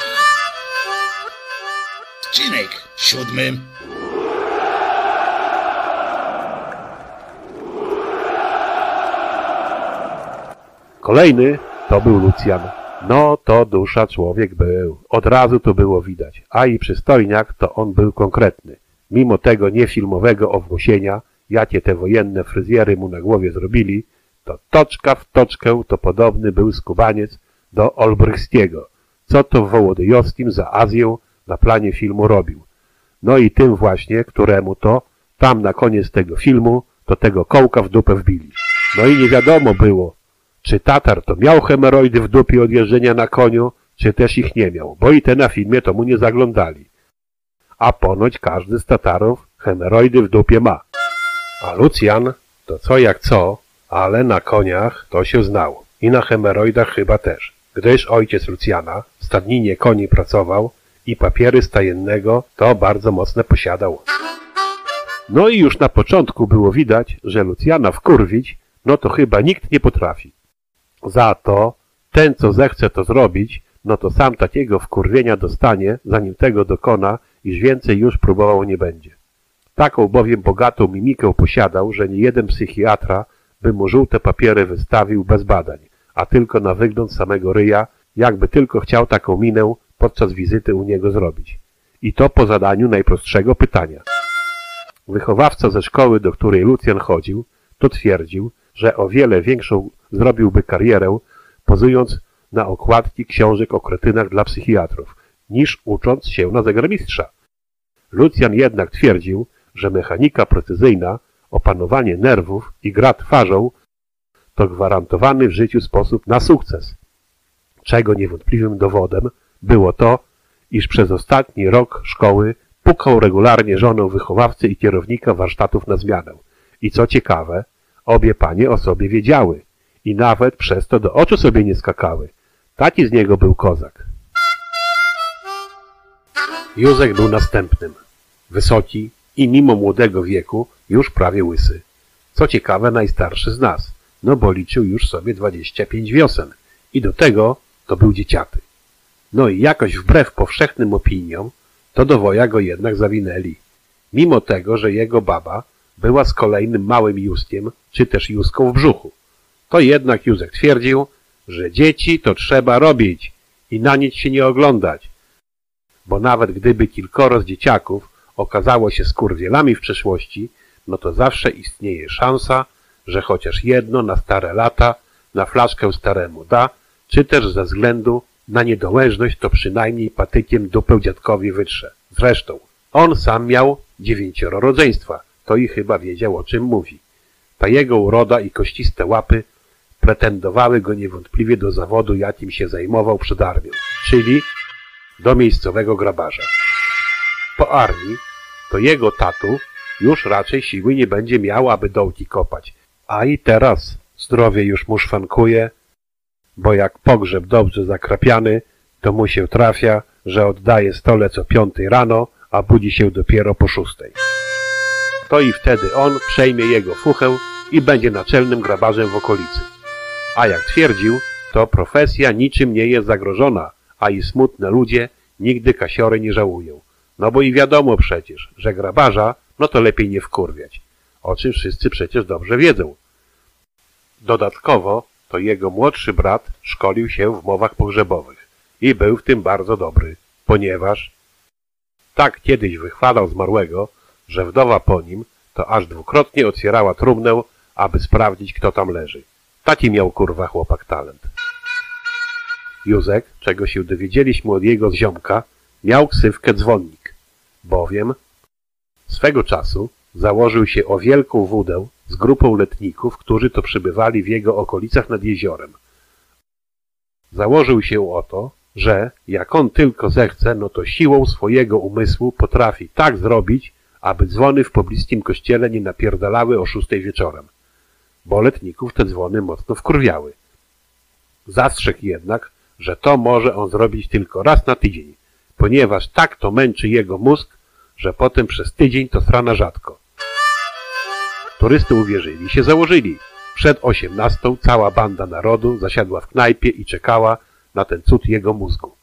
Odcinek siódmy. Kolejny to był Lucjan. No to dusza człowiek był. Od razu to było widać. A i przystojniak to on był konkretny. Mimo tego niefilmowego owłosienia, jakie te wojenne fryzjery mu na głowie zrobili, to toczka w toczkę to podobny był skubaniec do Olbrychskiego, co to w Wołodyjowskim za Azję na planie filmu robił. No i tym właśnie, któremu to tam na koniec tego filmu to tego kołka w dupę wbili. No i nie wiadomo było, czy Tatar to miał hemeroidy w dupie od jeżdżenia na koniu, czy też ich nie miał, bo i te na filmie to mu nie zaglądali. A ponoć każdy z Tatarów hemeroidy w dupie ma. A Lucjan to co jak co, ale na koniach to się znał. I na hemeroidach chyba też, gdyż ojciec Lucjana w stadninie koni pracował i papiery stajennego to bardzo mocne posiadał. No i już na początku było widać, że Lucjana wkurwić, no to chyba nikt nie potrafi. Za to ten, co zechce to zrobić, no to sam takiego wkurwienia dostanie, zanim tego dokona, iż więcej już próbował nie będzie. Taką bowiem bogatą mimikę posiadał, że nie jeden psychiatra by mu żółte papiery wystawił bez badań, a tylko na wygląd samego ryja, jakby tylko chciał taką minę podczas wizyty u niego zrobić. I to po zadaniu najprostszego pytania. Wychowawca ze szkoły, do której Lucjan chodził, to twierdził, że o wiele większą zrobiłby karierę, pozując na okładki książek o kretynach dla psychiatrów, niż ucząc się na zegarmistrza. Lucjan jednak twierdził, że mechanika precyzyjna, opanowanie nerwów i gra twarzą to gwarantowany w życiu sposób na sukces. Czego niewątpliwym dowodem było to, iż przez ostatni rok szkoły pukał regularnie żonę wychowawcy i kierownika warsztatów na zmianę. I co ciekawe, obie panie o sobie wiedziały i nawet przez to do oczu sobie nie skakały. Taki z niego był kozak. Józek był następnym. Wysoki i mimo młodego wieku już prawie łysy. Co ciekawe, najstarszy z nas, no bo liczył już sobie 25 wiosen i do tego to był dzieciaty. No i jakoś wbrew powszechnym opiniom, to do woja go jednak zawinęli. Mimo tego, że jego baba była z kolejnym małym Justkiem, czy też Justką w brzuchu. To jednak Józek twierdził, że dzieci to trzeba robić i na nic się nie oglądać, bo nawet gdyby kilkoro z dzieciaków okazało się skurwielami w przeszłości, no to zawsze istnieje szansa, że chociaż jedno na stare lata na flaszkę staremu da, czy też ze względu na niedołężność to przynajmniej patykiem dupę dziadkowi wytrze. Zresztą, on sam miał dziewięcioro rodzeństwa, to i chyba wiedział o czym mówi. Ta jego uroda i kościste łapy pretendowały go niewątpliwie do zawodu, jakim się zajmował przed armią, czyli do miejscowego grabarza. Po armii to jego tatu już raczej siły nie będzie miał, aby dołki kopać, a i teraz zdrowie już mu szwankuje, bo jak pogrzeb dobrze zakrapiany, to mu się trafia, że oddaje stole co piątej rano, a budzi się dopiero po szóstej. To i wtedy on przejmie jego fuchę i będzie naczelnym grabarzem w okolicy. A jak twierdził, to profesja niczym nie jest zagrożona, a i smutne ludzie nigdy kasiory nie żałują. No bo i wiadomo przecież, że grabarza, no to lepiej nie wkurwiać, o czym wszyscy przecież dobrze wiedzą. Dodatkowo to jego młodszy brat szkolił się w mowach pogrzebowych i był w tym bardzo dobry, ponieważ tak kiedyś wychwalał zmarłego, że wdowa po nim to aż dwukrotnie otwierała trumnę, aby sprawdzić, kto tam leży. Taki miał kurwa chłopak talent. Józek, czego się dowiedzieliśmy od jego ziomka, miał ksywkę dzwonnik, bowiem swego czasu założył się o wielką wódę z grupą letników, którzy to przybywali w jego okolicach nad jeziorem. Założył się o to, że jak on tylko zechce, no to siłą swojego umysłu potrafi tak zrobić, aby dzwony w pobliskim kościele nie napierdalały o szóstej wieczorem, bo letników te dzwony mocno wkurwiały. Zastrzegł jednak, że to może on zrobić tylko raz na tydzień, ponieważ tak to męczy jego mózg, że potem przez tydzień to strana rzadko. Turysty uwierzyli się założyli. Przed osiemnastą cała banda narodu zasiadła w knajpie i czekała na ten cud jego mózgu.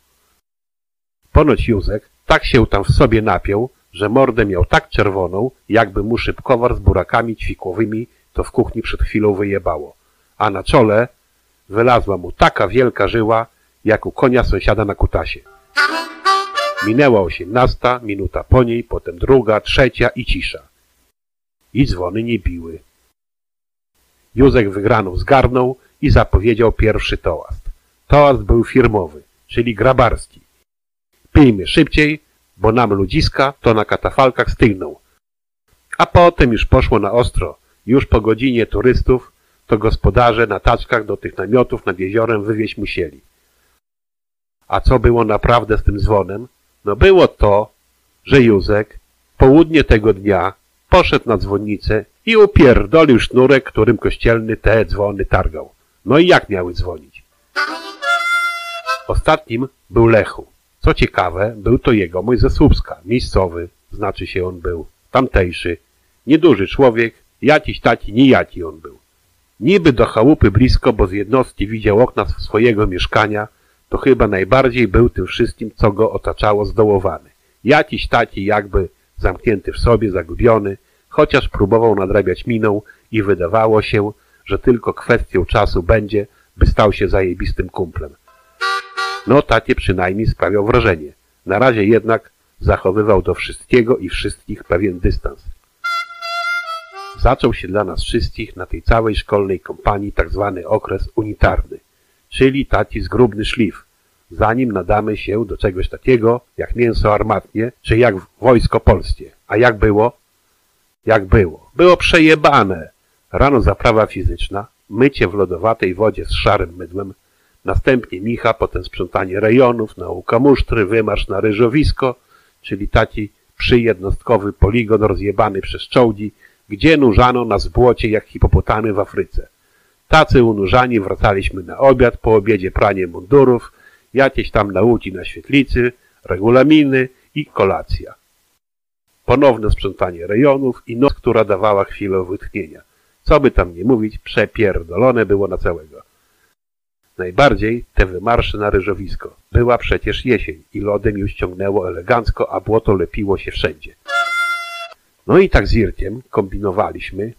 Ponoć Józek tak się tam w sobie napiął, że mordę miał tak czerwoną, jakby mu szybkowar z burakami ćwikłowymi to w kuchni przed chwilą wyjebało, a na czole wylazła mu taka wielka żyła, jak u konia sąsiada na kutasie. Minęła osiemnasta, minuta po niej, potem druga, trzecia i cisza. I dzwony nie biły. Józek wygraną zgarnął i zapowiedział pierwszy toast. Toast był firmowy, czyli grabarski. Pijmy szybciej, bo nam ludziska to na katafalkach stygną. A potem już poszło na ostro. Już po godzinie turystów to gospodarze na taczkach do tych namiotów nad jeziorem wywieźć musieli. A co było naprawdę z tym dzwonem? No było to, że Józek południe tego dnia poszedł na dzwonnicę i upierdolił sznurek, którym kościelny te dzwony targał. No i jak miały dzwonić? Ostatnim był Lechu. Co ciekawe, był to jego mój ze Słupska, miejscowy, znaczy się on był, tamtejszy. Nieduży człowiek, jakiś taki nijaki on był. Niby do chałupy blisko, bo z jednostki widział okna swojego mieszkania, to chyba najbardziej był tym wszystkim, co go otaczało zdołowany. Jakiś taki jakby zamknięty w sobie, zagubiony, chociaż próbował nadrabiać miną i wydawało się, że tylko kwestią czasu będzie, by stał się zajebistym kumplem. No takie przynajmniej sprawiał wrażenie. Na razie jednak zachowywał do wszystkiego i wszystkich pewien dystans. Zaczął się dla nas wszystkich na tej całej szkolnej kompanii tak zwany okres unitarny, czyli taki zgrubny szlif, zanim nadamy się do czegoś takiego jak mięso armatnie, czy jak wojsko polskie. A jak było? Jak było? Było przejebane. Rano zaprawa fizyczna, mycie w lodowatej wodzie z szarym mydłem, następnie micha, potem sprzątanie rejonów, nauka musztry, wymarsz na ryżowisko, czyli taki przyjednostkowy poligon rozjebany przez czołgi, gdzie nurzano nas w błocie jak hipopotamy w Afryce. Tacy unurzani wracaliśmy na obiad, po obiedzie pranie mundurów, jakieś tam nauki na świetlicy, regulaminy i kolacja. Ponowne sprzątanie rejonów i noc, która dawała chwilę wytchnienia. Co by tam nie mówić, przepierdolone było na całego. Najbardziej te wymarsze na ryżowisko. Była przecież jesień i lodem już ciągnęło elegancko, a błoto lepiło się wszędzie. No i tak z Irkiem kombinowaliśmy,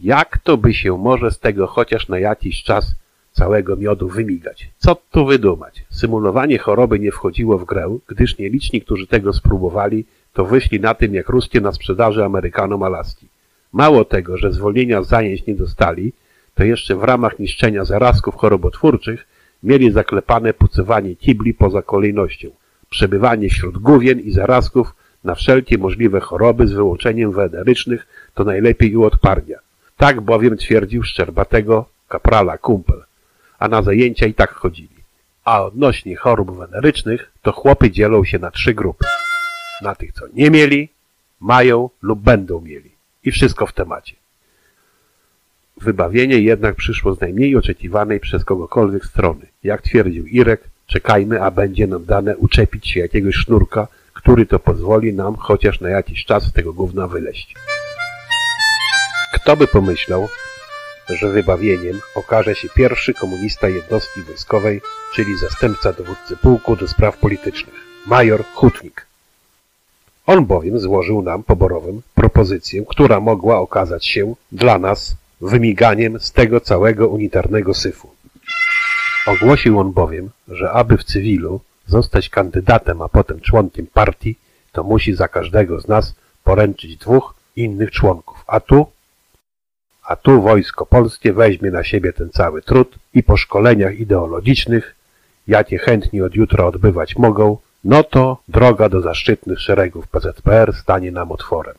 jak to by się może z tego chociaż na jakiś czas całego miodu wymigać. Co tu wydumać? Symulowanie choroby nie wchodziło w grę, gdyż nieliczni, którzy tego spróbowali, to wyszli na tym jak ruskie na sprzedaży Amerykanom Alaski. Mało tego, że zwolnienia z zajęć nie dostali, to jeszcze w ramach niszczenia zarazków chorobotwórczych mieli zaklepane pucywanie kibli poza kolejnością, przebywanie wśród główien i zarazków na wszelkie możliwe choroby z wyłączeniem wenerycznych to najlepiej u odparnia. Tak bowiem twierdził szczerbatego kaprala kumpel, a na zajęcia i tak chodzili. A odnośnie chorób wenerycznych to chłopy dzielą się na trzy grupy. Na tych, co nie mieli, mają lub będą mieli. I wszystko w temacie. Wybawienie jednak przyszło z najmniej oczekiwanej przez kogokolwiek strony. Jak twierdził Irek, czekajmy, a będzie nam dane uczepić się jakiegoś sznurka, który to pozwoli nam chociaż na jakiś czas z tego gówna wyleść. Kto by pomyślał, że wybawieniem okaże się pierwszy komunista jednostki wojskowej, czyli zastępca dowódcy pułku do spraw politycznych, major Hutnik. On bowiem złożył nam poborowym propozycję, która mogła okazać się dla nas wymiganiem z tego całego unitarnego syfu. Ogłosił on bowiem, że aby w cywilu zostać kandydatem, a potem członkiem partii, to musi za każdego z nas poręczyć dwóch innych członków. A tu? A tu wojsko polskie weźmie na siebie ten cały trud i po szkoleniach ideologicznych, jakie chętni od jutra odbywać mogą, no to droga do zaszczytnych szeregów PZPR stanie nam otworem.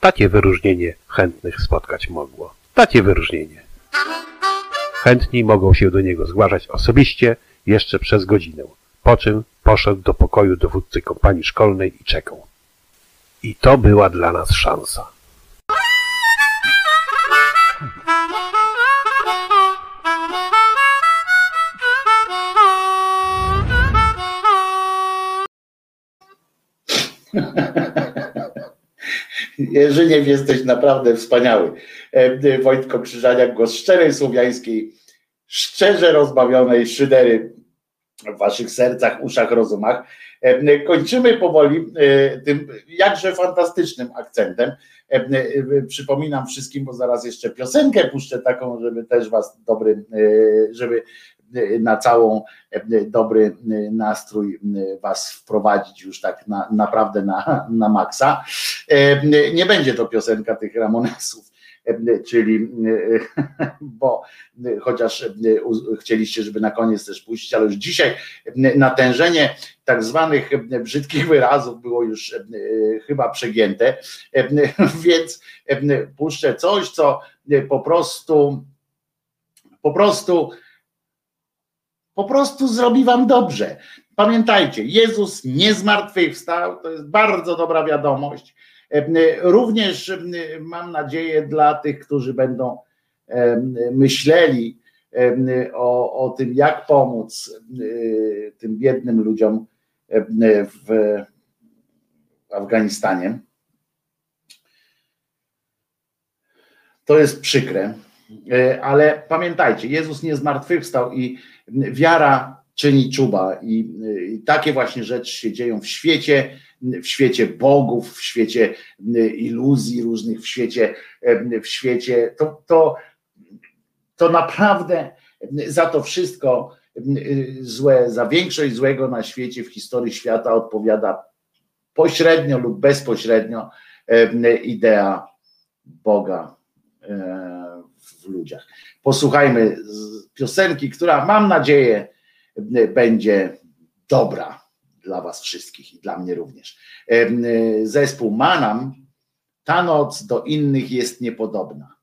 Takie wyróżnienie chętnych spotkać mogło. Takie wyróżnienie. Chętni mogą się do niego zgłaszać osobiście jeszcze przez godzinę, po czym poszedł do pokoju dowódcy kompanii szkolnej i czekał. I to była dla nas szansa. (laughs) Jerzyniew, jesteś naprawdę wspaniały. E, Wojtko Krzyżaniak, głos szczerej słowiańskiej, szczerze rozbawionej szydery w waszych sercach, uszach, rozumach. E, kończymy powoli e, tym jakże fantastycznym akcentem. Przypominam wszystkim, bo zaraz jeszcze piosenkę puszczę taką, żeby też was dobry, żeby na całą dobry nastrój was wprowadzić już tak na, naprawdę na, na maksa. Nie będzie to piosenka tych Ramonesów, czyli (laughs) bo chociaż chcieliście, żeby na koniec też puścić, ale już dzisiaj natężenie tak zwanych brzydkich wyrazów było już chyba przegięte, (laughs) więc puszczę coś, co po prostu po prostu po prostu zrobi wam dobrze. Pamiętajcie, Jezus nie zmartwychwstał, to jest bardzo dobra wiadomość. Również mam nadzieję dla tych, którzy będą myśleli o, o tym, jak pomóc tym biednym ludziom w Afganistanie. To jest przykre, e, ale pamiętajcie, Jezus nie zmartwychwstał i wiara czyni czuba i, i takie właśnie rzeczy się dzieją w świecie, w świecie bogów, w świecie iluzji różnych, w świecie, w świecie to, to, to naprawdę za to wszystko złe, za większość złego na świecie w historii świata odpowiada pośrednio lub bezpośrednio idea Boga w ludziach. Posłuchajmy piosenki, która mam nadzieję będzie dobra dla Was wszystkich i dla mnie również. Zespół Manam, ta noc do innych jest niepodobna.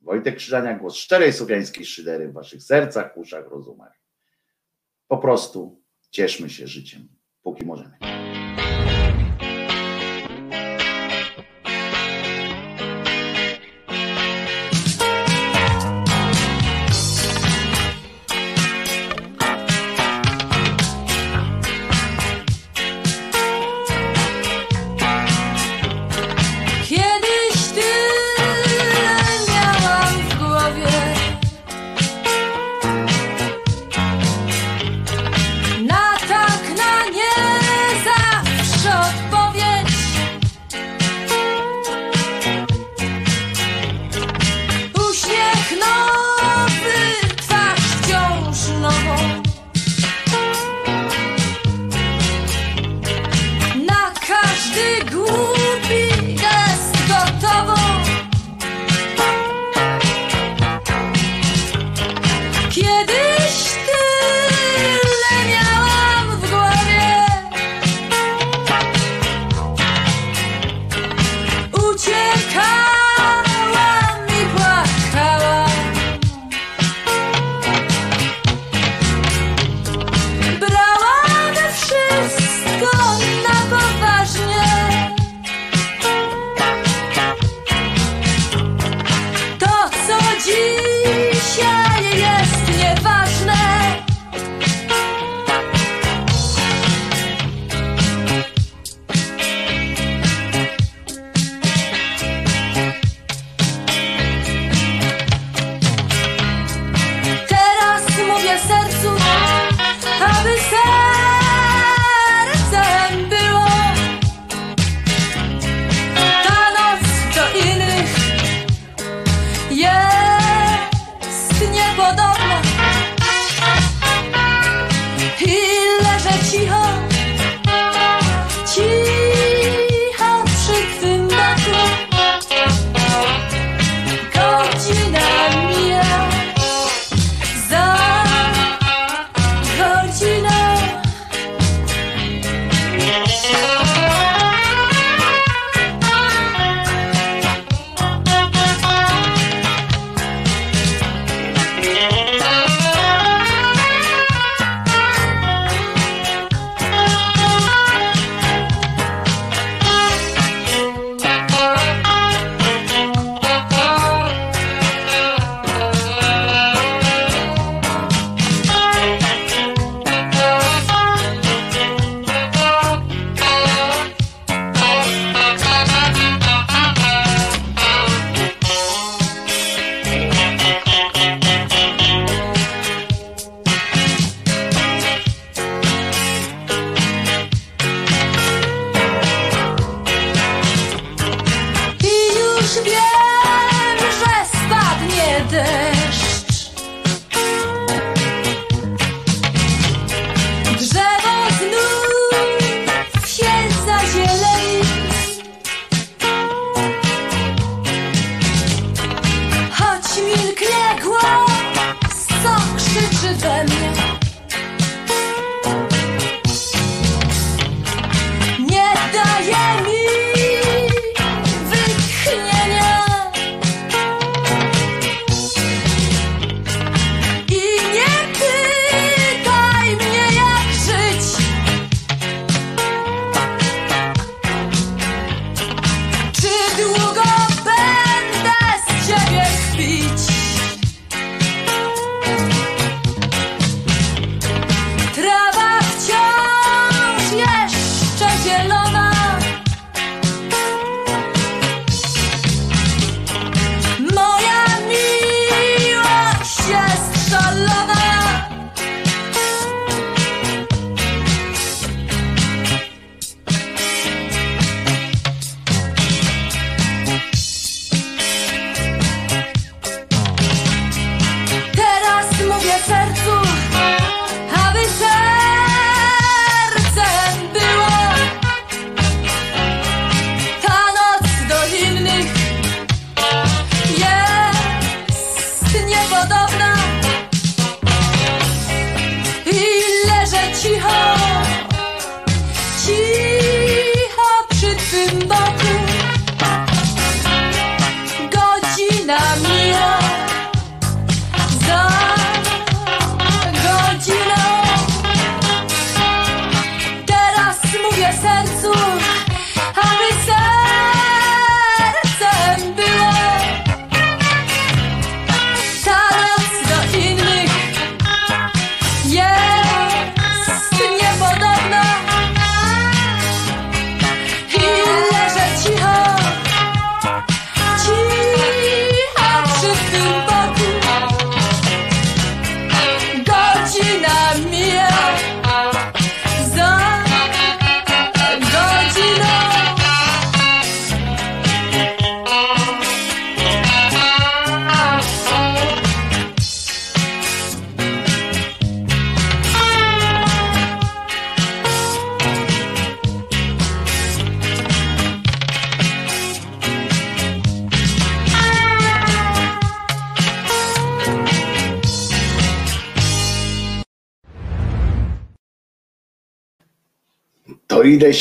Wojtek Krzyżania, głos szczerej słowiańskiej szydery w Waszych sercach, uszach, rozumach. Po prostu cieszmy się życiem, póki możemy.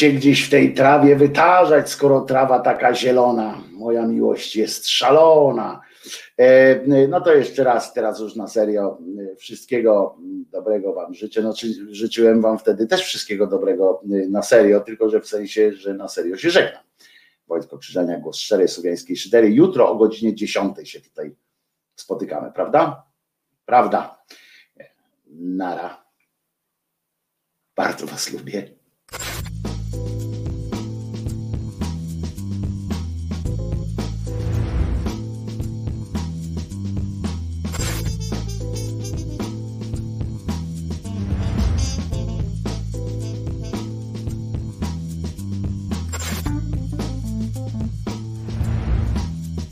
Się gdzieś w tej trawie wytarzać, skoro trawa taka zielona. Moja miłość jest szalona. E, no to jeszcze raz, teraz już na serio, e, wszystkiego dobrego Wam życzę. No, życzyłem Wam wtedy też wszystkiego dobrego e, na serio, tylko że w sensie, że na serio się żegnam. Wojtko Krzyżania, głos szczerej słowiańskiej szydery. Jutro o godzinie 10 się tutaj spotykamy, prawda? Prawda. Nara. Bardzo Was lubię.